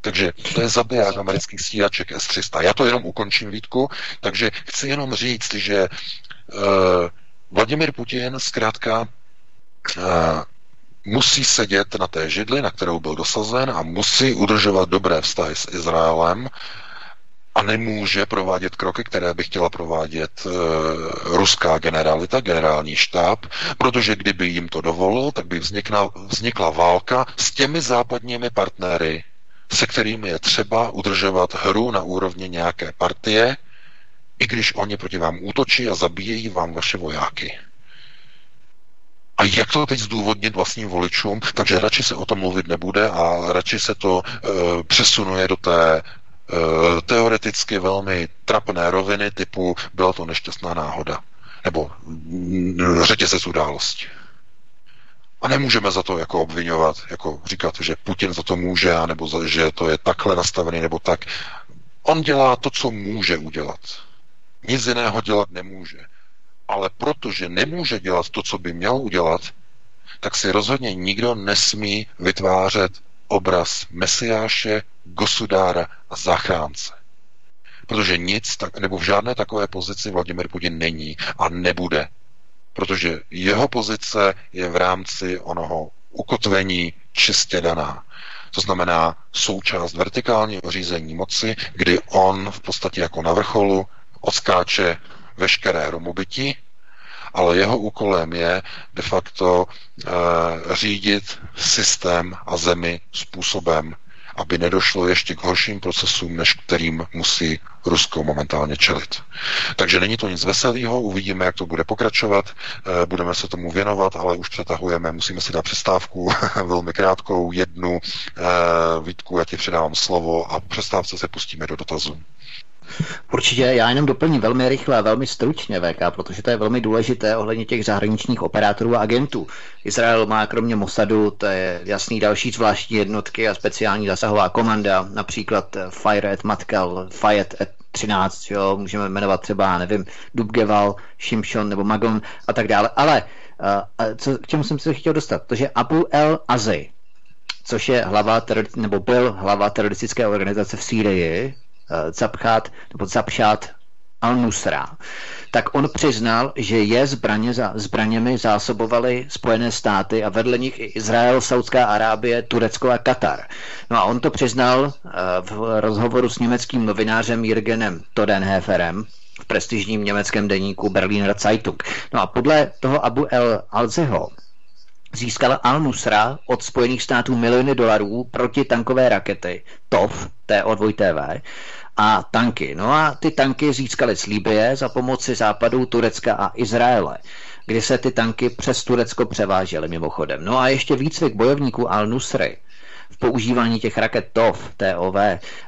Takže to je zabiják amerických stíhaček S-300. Já to jenom ukončím, Vítku, takže chci jenom říct, že e, Vladimir Putin zkrátka e, musí sedět na té židli, na kterou byl dosazen a musí udržovat dobré vztahy s Izraelem, a nemůže provádět kroky, které by chtěla provádět e, ruská generalita, generální štáb, protože kdyby jim to dovolil, tak by vznikla, vznikla válka s těmi západními partnery, se kterými je třeba udržovat hru na úrovni nějaké partie, i když oni proti vám útočí a zabíjejí vám vaše vojáky. A jak to teď zdůvodnit vlastním voličům? Takže radši se o tom mluvit nebude a radši se to e, přesunuje do té teoreticky velmi trapné roviny typu byla to nešťastná náhoda nebo mm, řetězec událostí. A nemůžeme za to jako obvinovat, jako říkat, že Putin za to může, nebo že to je takhle nastavený, nebo tak. On dělá to, co může udělat. Nic jiného dělat nemůže. Ale protože nemůže dělat to, co by měl udělat, tak si rozhodně nikdo nesmí vytvářet obraz mesiáše, gosudára a zachránce. Protože nic, tak, nebo v žádné takové pozici Vladimir Putin není a nebude. Protože jeho pozice je v rámci onoho ukotvení čistě daná. To znamená součást vertikálního řízení moci, kdy on v podstatě jako na vrcholu odskáče veškeré romobytí, ale jeho úkolem je de facto e, řídit systém a zemi způsobem, aby nedošlo ještě k horším procesům, než kterým musí Rusko momentálně čelit. Takže není to nic veselého, uvidíme, jak to bude pokračovat, e, budeme se tomu věnovat, ale už přetahujeme, musíme si dát přestávku, velmi krátkou, jednu. E, Vítku, já ti předávám slovo a přestávce se pustíme do dotazu. Určitě, já jenom doplním velmi rychle a velmi stručně VK, protože to je velmi důležité ohledně těch zahraničních operátorů a agentů. Izrael má kromě Mossadu, to je jasný další zvláštní jednotky a speciální zasahová komanda, například Fire at Matkal, Fayet at 13, jo, můžeme jmenovat třeba, nevím, Dubgeval, Shimshon nebo Magon a tak dále. Ale uh, co, k čemu jsem se chtěl dostat? To, že Abu El Azay, což je hlava, nebo byl hlava teroristické organizace v Sýrii, Zapchat, nebo Zapšat al-Nusra, tak on přiznal, že je zbraně za, zbraněmi zásobovali Spojené státy a vedle nich i Izrael, Saudská Arábie, Turecko a Katar. No a on to přiznal eh, v rozhovoru s německým novinářem Jürgenem Todenheferem v prestižním německém deníku Berliner Zeitung. No a podle toho Abu El Alzeho získala Al-Nusra od Spojených států miliony dolarů proti tankové rakety TOV, TO2TV, a tanky. No a ty tanky získaly z Libie za pomoci západu Turecka a Izraele kdy se ty tanky přes Turecko převážely mimochodem. No a ještě výcvik bojovníků Al-Nusry v používání těch raket TOV, TOV,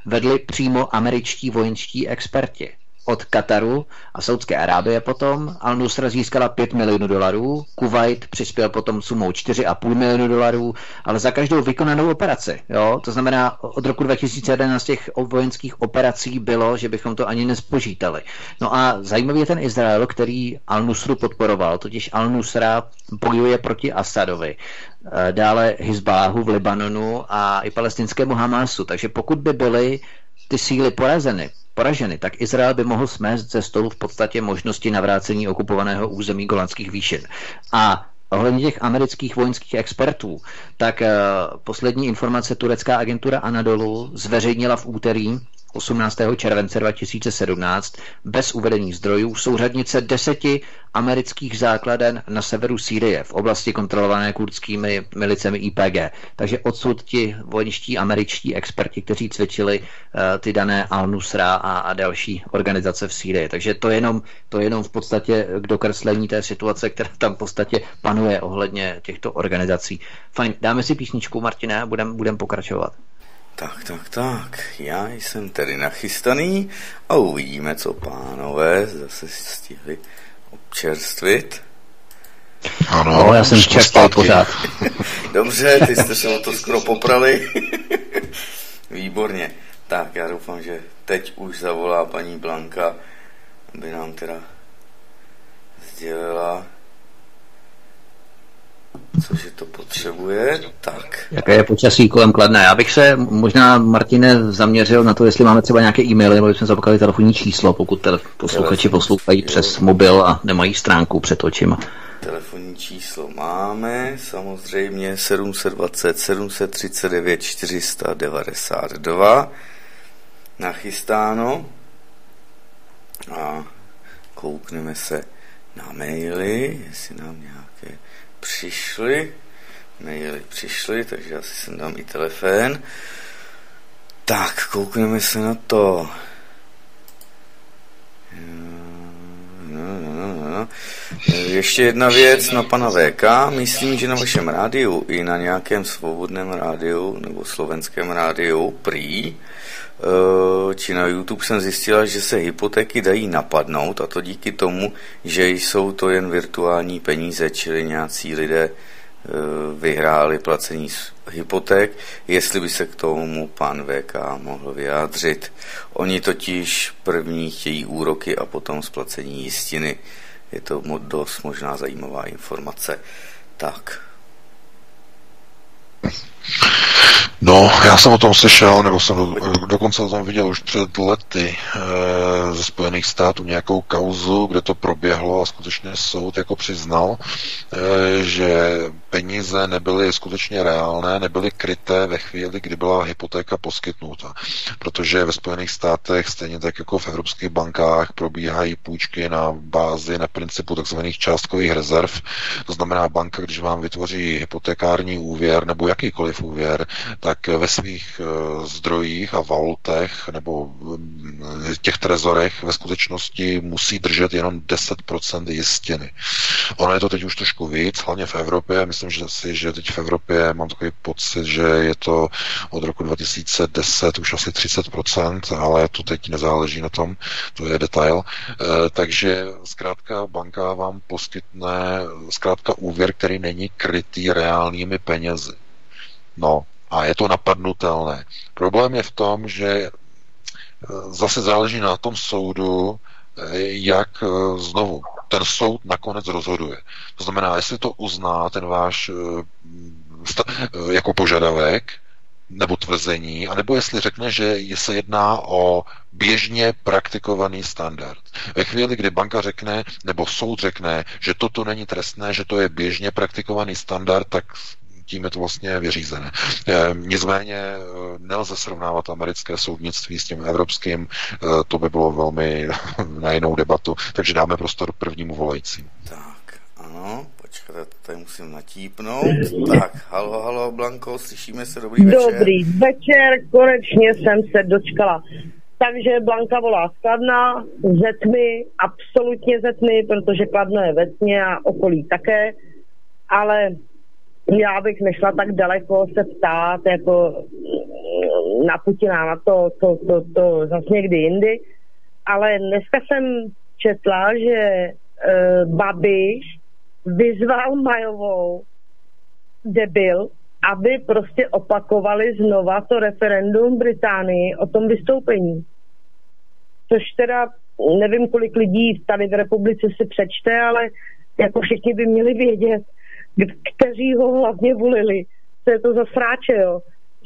vedli přímo američtí vojenští experti od Kataru a Saudské Arábie potom. Al-Nusra získala 5 milionů dolarů, Kuwait přispěl potom sumou 4,5 milionu dolarů, ale za každou vykonanou operaci. Jo? To znamená, od roku 2011 těch vojenských operací bylo, že bychom to ani nespočítali. No a zajímavý je ten Izrael, který Al-Nusru podporoval, totiž Al-Nusra bojuje proti Asadovi eh, dále Hizbaláhu v Libanonu a i palestinskému Hamásu. Takže pokud by byly ty síly porazeny, poraženy, tak Izrael by mohl smést ze stolu v podstatě možnosti navrácení okupovaného území Golanských výšin. A Ohledně těch amerických vojenských expertů, tak uh, poslední informace turecká agentura Anadolu zveřejnila v úterý 18. července 2017 bez uvedení zdrojů souřadnice deseti amerických základen na severu Sýrie v oblasti kontrolované kurdskými milicemi IPG. Takže odsud ti vojenští američtí experti, kteří cvičili uh, ty dané Al-Nusra a, a další organizace v Sýrii. Takže to jenom, to jenom v podstatě k dokreslení té situace, která tam v podstatě panuje ohledně těchto organizací. Fajn, dáme si písničku, Martine, a budeme budem pokračovat. Tak, tak, tak, já jsem tedy nachystaný a uvidíme, co pánové zase stihli občerstvit. Ano, no, já jsem čerpal pořád. Dobře, ty jste se o to skoro poprali. Výborně. Tak, já doufám, že teď už zavolá paní Blanka, aby nám teda sdělila cože to potřebuje, tak. Jaké je počasí kolem Kladné? Já bych se možná, Martine, zaměřil na to, jestli máme třeba nějaké e-maily, nebo jsme zapakali telefonní číslo, pokud tele- posluchači poslouchají přes mobil a nemají stránku před očima. Telefonní číslo máme, samozřejmě 720 739 492. Nachystáno. A koukneme se na maily, jestli nám nějaké přišly. Maily přišly, takže asi sem dám i telefon. Tak, koukneme se na to. Ještě jedna věc na pana VK. Myslím, že na vašem rádiu i na nějakém svobodném rádiu nebo slovenském rádiu prý či na YouTube jsem zjistila, že se hypotéky dají napadnout a to díky tomu, že jsou to jen virtuální peníze, čili nějací lidé eh, vyhráli placení hypoték, jestli by se k tomu pan VK mohl vyjádřit. Oni totiž první chtějí úroky a potom splacení jistiny. Je to dost možná zajímavá informace. Tak. No, já jsem o tom slyšel, nebo jsem do, dokonce o tom viděl už před lety e, ze Spojených států nějakou kauzu, kde to proběhlo a skutečně soud jako přiznal, e, že peníze nebyly skutečně reálné, nebyly kryté ve chvíli, kdy byla hypotéka poskytnuta. Protože ve Spojených státech, stejně tak jako v evropských bankách, probíhají půjčky na bázi, na principu tzv. částkových rezerv. To znamená, banka, když vám vytvoří hypotekární úvěr nebo jakýkoliv úvěr, tak ve svých eh, zdrojích a valutech nebo eh, těch trezorech ve skutečnosti musí držet jenom 10% jistiny. Ono je to teď už trošku víc, hlavně v Evropě. Myslím že si, že teď v Evropě mám takový pocit, že je to od roku 2010 už asi 30%, ale to teď nezáleží na tom, to je detail. Eh, takže zkrátka banka vám poskytne zkrátka úvěr, který není krytý reálnými penězi. No, a je to napadnutelné. Problém je v tom, že eh, zase záleží na tom soudu, eh, jak eh, znovu ten soud nakonec rozhoduje. To znamená, jestli to uzná ten váš jako požadavek, nebo tvrzení, anebo jestli řekne, že se jedná o běžně praktikovaný standard. Ve chvíli, kdy banka řekne, nebo soud řekne, že toto není trestné, že to je běžně praktikovaný standard, tak tím je to vlastně vyřízené. Eh, nicméně eh, nelze srovnávat americké soudnictví s tím evropským, eh, to by bylo velmi na jinou debatu, takže dáme prostor prvnímu volajícímu. Tak, ano, počkejte, tady musím natípnout. Tak, halo, halo, Blanko, slyšíme se, dobrý večer. Dobrý večer, konečně jsem se dočkala. Takže Blanka volá z Kladna, ze tmy, absolutně ze tmy, protože Kladno je ve tmě a okolí také, ale já bych nešla tak daleko se ptát jako na Putina, na to, to, to, to zase někdy jindy, ale dneska jsem četla, že uh, Babiš vyzval Majovou debil, aby prostě opakovali znova to referendum Británii o tom vystoupení. Což teda nevím, kolik lidí tady v republice si přečte, ale jako všichni by měli vědět, kteří ho hlavně volili. To je to za sráče, jo.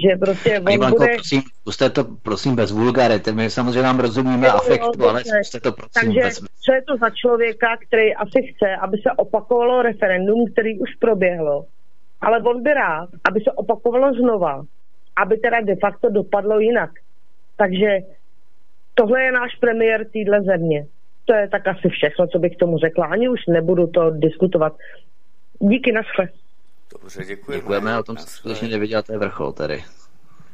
Že prostě on Blanko, bude... prosím, puste to prosím bez vulgarity. My samozřejmě vám rozumíme jo, afektu, jo, ale puste to prosím Takže bez... co je to za člověka, který asi chce, aby se opakovalo referendum, který už proběhlo. Ale on by rád, aby se opakovalo znova, aby teda de facto dopadlo jinak. Takže tohle je náš premiér téhle země. To je tak asi všechno, co bych tomu řekla. Ani už nebudu to diskutovat. Díky, naschle. Dobře, děkujeme. Děkujeme, o tom skutečně neviděl, to je vrchol tady.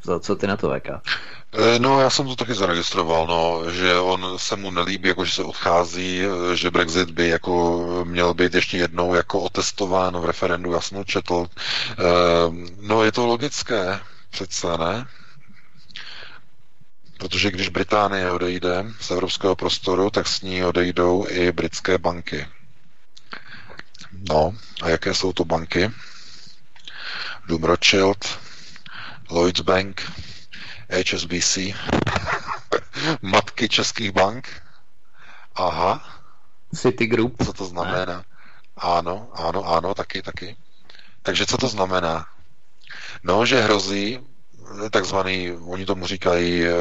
Co, co ty na to, VK? Eh, no, já jsem to taky zaregistroval, no, že on se mu nelíbí, jako že se odchází, eh, že Brexit by jako měl být ještě jednou jako otestován v referendu, já jsem to četl. Eh, no, je to logické, přece, ne? Protože když Británie odejde z evropského prostoru, tak s ní odejdou i britské banky. No, a jaké jsou to banky? Doom Rothschild, Lloyds Bank, HSBC, matky českých bank. Aha. Citigroup. Co to znamená? Ano, ano, ano, taky, taky. Takže co to znamená? No, že hrozí takzvaný, oni tomu říkají uh,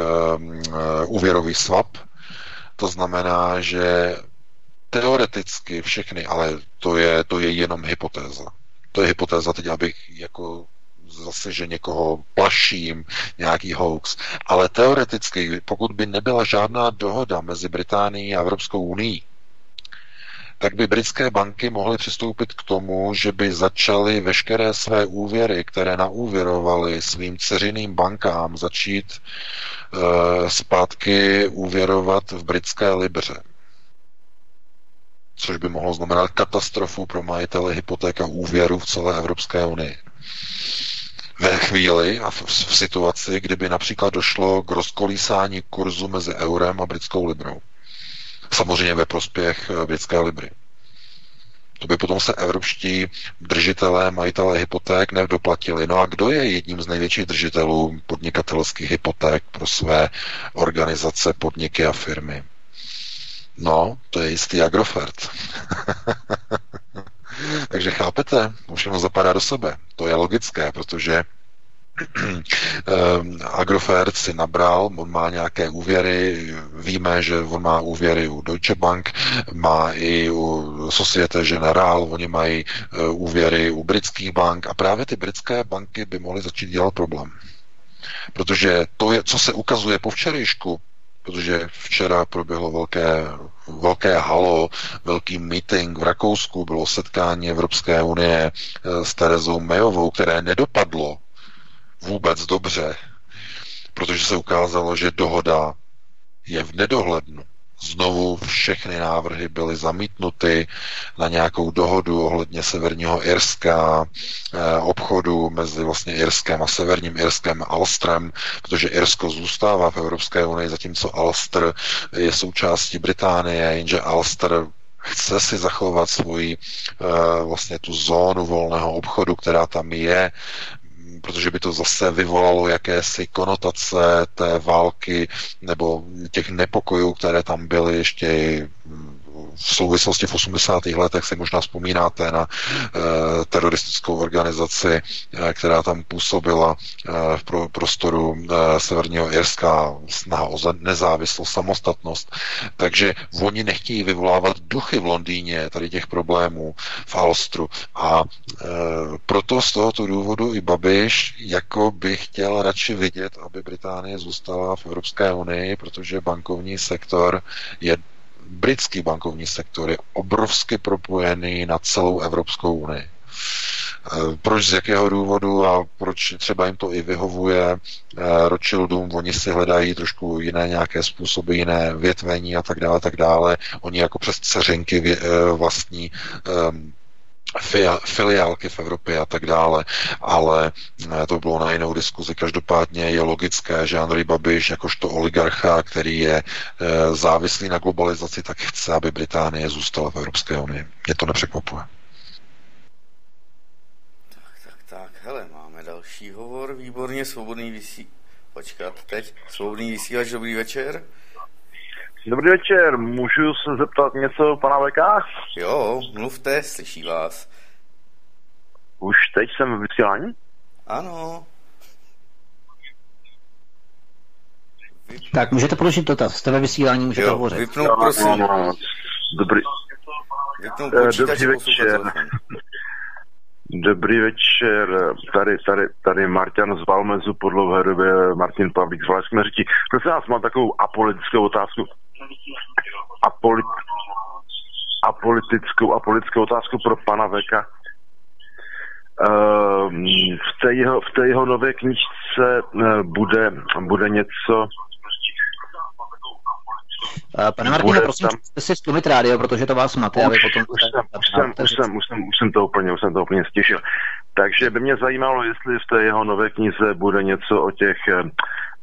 uh, úvěrový swap, to znamená, že teoreticky všechny, ale to je, to je jenom hypotéza. To je hypotéza, teď abych jako zase, že někoho plaším, nějaký hoax. Ale teoreticky, pokud by nebyla žádná dohoda mezi Británií a Evropskou unii, tak by britské banky mohly přistoupit k tomu, že by začaly veškeré své úvěry, které naúvěrovaly svým ceřiným bankám, začít e, zpátky úvěrovat v britské libře. Což by mohlo znamenat katastrofu pro majitele hypotéka úvěru v celé Evropské unii. Ve chvíli a v, v situaci, kdyby například došlo k rozkolísání kurzu mezi eurem a britskou librou. Samozřejmě ve prospěch eh, britské libry. To by potom se evropští držitelé, majitelé hypoték nedoplatili. No a kdo je jedním z největších držitelů podnikatelských hypoték pro své organizace, podniky a firmy? No, to je jistý Agrofert. Takže chápete, všechno zapadá do sebe. To je logické, protože Ehm, Agrofert si nabral, on má nějaké úvěry, víme, že on má úvěry u Deutsche Bank, má i u Societe Generale, oni mají e, úvěry u britských bank a právě ty britské banky by mohly začít dělat problém. Protože to, je, co se ukazuje po včerejšku, protože včera proběhlo velké, velké halo, velký meeting v Rakousku, bylo setkání Evropské unie e, s Terezou Mayovou, které nedopadlo vůbec dobře, protože se ukázalo, že dohoda je v nedohlednu. Znovu všechny návrhy byly zamítnuty na nějakou dohodu ohledně Severního Irska, eh, obchodu mezi vlastně Irskem a Severním Irskem Alstrem, protože Irsko zůstává v Evropské unii, zatímco Alster je součástí Británie, jenže Alster chce si zachovat svoji eh, vlastně tu zónu volného obchodu, která tam je, protože by to zase vyvolalo jakési konotace té války nebo těch nepokojů, které tam byly ještě v souvislosti v 80. letech si možná vzpomínáte na e, teroristickou organizaci, e, která tam působila e, v pro, prostoru Severního Irska, snaha o nezávislost, samostatnost. Takže oni nechtějí vyvolávat duchy v Londýně tady těch problémů v Alstru. A proto z tohoto důvodu i Babiš jako by chtěl radši vidět, aby Británie zůstala v Evropské unii, protože bankovní sektor je britský bankovní sektor je obrovsky propojený na celou Evropskou unii. E, proč, z jakého důvodu a proč třeba jim to i vyhovuje e, Rothschildům, oni si hledají trošku jiné nějaké způsoby, jiné větvení a tak dále, tak dále. Oni jako přes ceřinky e, vlastní filiálky v Evropě a tak dále, ale eh, to bylo na jinou diskuzi. Každopádně je logické, že Andrej Babiš, jakožto oligarcha, který je eh, závislý na globalizaci, tak chce, aby Británie zůstala v Evropské unii. Mě to nepřekvapuje. Tak, tak, tak, hele, máme další hovor, výborně, svobodný vysí... Počkat, teď, svobodný vysílač, dobrý večer. Dobrý večer, můžu se zeptat něco pana VK? Jo, mluvte, slyší vás. Už teď jsem v vysílání? Ano. Vyp... Tak můžete položit dotaz, jste ve vysílání, můžete jo, hovořit. Vypnout, prosím. No, no, dobrý. Vypnout počítač Dobrý večer. Dobrý večer, tady, tady, tady Martin z Valmezu, po dlouhé době Martin Pavlík z Valašské. Prosím vás, mám takovou apolitickou otázku. Apolit, apolitickou, apolitickou otázku pro pana Veka. Uh, v, té jeho, v té jeho nové knižce uh, bude, bude něco Eh, pane Martine, prosím, tam... jste si stlumit rádio, protože to vás máte, aby potom... Už jsem, už, jsem, už, jsem, už, jsem, už jsem to úplně, už jsem to úplně stěšil. Takže by mě zajímalo, jestli v té jeho nové knize bude něco o těch eh,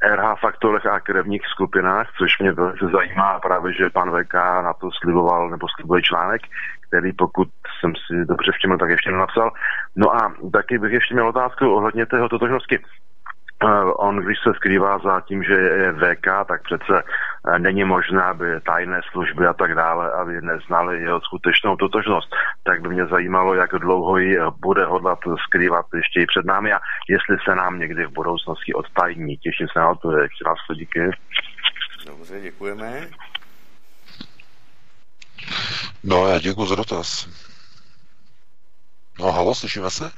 RH faktorech a krevních skupinách, což mě velice zajímá právě, že pan VK na to sliboval nebo slibuje článek, který pokud jsem si dobře všiml, tak ještě nenapsal. No a taky bych ještě měl otázku ohledně tého totožnosti. Eh, on, když se skrývá za tím, že je VK, tak přece není možné, aby tajné služby a tak dále, aby neznali jeho skutečnou totožnost. Tak by mě zajímalo, jak dlouho ji bude hodlat skrývat ještě i před námi a jestli se nám někdy v budoucnosti odtajní. Těším se na to, ještě nás díky. Dobře, děkujeme. No, já děkuji za dotaz. No, halo, slyšíme se?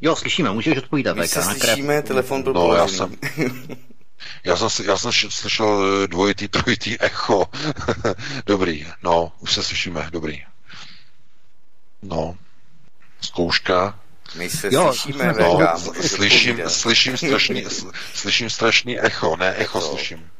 Jo, slyšíme, můžeš odpovídat. My se slyšíme, telefon byl no, já jsem, já jsem, já jsem slyšel eh, dvojitý, trojitý echo. dobrý, no, už se slyšíme, dobrý. No, zkouška. My se jo, slyšíme, no, slyším, slyším, strašný, slyším strašný echo, ne echo slyším.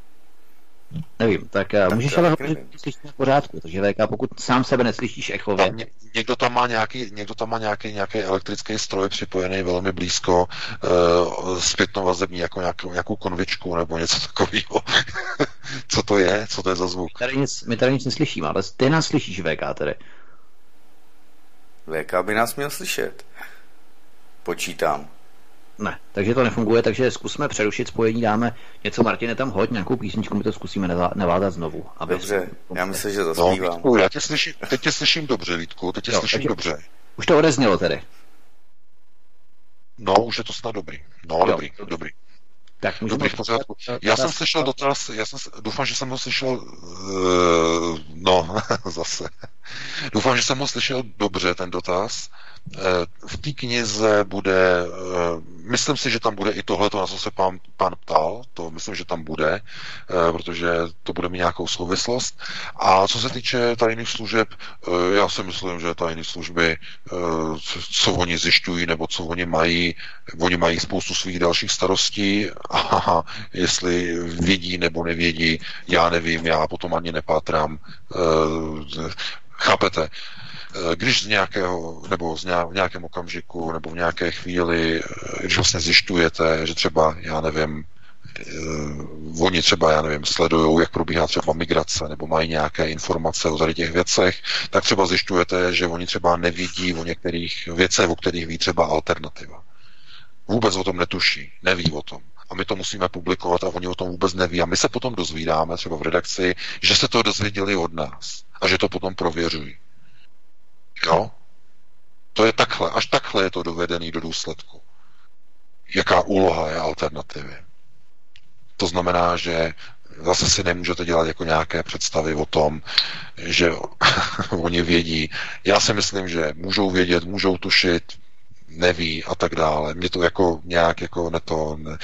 Nevím, tak, eh, tak můžeš ale hovořit, slyšíš v pořádku, takže VK, pokud sám sebe neslyšíš echově. Ně, někdo tam má nějaký, někdo tam má nějaký, nějaký elektrický stroj připojený velmi blízko, uh, zpětnou vazební, jako nějakou, nějakou konvičku nebo něco takového. co to je? Co to je za zvuk? My tady nic, my tady nic neslyšíme, ale ty nás slyšíš, VK, tedy. VK by nás měl slyšet. Počítám. Ne, takže to nefunguje, takže zkusme přerušit spojení, dáme něco, Martine, tam hoď nějakou písničku, my to zkusíme nevázat znovu. Aby Dobře, já myslím, že zaspívám. No, já tě slyším, teď tě slyším dobře, Vítku, teď tě jo, slyším dobře. Už to odeznělo tedy. No, už je to snad dobrý. No, jo, dobrý, dobrý. dobrý. Tak můžeme Dobrý, v pořádku. Já jsem slyšel dotaz, já jsem, doufám, že jsem ho slyšel, uh, no, zase. Doufám, že jsem ho slyšel dobře, ten dotaz. V té knize bude, eh, myslím si, že tam bude i tohle, na co se pán, pán ptal, to myslím, že tam bude, eh, protože to bude mít nějakou souvislost. A co se týče tajných služeb, eh, já si myslím, že tajné služby, co oni zjišťují, nebo co oni mají, oni mají spoustu svých dalších starostí a jestli vědí nebo nevědí, já nevím, já potom ani nepátrám. Chápete? Eh, když z nějakého, nebo z nějak, v nějakém okamžiku, nebo v nějaké chvíli, eh, když vlastně zjišťujete, že třeba, já nevím, uh, oni třeba, já nevím, sledují, jak probíhá třeba migrace, nebo mají nějaké informace o tady těch věcech, tak třeba zjišťujete, že oni třeba nevidí o některých věcech, o kterých ví třeba alternativa. Vůbec o tom netuší, neví o tom. A my to musíme publikovat a oni o tom vůbec neví. A my se potom dozvídáme, třeba v redakci, že se to dozvěděli od nás a že to potom prověřují. Jo? To je takhle, až takhle je to dovedený do důsledku. Jaká úloha je alternativy? To znamená, že zase si nemůžete dělat jako nějaké představy o tom, že oni vědí. Já si myslím, že můžou vědět, můžou tušit, neví a tak dále. Mě to jako nějak jako ne to ne,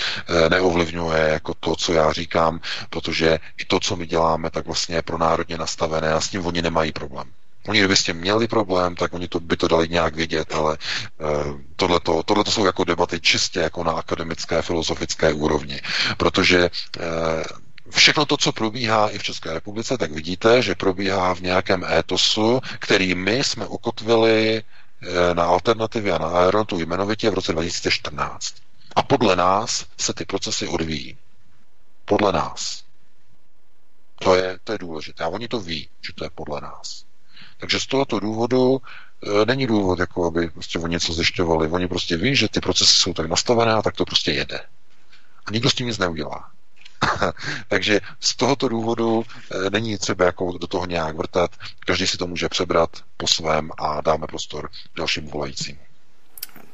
neovlivňuje jako to, co já říkám, protože i to, co my děláme, tak vlastně je pro národně nastavené a s tím oni nemají problém. Oni kdyby s tím měli problém, tak oni to, by to dali nějak vědět, ale uh, tohleto, tohleto jsou jako debaty čistě jako na akademické, filozofické úrovni, protože uh, všechno to, co probíhá i v České republice, tak vidíte, že probíhá v nějakém étosu, který my jsme ukotvili eh, na alternativě a na Aerotu jmenovitě v roce 2014. A podle nás se ty procesy odvíjí. Podle nás. To je, to je důležité. A oni to ví, že to je podle nás. Takže z tohoto důvodu e, není důvod, jako aby prostě oni něco zjišťovali. Oni prostě ví, že ty procesy jsou tak nastavené a tak to prostě jede. A nikdo s tím nic neudělá. Takže z tohoto důvodu e, není třeba jako do toho nějak vrtat. Každý si to může přebrat po svém a dáme prostor dalším volajícím.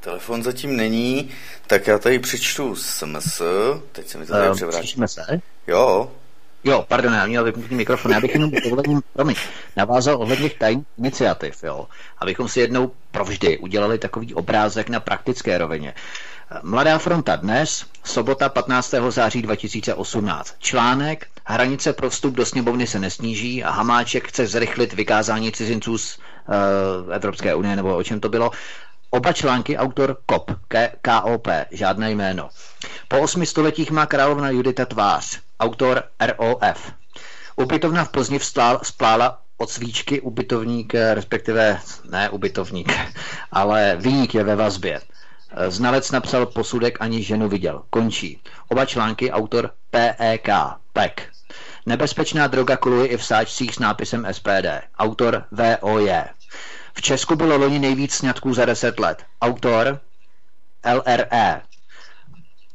Telefon zatím není, tak já tady přečtu SMS. Teď se mi to tady uh, převrátí. se? Jo, Jo, pardon, já měl vypnutý mikrofon. Já bych jenom ohledně, promiň, navázal ohledně tajných iniciativ, jo. Abychom si jednou provždy udělali takový obrázek na praktické rovině. Mladá fronta dnes, sobota 15. září 2018. Článek, hranice pro vstup do sněmovny se nesníží a Hamáček chce zrychlit vykázání cizinců z uh, Evropské unie, nebo o čem to bylo. Oba články autor KOP, KOP, žádné jméno. Po osmi stoletích má královna Judita tvář, autor ROF. Ubytovna v Plzni vstál, splála od svíčky ubytovník, respektive ne ubytovník, ale výnik je ve vazbě. Znalec napsal posudek, ani ženu viděl. Končí. Oba články autor PEK, PEK. Nebezpečná droga koluje i v sáčcích s nápisem SPD. Autor VOJ. V Česku bylo loni nejvíc sňatků za 10 let. Autor LRE.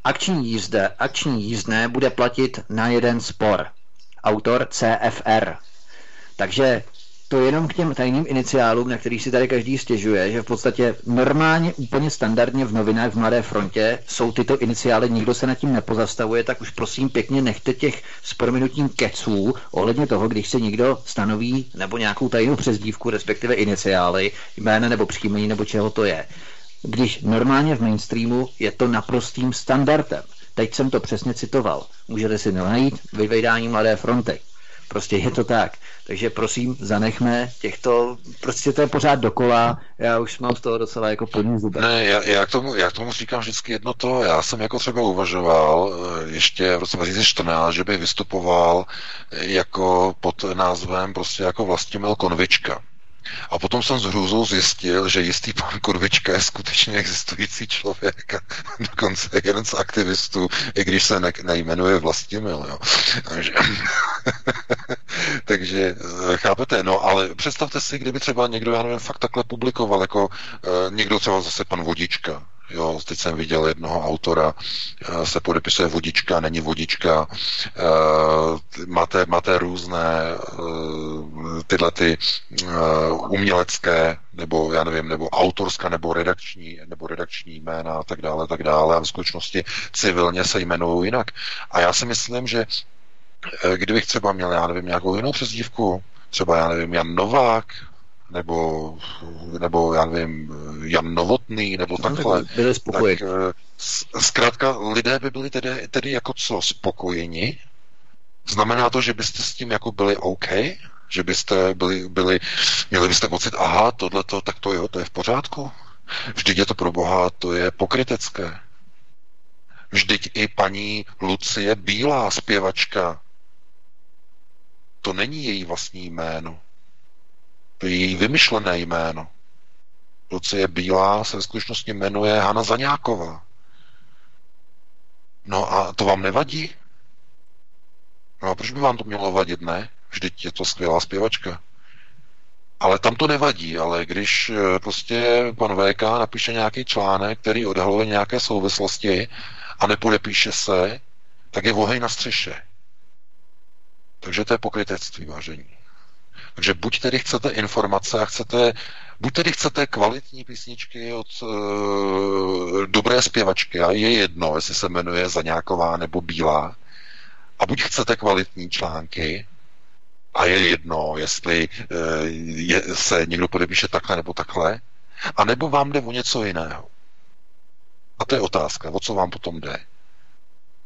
Akční, jízde, akční jízdné bude platit na jeden spor. Autor CFR. Takže to jenom k těm tajným iniciálům, na kterých si tady každý stěžuje, že v podstatě normálně, úplně standardně v novinách v Mladé frontě jsou tyto iniciály, nikdo se nad tím nepozastavuje, tak už prosím pěkně nechte těch s prominutím keců ohledně toho, když se někdo stanoví nebo nějakou tajnou přezdívku, respektive iniciály, jména nebo příjmení nebo čeho to je když normálně v mainstreamu je to naprostým standardem. Teď jsem to přesně citoval. Můžete si najít ve vydání Mladé fronty. Prostě je to tak. Takže prosím, zanechme těchto, prostě to je pořád dokola, já už mám z toho docela jako plný zubek. Ne, já, já, k tomu, já k tomu říkám vždycky jedno to, já jsem jako třeba uvažoval eh, ještě v roce 2014, že by vystupoval jako pod názvem prostě jako Vlastimil Konvička. A potom jsem s hrůzou zjistil, že jistý pan Kurvička je skutečně existující člověk dokonce jeden z aktivistů, i když se ne- nejmenuje Vlastimil. Jo. Takže, takže eh, chápete, no ale představte si, kdyby třeba někdo, já nevím, fakt takhle publikoval, jako uh, někdo třeba zase pan Vodička, Jo, teď jsem viděl jednoho autora, eh, se podepisuje vodička, není vodička, eh, máte, máte různé eh, tyhle ty umělecké, nebo já nevím, nebo autorská, nebo redakční, nebo redakční jména a tak dále, tak dále a v skutečnosti civilně se jmenují jinak. A já si myslím, že kdybych třeba měl, já nevím, nějakou jinou přezdívku, třeba, já nevím, Jan Novák, nebo, nebo já nevím, Jan Novotný, nebo takhle. Byli spokojeni. Tak, eh, zkrátka, lidé by byli tedy, tedy jako co, spokojeni? Znamená to, že byste s tím jako byli OK? Že byste byli, byli měli byste pocit, aha, tohleto, tak to jo, to je v pořádku? Vždyť je to pro Boha, to je pokrytecké. Vždyť i paní Lucie Bílá, zpěvačka, to není její vlastní jméno. Je její vymyšlené jméno. Lucie Bílá se ve skutečnosti jmenuje Hana Zaňáková. No a to vám nevadí? No a proč by vám to mělo vadit, ne? Vždyť je to skvělá zpěvačka. Ale tam to nevadí, ale když eh, prostě pan VK napíše nějaký článek, který odhaluje nějaké souvislosti a nepodepíše se, tak je vohej na střeše. Takže to je pokrytectví, vážení. Takže buď tedy chcete informace a chcete, buď tedy chcete kvalitní písničky od e, dobré zpěvačky, a je jedno, jestli se jmenuje Zaňáková nebo Bílá, a buď chcete kvalitní články, a je jedno, jestli e, je, se někdo podepíše takhle nebo takhle, a nebo vám jde o něco jiného. A to je otázka, o co vám potom jde.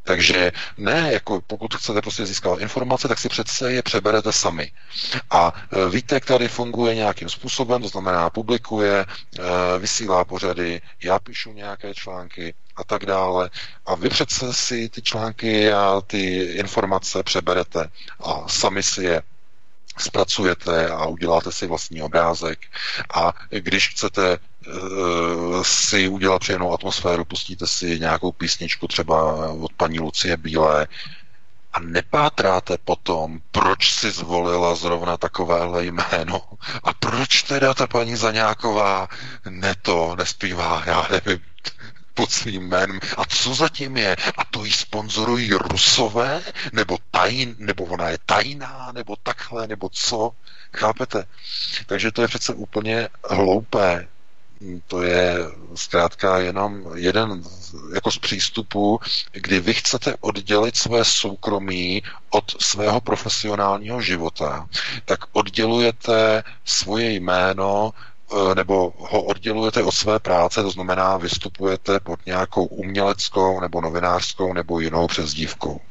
Takže ne, jako pokud chcete prostě získat informace, tak si přece je přeberete sami. A e, víte, jak tady funguje nějakým způsobem, to znamená publikuje, e, vysílá pořady, já píšu nějaké články a tak dále. A vy přece si ty články a ty informace přeberete a sami si je zpracujete a uděláte si vlastní obrázek. A když chcete si udělat příjemnou atmosféru, pustíte si nějakou písničku třeba od paní Lucie Bílé a nepátráte potom, proč si zvolila zrovna takovéhle jméno a proč teda ta paní Zaňáková neto nespívá, já nevím, pod svým jménem. A co zatím je? A to jí sponzorují rusové? Nebo tajn, nebo ona je tajná? Nebo takhle? Nebo co? Chápete? Takže to je přece úplně hloupé. To je zkrátka jenom jeden jako z přístupů, kdy vy chcete oddělit své soukromí od svého profesionálního života, tak oddělujete svoje jméno nebo ho oddělujete od své práce, to znamená vystupujete pod nějakou uměleckou nebo novinářskou nebo jinou přezdívkou.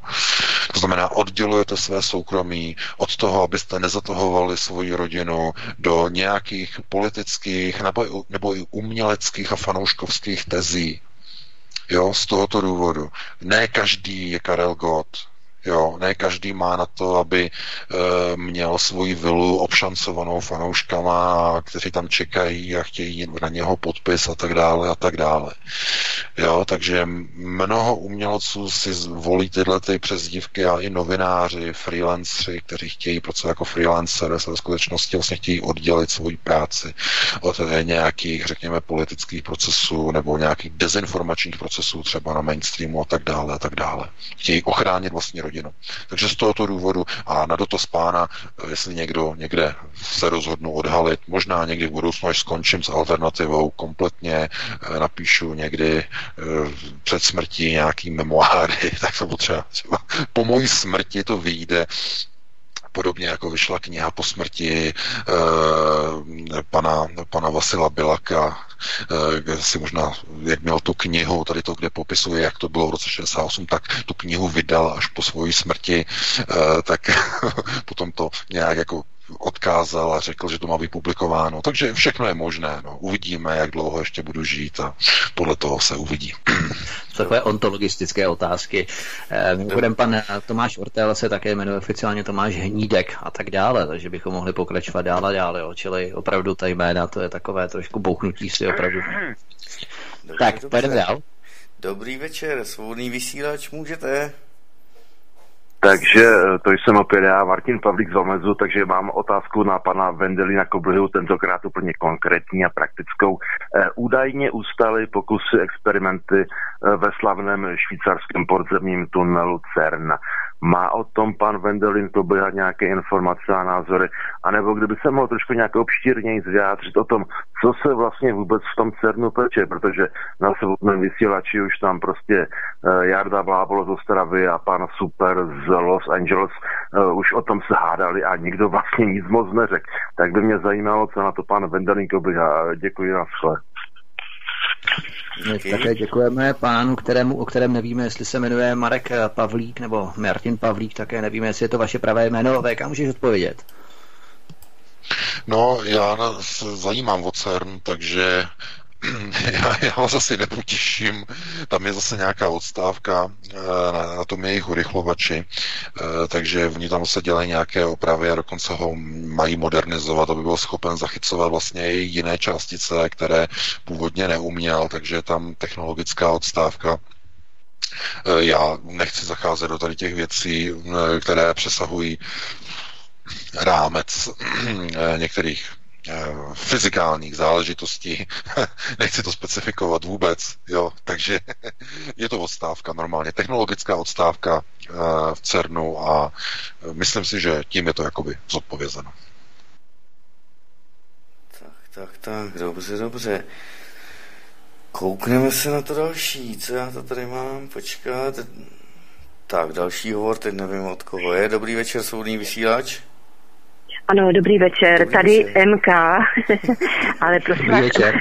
To znamená, oddělujete své soukromí od toho, abyste nezatahovali svoji rodinu do nějakých politických nebo, nebo i uměleckých a fanouškovských tezí. Jo, z tohoto důvodu. Ne každý je Karel Gott, Jo, ne každý má na to, aby e, měl svoji vilu obšancovanou fanouškama, kteří tam čekají a chtějí na něho podpis a tak dále a tak dále. Jo, takže mnoho umělců si volí tyhle ty přezdívky a i novináři, freelanceri, kteří chtějí pracovat jako freelancer, se ve skutečnosti vlastně chtějí oddělit svoji práci od nějakých, řekněme, politických procesů nebo nějakých dezinformačních procesů třeba na mainstreamu a tak dále a tak dále. Chtějí ochránit vlastně rodinu. Takže z tohoto důvodu a na dotaz pána, jestli někdo někde se rozhodnu odhalit, možná někdy v budoucnu, až skončím s alternativou kompletně, eh, napíšu někdy eh, před smrtí nějaký memoáry, tak to potřeba třeba po mojí smrti to vyjde. Podobně jako vyšla kniha po smrti e, pana, pana Vasila Bilaka, si možná, jak měl tu knihu, tady to, kde popisuje, jak to bylo v roce 68, tak tu knihu vydal až po svoji smrti, tak potom to nějak jako odkázal a řekl, že to má být publikováno. Takže všechno je možné. No. Uvidíme, jak dlouho ještě budu žít a podle toho se uvidí. Takové ontologistické otázky. Eh, mimochodem, pan Tomáš Ortel se také jmenuje oficiálně Tomáš Hnídek a tak dále, takže bychom mohli pokračovat dál a dál. Jo. Čili opravdu ta jména, to je takové trošku bouchnutí si opravdu. Dobře, tak, pojedeme dál. Dobrý večer, svobodný vysílač, můžete? Takže eh, to jsem opět já, Martin Pavlík z Omezu, takže mám otázku na pana Vendelina Koblihu, tentokrát úplně konkrétní a praktickou. E, údajně ustaly pokusy, experimenty e, ve slavném švýcarském podzemním tunelu CERN. Má o tom pan Vendelin Kobliha nějaké informace a názory? A nebo kdyby se mohl trošku nějak obštírněji vyjádřit o tom, co se vlastně vůbec v tom CERNu peče, protože na svobodném vysílači už tam prostě e, Jarda Blábol z Ostravy a pan Super z Los Angeles uh, už o tom se hádali a nikdo vlastně nic moc neřekl. Tak by mě zajímalo, co na to pan Vendelík a děkuji na shle. My také děkujeme pánu, kterému, o kterém nevíme, jestli se jmenuje Marek Pavlík nebo Martin Pavlík, také nevíme, jestli je to vaše pravé jméno. VK, můžeš odpovědět? No, já se zajímám o CERN, takže já, já vás asi nepotěším. Tam je zase nějaká odstávka eh, na, na tom jejich urychlovači, eh, takže oni tam se dělají nějaké opravy a dokonce ho mají modernizovat, aby byl schopen zachycovat vlastně i jiné částice, které původně neuměl, takže tam technologická odstávka. Eh, já nechci zacházet do tady těch věcí, které přesahují rámec některých fyzikálních záležitostí. Nechci to specifikovat vůbec, jo. Takže je to odstávka normálně, technologická odstávka eh, v CERNu a eh, myslím si, že tím je to jakoby zodpovězeno. Tak, tak, tak, dobře, dobře. Koukneme se na to další, co já to tady mám, počkat. Tak, další hovor, teď nevím od koho je. Dobrý večer, soudný vysílač. Ano, dobrý večer. Dobrý Tady večer. MK, ale prosím dobrý večer.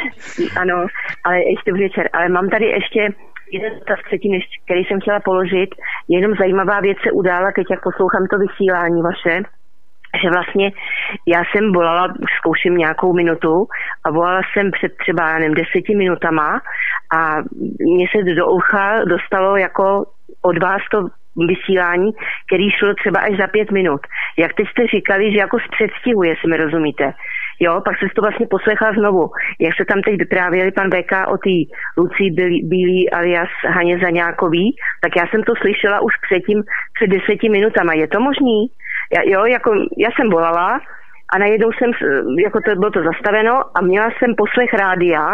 ano, ale ještě dobrý večer. Ale mám tady ještě jeden dotaz předtím, který jsem chtěla položit. Jenom zajímavá věc se udála, teď jak poslouchám to vysílání vaše, že vlastně já jsem volala, zkouším nějakou minutu a volala jsem před třeba, já nevím, deseti minutama a mně se do ucha dostalo jako od vás to vysílání, který šlo třeba až za pět minut. Jak teď jste říkali, že jako z předstihu, jestli mi rozumíte. Jo, pak se to vlastně poslechla znovu. Jak se tam teď vyprávěli pan BK o té Lucí Bílý alias Haně Zaňákový, tak já jsem to slyšela už předtím před deseti minutama. Je to možný? Já, jo, jako já jsem volala a najednou jsem, jako to bylo to zastaveno a měla jsem poslech rádia,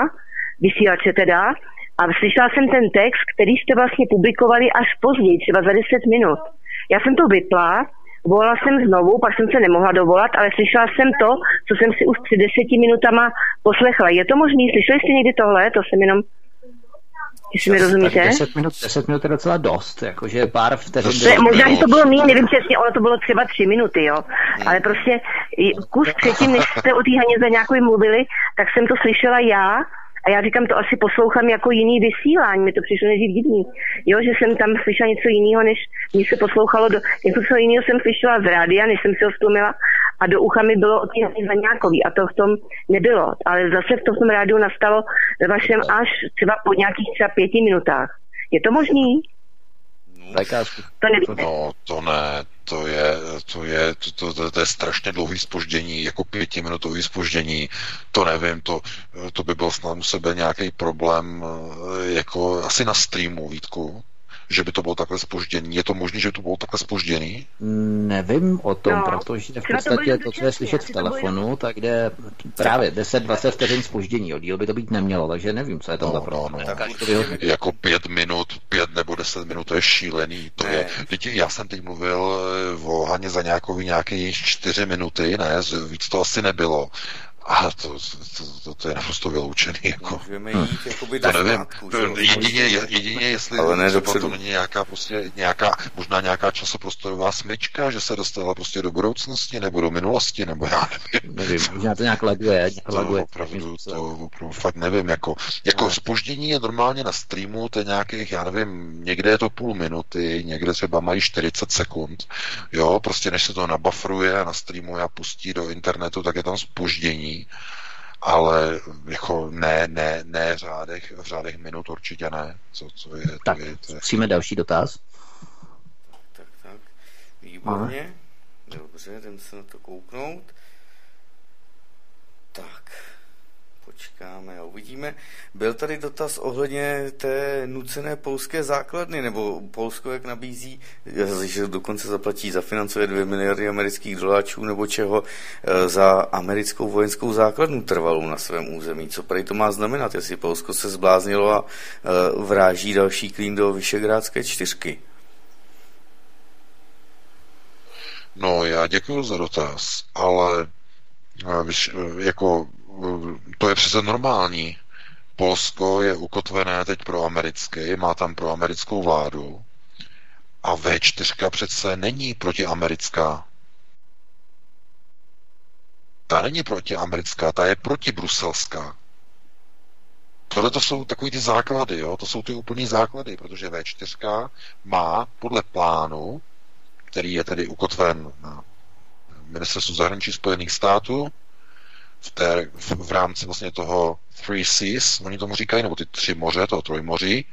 vysílače teda, a slyšela jsem ten text, který jste vlastně publikovali až později, třeba za 10 minut. Já jsem to vypla, volala jsem znovu, pak jsem se nemohla dovolat, ale slyšela jsem to, co jsem si už před deseti minutama poslechla. Je to možné? Slyšeli jste někdy tohle? To jsem jenom Jestli mi rozumíte? 10 minut, 10 minut je docela dost, jakože pár vteřin. To, možná, že to bylo méně, nevím přesně, ono to bylo třeba 3 minuty, jo. Hmm. Ale prostě kus předtím, než jste o té Haně za nějakou mluvili, tak jsem to slyšela já a já říkám, to asi poslouchám jako jiný vysílání, mi to přišlo nejdřív divný. Jo, že jsem tam slyšela něco jiného, než mě se poslouchalo, do, něco jiného jsem slyšela z rádia, než jsem si ho stlumila a do ucha mi bylo od té Zaňákový a to v tom nebylo. Ale zase v tom rádiu nastalo ve vašem až třeba po nějakých třeba pěti minutách. Je to možný? Zakážku. To nevíte. No, to ne, to je, to je, to, to, to je strašně dlouhý spoždění, jako pětiminutový spoždění, to nevím, to, to by byl snad u sebe nějaký problém, eh, jako asi na streamu, Vítku, že by to bylo takhle spožděný. Je to možné, že by to bylo takhle spožděný? Nevím o tom, no, protože v podstatě to, co je slyšet v telefonu, tak jde právě 10-20 vteřin spoždění. O díl by to být nemělo, takže nevím, co je tam no, za problém. No, no. Jako pět minut, pět nebo deset minut, to je šílený. To je, teď, já jsem teď mluvil eh, o Haně za nějakou nějaké čtyři minuty, ne, víc to asi nebylo A to, to, to, to je naprosto vyloučený. Jako. Můžeme jít jakoby to nevím. jedině, jedině, jestli Ale ne třeba to není nějaká prostě nějaká, možná nějaká časoprostorová smyčka, že se dostala prostě do budoucnosti nebo do minulosti, nebo já nevím. Nevím, možná to nějak laguje. Nějak To laguje opravdu, to opravdu fakt nevím, jako, jako spoždění je normálně na streamu, to je nějakých, já nevím, někde je to půl minuty, někde třeba mají 40 sekund, jo, prostě než se to nabafruje a nastreamuje a pustí do internetu, tak je tam spoždění, ale jako ne, ne, ne v řádech, v řádech minut určitě ne, co, co je, to Tak, je, to je, zkusíme další dotaz. Tak, tak. Výborně. Dobře, jdem se na to kouknout. Tak. Počkáme a uvidíme. Byl tady dotaz ohledně té nucené polské základny, nebo Polsko jak nabízí, že dokonce zaplatí, zafinancuje 2 miliardy amerických doláčů nebo čeho eh, za americkou vojenskou základnu trvalou na svém území. Co prý to má znamenat, jestli Polsko se zbláznilo a eh, vráží další klín do Vyšegrádské čtyřky? No, já děkuji za dotaz, ale eh, eh, jako eh, to je přece normální. Polsko je ukotvené teď pro americké, má tam pro americkou vládu a V4 přece není protiamerická. Ta není protiamerická, ta je protibruselská. Tohle to jsou takový ty základy, jo? to jsou ty úplní základy, protože V4 má podle plánu který je tedy ukotven na ministerstvu zahraničí Spojených států v, té, v, rámci vlastně toho Three Seas, oni tomu říkají, nebo ty tři moře, toho trojmoří,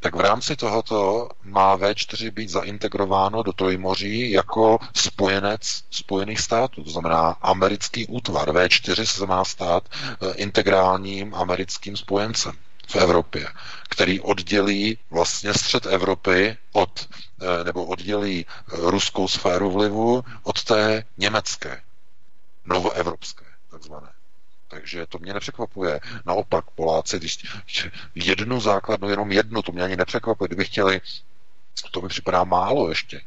tak v rámci tohoto má V4 být zaintegrováno do trojmoří jako spojenec Spojených států, to znamená americký útvar. V4 se má stát eh, integrálním americkým spojencem v Evropě, který oddělí vlastně střed Evropy od, eh, nebo oddělí eh, ruskou sféru vlivu od té německé, novoevropské, takzvané. Takže to mě nepřekvapuje. Naopak, Poláci, když jednu základnu, jenom jednu, to mě ani nepřekvapuje. Kdyby chtěli to mi připadá málo ještě.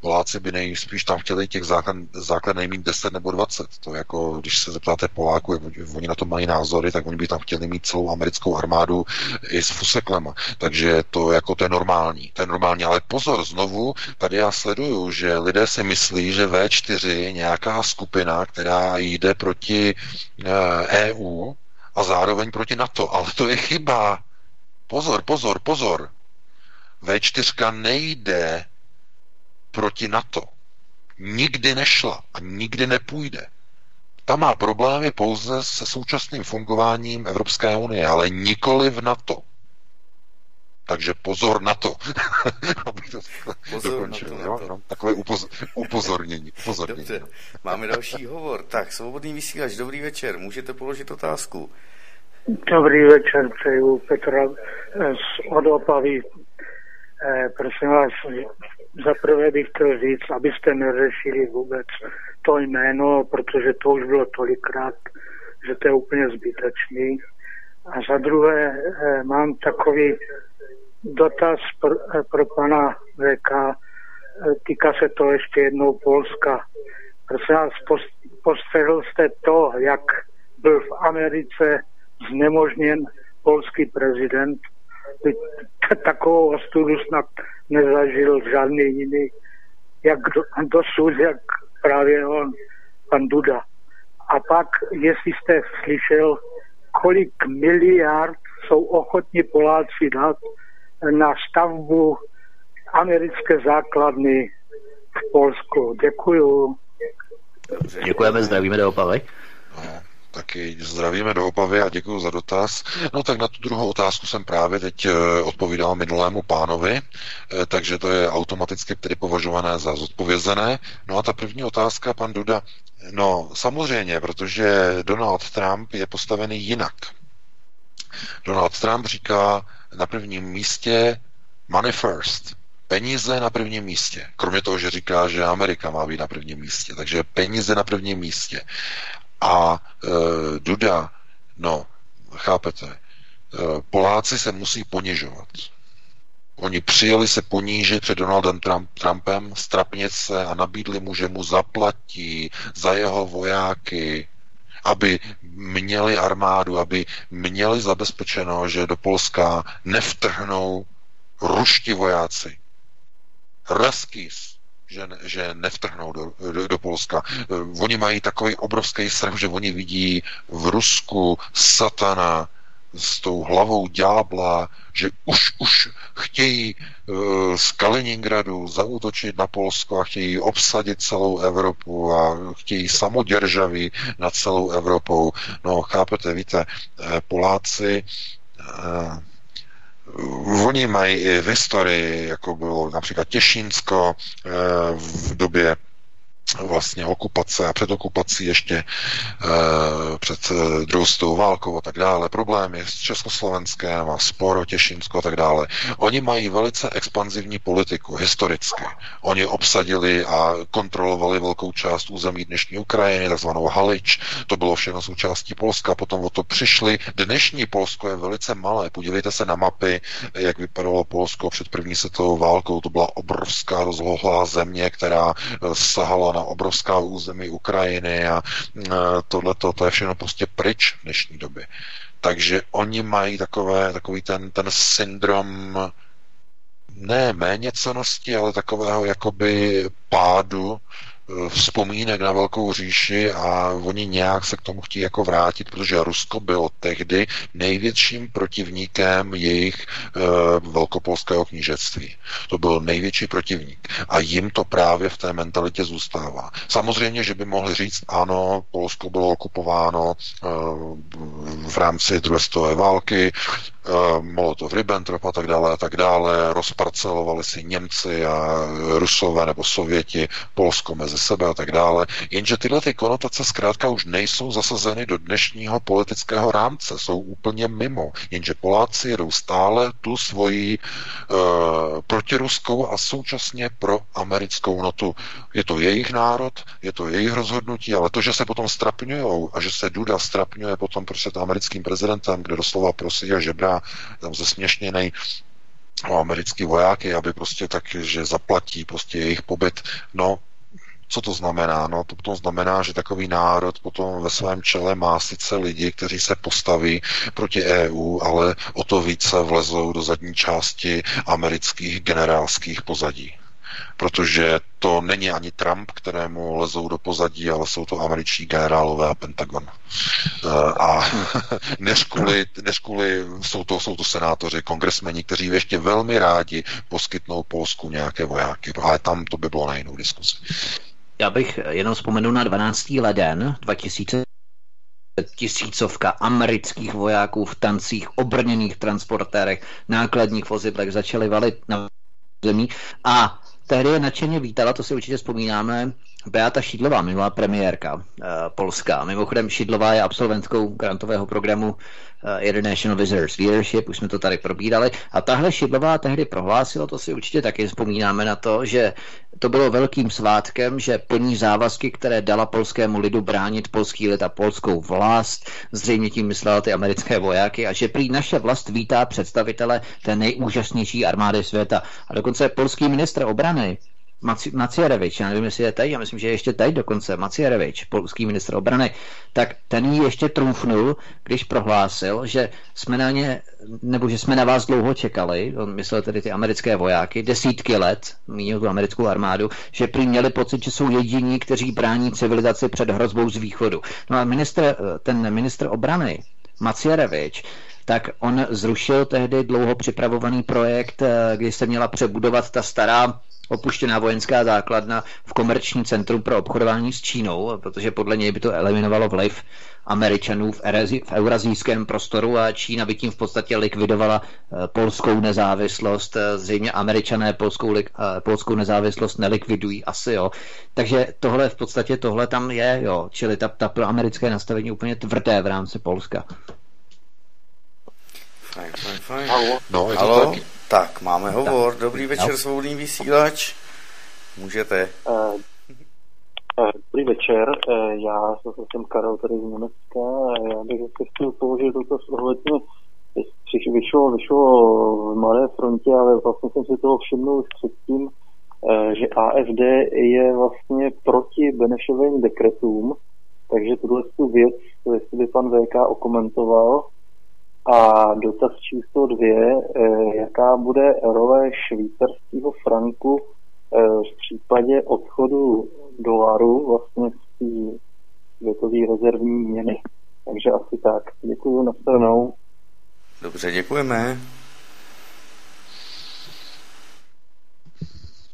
Poláci by nejspíš tam chtěli těch základ, základ nejmít 10 nebo 20. To jako, když se zeptáte Poláku, jak oni na to mají názory, tak oni by tam chtěli mít celou americkou armádu i s fuseklema. Takže to jako to je normální. To je normální. Ale pozor, znovu, tady já sleduju, že lidé si myslí, že V4 nějaká skupina, která jde proti EU a zároveň proti NATO. Ale to je chyba. Pozor, pozor, pozor. V4 nejde proti NATO. Nikdy nešla a nikdy nepůjde. Ta má problémy pouze se současným fungováním Evropské unie, ale nikoli v NATO. Takže pozor na to. Abych to Pozor dokončil. na to, jo? na to. Takové upoz, upozornění. upozornění. Dobře, máme další hovor. Tak, svobodný vysílač, dobrý večer, můžete položit otázku. Dobrý večer, přeju Petra eh, z od Opavy. Eh, prosím vás, za prvé bych chtěl říct, abyste neřešili vůbec to jméno, protože to už bylo tolikrát, že to je úplně zbytečný. A za druhé eh, mám takový dotaz pro, eh, pro pana VK, eh, týká se to ještě jednou Polska. Prosím vás, pos- postřehl jste to, jak byl v Americe znemožněn polský prezident. Takovou ostudu snad nezažil žádný jiný, jak do, dosud, jak právě on, pan Duda. A pak, jestli jste slyšel, kolik miliard jsou ochotni Poláci dát na stavbu americké základny v Polsku. Děkuju. Dobře. Děkujeme, zdravíme do Opavy. Taky zdravíme do Opavy a děkuji za dotaz. No tak na tu druhou otázku jsem právě teď eh, odpovídal minulému pánovi, eh, takže to je automaticky tedy považované za zodpovězené. No a ta první otázka, pan Duda, no samozřejmě, protože Donald Trump je postavený jinak. Donald Trump říká na prvním místě money first, peníze na prvním místě. Kromě toho, že říká, že Amerika má být na prvním místě. Takže peníze na prvním místě. A e, Duda, no, chápete, e, Poláci se musí ponižovat. Oni přijeli se ponížit před Donaldem Trump, Trumpem, strapnit se a nabídli mu, že mu zaplatí za jeho vojáky aby měli armádu, aby měli zabezpečeno, že do Polska nevtrhnou ruští vojáci. Raskis, že, že nevtrhnou do, do, do Polska. Oni mají takový obrovský strach, že oni vidí v Rusku satana, s tou hlavou ďábla, že už, už chtějí uh, z Kaliningradu zautočit na Polsko a chtějí obsadit celou Evropu a chtějí samoděržavy nad celou Evropou. No, chápete, víte, eh, Poláci Oni mají i v historii, jako bylo například Těšínsko v době vlastně okupace a před okupací ještě e, před e, druhou světovou válkou a tak dále, problémy s Československem a spor o Těšínsko a tak dále. Oni mají velice expanzivní politiku, historicky. Oni obsadili a kontrolovali velkou část území dnešní Ukrajiny, takzvanou Halič, to bylo všechno součástí Polska, potom o to přišli. Dnešní Polsko je velice malé, podívejte se na mapy, jak vypadalo Polsko před první světovou válkou, to byla obrovská rozlohlá země, která e, sahala na na obrovská území Ukrajiny a e, tohle to je všechno prostě pryč v dnešní době. Takže oni mají takové, takový ten, ten syndrom ne méněcenosti, ale takového jakoby pádu vzpomínek na Velkou říši a oni nějak se k tomu chtějí jako vrátit, protože Rusko bylo tehdy největším protivníkem jejich e, velkopolského knížectví. To byl největší protivník. A jim to právě v té mentalitě zůstává. Samozřejmě, že by mohli říct, ano, Polsko bylo okupováno e, v rámci druhé války, Eh, Molotov, Ribbentrop a tak dále a tak dále, rozparcelovali si Němci a Rusové nebo Sověti Polsko mezi sebe a tak dále. Jenže tyhle ty konotace zkrátka už nejsou zasazeny do dnešního politického rámce, jsou úplně mimo. Jenže Poláci jedou stále tu svoji uh, protiruskou a současně pro americkou notu. Je to jejich národ, je to jejich rozhodnutí, ale to, že se potom strapňují a že se Duda strapňuje potom prostě americkým prezidentem, kde doslova prosí a žebrá tam zesměšněný o americký vojáky, aby prostě tak, že zaplatí prostě jejich pobyt. No, co to znamená? No, to potom znamená, že takový národ potom ve svém čele má sice lidi, kteří se postaví proti EU, ale o to více vlezou do zadní části amerických generálských pozadí protože to není ani Trump, kterému lezou do pozadí, ale jsou to američtí generálové a Pentagon. Eh, a než kvůli, než kvůli jsou, to, jsou to senátoři, kongresmeni, kteří ještě velmi rádi poskytnou Polsku nějaké vojáky, ale tam to by bylo na jinou diskusi. Já bych jenom vzpomenul na 12. leden 2000 tisícovka amerických vojáků v tancích, obrněných transportérech, nákladních vozidlech začaly valit na zemí a tehdy je nadšeně vítala, to si určitě vzpomínáme, Beata Šidlová, minulá premiérka uh, Polska. Mimochodem Šidlová je absolventkou grantového programu International Visitors Leadership, už jsme to tady probírali. A tahle Šidlová tehdy prohlásila, to si určitě taky vzpomínáme na to, že to bylo velkým svátkem, že plní závazky, které dala polskému lidu bránit polský lid a polskou vlast, zřejmě tím myslela ty americké vojáky, a že prý naše vlast vítá představitele té nejúžasnější armády světa. A dokonce polský ministr obrany Maci, Macierevič, já nevím, jestli je tady, já myslím, že je ještě tady dokonce, Macierevič, polský ministr obrany, tak ten ji ještě trumfnul, když prohlásil, že jsme na ně, nebo že jsme na vás dlouho čekali, on myslel tedy ty americké vojáky, desítky let, mínil tu americkou armádu, že prý měli pocit, že jsou jediní, kteří brání civilizaci před hrozbou z východu. No a ministr, ten ministr obrany, Macierevič, tak on zrušil tehdy dlouho připravovaný projekt, kdy se měla přebudovat ta stará opuštěná vojenská základna v komerční centrum pro obchodování s Čínou, protože podle něj by to eliminovalo vliv Američanů v, erezi, v eurazijském prostoru a Čína by tím v podstatě likvidovala eh, polskou nezávislost. Eh, zřejmě Američané polskou, eh, polskou nezávislost nelikvidují asi, jo. Takže tohle v podstatě tohle tam je, jo. Čili ta, ta pro americké nastavení úplně tvrdé v rámci Polska. Fajn, fajn, fajn. No, je to Halo? taky. Tak, máme hovor. Dobrý večer, svobodný vysílač. Můžete. Uh, Dobrý večer, uh, já jsem Karel tady z Německa a já bych se chtěl položit toto ohledně vyšlo, vyšlo v Mladé frontě, ale vlastně jsem si toho všiml už předtím, že AFD je vlastně proti Benešovým dekretům Takže tuhle tu věc, jestli by pan VK okomentoval. A dotaz číslo dvě, eh, jaká bude role švýcarského franku eh, v případě odchodu dolaru vlastně z té světové rezervní měny. Takže asi tak. Děkuji, na stranou. Dobře, děkujeme.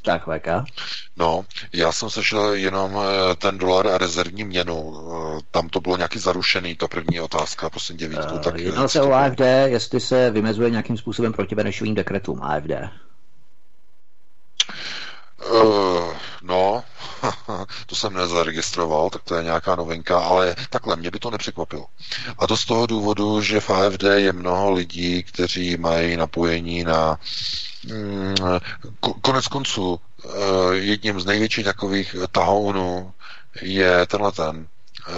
Tak, VK. No, já jsem sešel jenom eh, ten dolar a rezervní měnu. Eh, tam to bylo nějaký zarušený, ta první otázka, prosím tě, Vítku. Tak Jednalo se o AFD, jestli se vymezuje nějakým způsobem proti Benešovým dekretům AFD. Uh, no, to jsem nezaregistroval, tak to je nějaká novinka, ale takhle, mě by to nepřekvapilo. A to z toho důvodu, že v AFD je mnoho lidí, kteří mají napojení na mm, konec konců eh, jedním z největších takových tahounů je tenhle ten uh,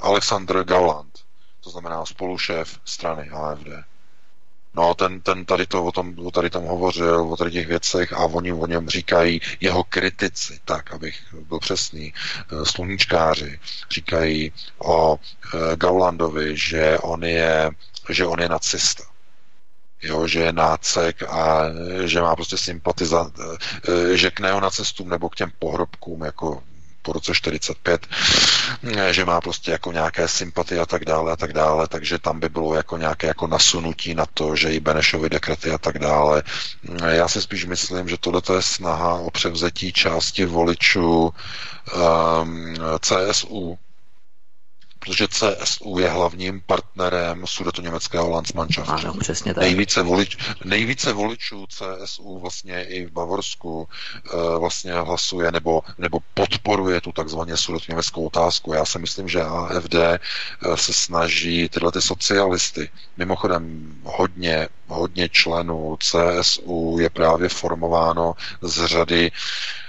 Alexander Gauland, to znamená spolušéf strany AFD. No, ten, ten tady to o tom, o tady tam hovořil, o tady těch věcech a oni o něm říkají jeho kritici, tak, abych byl přesný, eh, sluníčkáři, říkají o e, Gaulandovi, že on je, že on je nacista. Jo, že je nácek a že má prostě sympatiza, eh, že k neonacistům nebo k těm pohrobkům jako po roce 45, eh, že má prostě jako nějaké sympatie a tak dále a tak dále, takže tam by bylo jako nějaké jako nasunutí na to, že i Benešovy dekrety a tak dále. Eh, já si spíš myslím, že tohle je snaha o převzetí části voličů um, CSU, protože CSU je hlavním partnerem německého Landsmannschaftu. Ano, přesně tak. Nejvíce, volič, nejvíce voličů CSU vlastně i v Bavorsku uh, vlastně hlasuje nebo, nebo podporuje tu takzvaně německou otázku. Já si myslím, že AFD eh, se snaží tyhle ty socialisty, mimochodem hodně, hodně členů CSU je právě formováno z řady uh, Eh,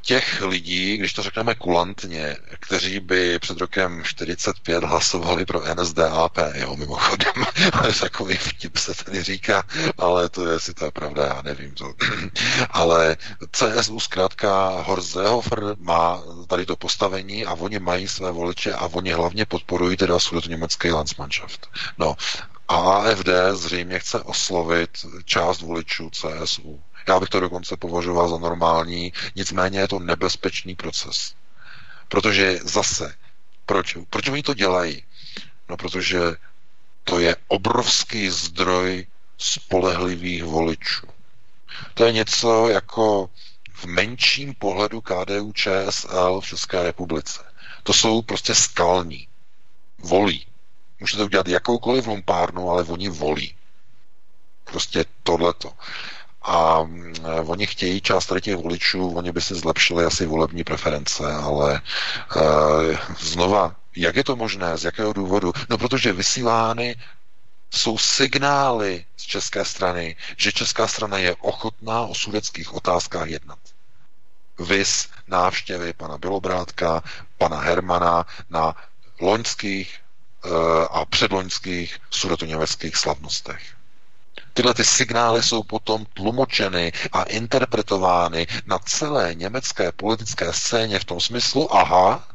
těch lidí, když to řekneme kulantně, kteří by před rokem 45 hlasovali pro NSDAP, jo, mimochodem, takový vtip se tady říká, ale to je, si to je pravda, já nevím to. ale CSU zkrátka Horst Seehofer má tady to postavení a oni mají své voliče a oni hlavně podporují teda německý Landsmannschaft. No, a AFD zřejmě chce oslovit část voličů CSU. Já bych to dokonce považoval za normální, nicméně je to nebezpečný proces. Protože zase, proč? Proč oni to dělají? No, protože to je obrovský zdroj spolehlivých voličů. To je něco jako v menším pohledu KDU ČSL v České republice. To jsou prostě skalní. Volí. Můžete udělat jakoukoliv lumpárnu, ale oni volí. Prostě tohleto. A mm, oni chtějí část tady těch voličů, oni by si zlepšili asi volební preference, ale e, znova, jak je to možné, z jakého důvodu? No, protože vysílány jsou signály z české strany, že česká strana je ochotná o sudeckých otázkách jednat. Vys návštěvy pana Bělobrátka, pana Hermana na loňských e, a předloňských sudetoněmeckých slavnostech. Tyhle ty signály jsou potom tlumočeny a interpretovány na celé německé politické scéně v tom smyslu, aha,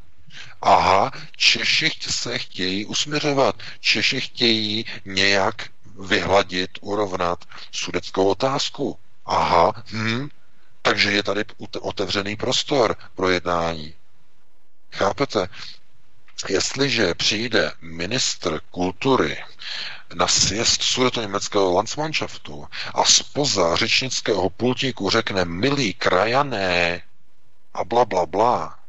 aha, Češi se chtějí usměřovat, Češi chtějí nějak vyhladit, urovnat sudeckou otázku. Aha, hm, takže je tady otevřený prostor pro jednání. Chápete? Jestliže přijde ministr kultury na sjezd německého Landsmannschaftu a spoza řečnického pultíku řekne milí krajané a bla, bla, bla,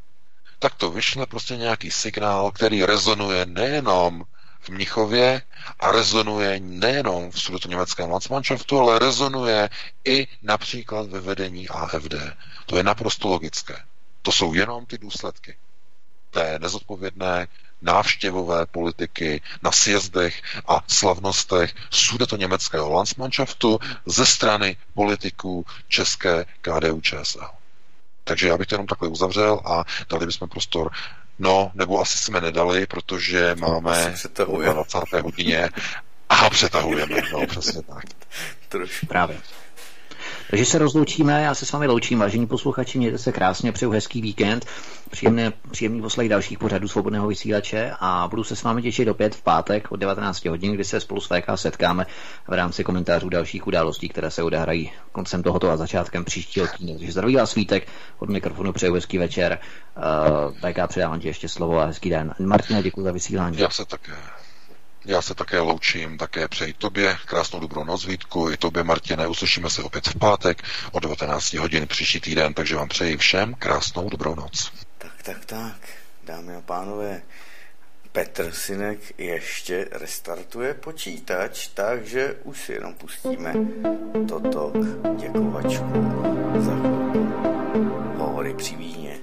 tak to vyšle prostě nějaký signál, který rezonuje nejenom v Mnichově a rezonuje nejenom v německém Landsmannschaftu, ale rezonuje i například ve vedení AFD. To je naprosto logické. To jsou jenom ty důsledky té nezodpovědné návštěvové politiky na sjezdech a slavnostech sudeto německého Landsmannschaftu ze strany politiků české KDU ČSL. Takže já bych to jenom takhle uzavřel a dali bychom prostor No, nebo asi jsme nedali, protože máme 20. hodině a přetahujeme, no, přesně tak. Trošku. Právě. Takže se rozloučíme, já se s vámi loučím, vážení posluchači, mějte se krásně, přeju hezký víkend, příjemné, příjemný poslech dalších pořadů svobodného vysílače a budu se s vámi těšit opět v pátek od 19 hodin, kdy se spolu s VK setkáme v rámci komentářů dalších událostí, které se odehrají koncem tohoto a začátkem příštího týdne. Takže zdraví vás svítek, od mikrofonu přeju hezký večer. Uh, VK předávám ti ještě slovo a hezký den. Martina, děkuji za vysílání. Já se také. Já se také loučím, také přeji tobě krásnou dobrou noc, Vítku, i tobě, Martine. Uslyšíme se opět v pátek o 19 hodin příští týden, takže vám přeji všem krásnou dobrou noc. Tak, tak, tak, dámy a pánové, Petr Synek ještě restartuje počítač, takže už si jenom pustíme toto děkovačku za. Hovory při víně.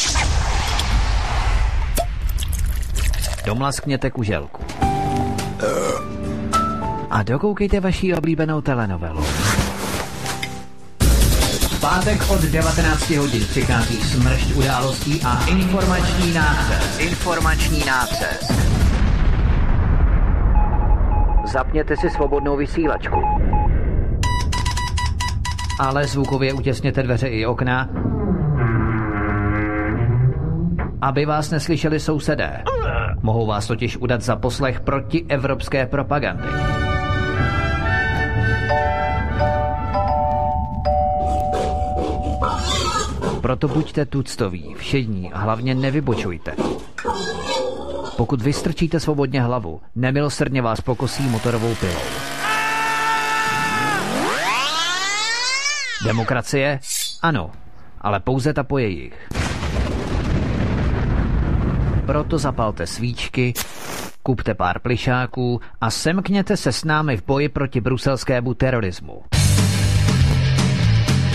Domlaskněte kuželku. A dokoukejte vaši oblíbenou telenovelu. Pátek od 19 hodin přichází smršť událostí a informační nácest. Informační nácest. Zapněte si svobodnou vysílačku. Ale zvukově utěsněte dveře i okna, aby vás neslyšeli sousedé. Mohou vás totiž udat za poslech proti evropské propagandy. Proto buďte tuctoví, všední a hlavně nevybočujte. Pokud vystrčíte svobodně hlavu, nemilosrdně vás pokosí motorovou pilou. Demokracie? Ano, ale pouze ta po jejich. Proto zapalte svíčky, kupte pár plišáků a semkněte se s námi v boji proti bruselskému terorismu.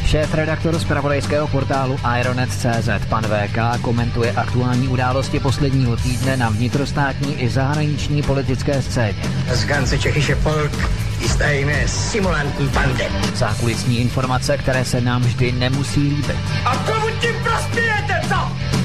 Šéf-redaktor z pravodejského portálu Ironet.cz pan VK komentuje aktuální události posledního týdne na vnitrostátní i zahraniční politické scéně. Z ganze Čechische Volk ist eine simulantní bande. Zákulisní informace, které se nám vždy nemusí líbit. A komu tím prospějete?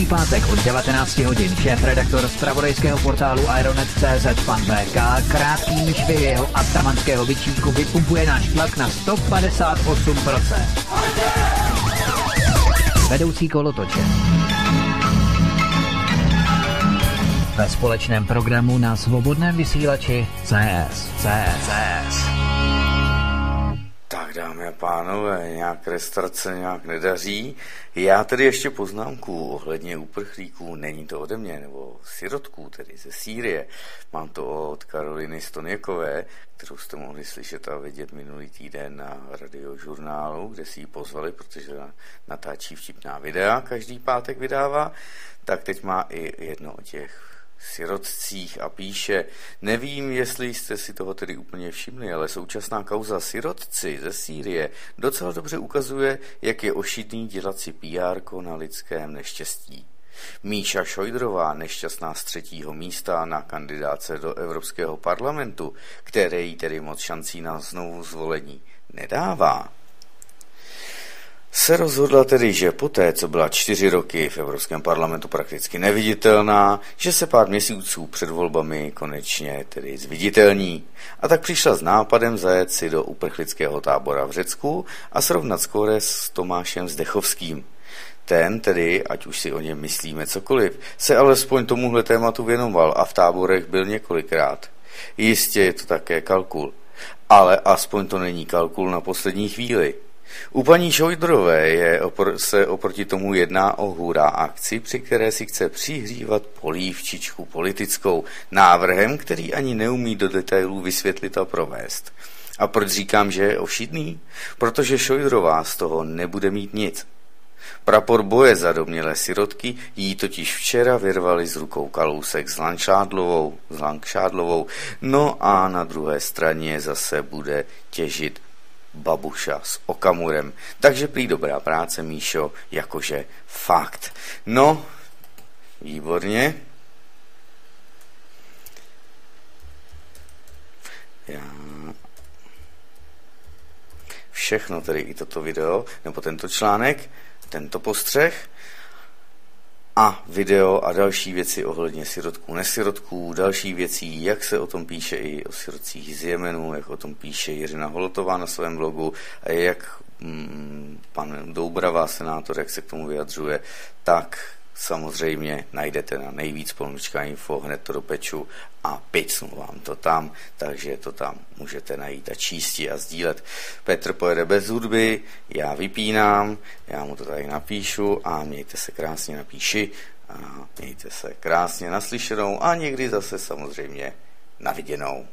Každý pátek od 19 hodin šéf-redaktor z pravodejského portálu Ironet.cz pan VK krátkými švy jeho atamanského vyčínku vypumpuje náš tlak na 158%. Vedoucí kolotoče. Ve společném programu na svobodném vysílači CS. CS. CS. Tak dámy a pánové, nějak restart se nějak nedaří. Já tedy ještě poznámku ohledně uprchlíků, není to ode mě, nebo sirotků, tedy ze Sýrie. Mám to od Karoliny Stoněkové, kterou jste mohli slyšet a vidět minulý týden na radiožurnálu, kde si ji pozvali, protože natáčí vtipná videa, každý pátek vydává. Tak teď má i jedno o těch sirotcích a píše, nevím, jestli jste si toho tedy úplně všimli, ale současná kauza sirotci ze Sýrie docela dobře ukazuje, jak je ošidný dělat si PR na lidském neštěstí. Míša Šojdrová, nešťastná z třetího místa na kandidáce do Evropského parlamentu, které jí tedy moc šancí na znovu zvolení nedává, se rozhodla tedy, že poté, co byla čtyři roky v Evropském parlamentu prakticky neviditelná, že se pár měsíců před volbami konečně tedy zviditelní. A tak přišla s nápadem zajet si do uprchlického tábora v Řecku a srovnat skóre s Tomášem Zdechovským. Ten tedy, ať už si o něm myslíme cokoliv, se alespoň tomuhle tématu věnoval a v táborech byl několikrát. Jistě je to také kalkul. Ale aspoň to není kalkul na poslední chvíli. U paní Šojdrové je opor- se oproti tomu jedná o hurá akci, při které si chce přihřívat polívčičku politickou návrhem, který ani neumí do detailů vysvětlit a provést. A proč říkám, že je ošidný? Protože Šojdrová z toho nebude mít nic. Prapor boje za domnělé sirotky jí totiž včera vyrvali z rukou kalousek s Lanšádlovou, s Langšádlovou, no a na druhé straně zase bude těžit Babuša s Okamurem. Takže prý dobrá práce, Míšo, jakože fakt. No, výborně. Já všechno, tedy i toto video, nebo tento článek, tento postřeh a video a další věci ohledně sirotků, nesirotků, další věcí, jak se o tom píše i o sirotcích z Jemenu, jak o tom píše Jiřina Holotová na svém blogu a jak mm, pan Doubrava, senátor, jak se k tomu vyjadřuje, tak samozřejmě najdete na nejvíc pomlčka info, hned to dopeču a picnu vám to tam, takže to tam můžete najít a číst a sdílet. Petr pojede bez hudby, já vypínám, já mu to tady napíšu a mějte se krásně napíši a mějte se krásně naslyšenou a někdy zase samozřejmě naviděnou.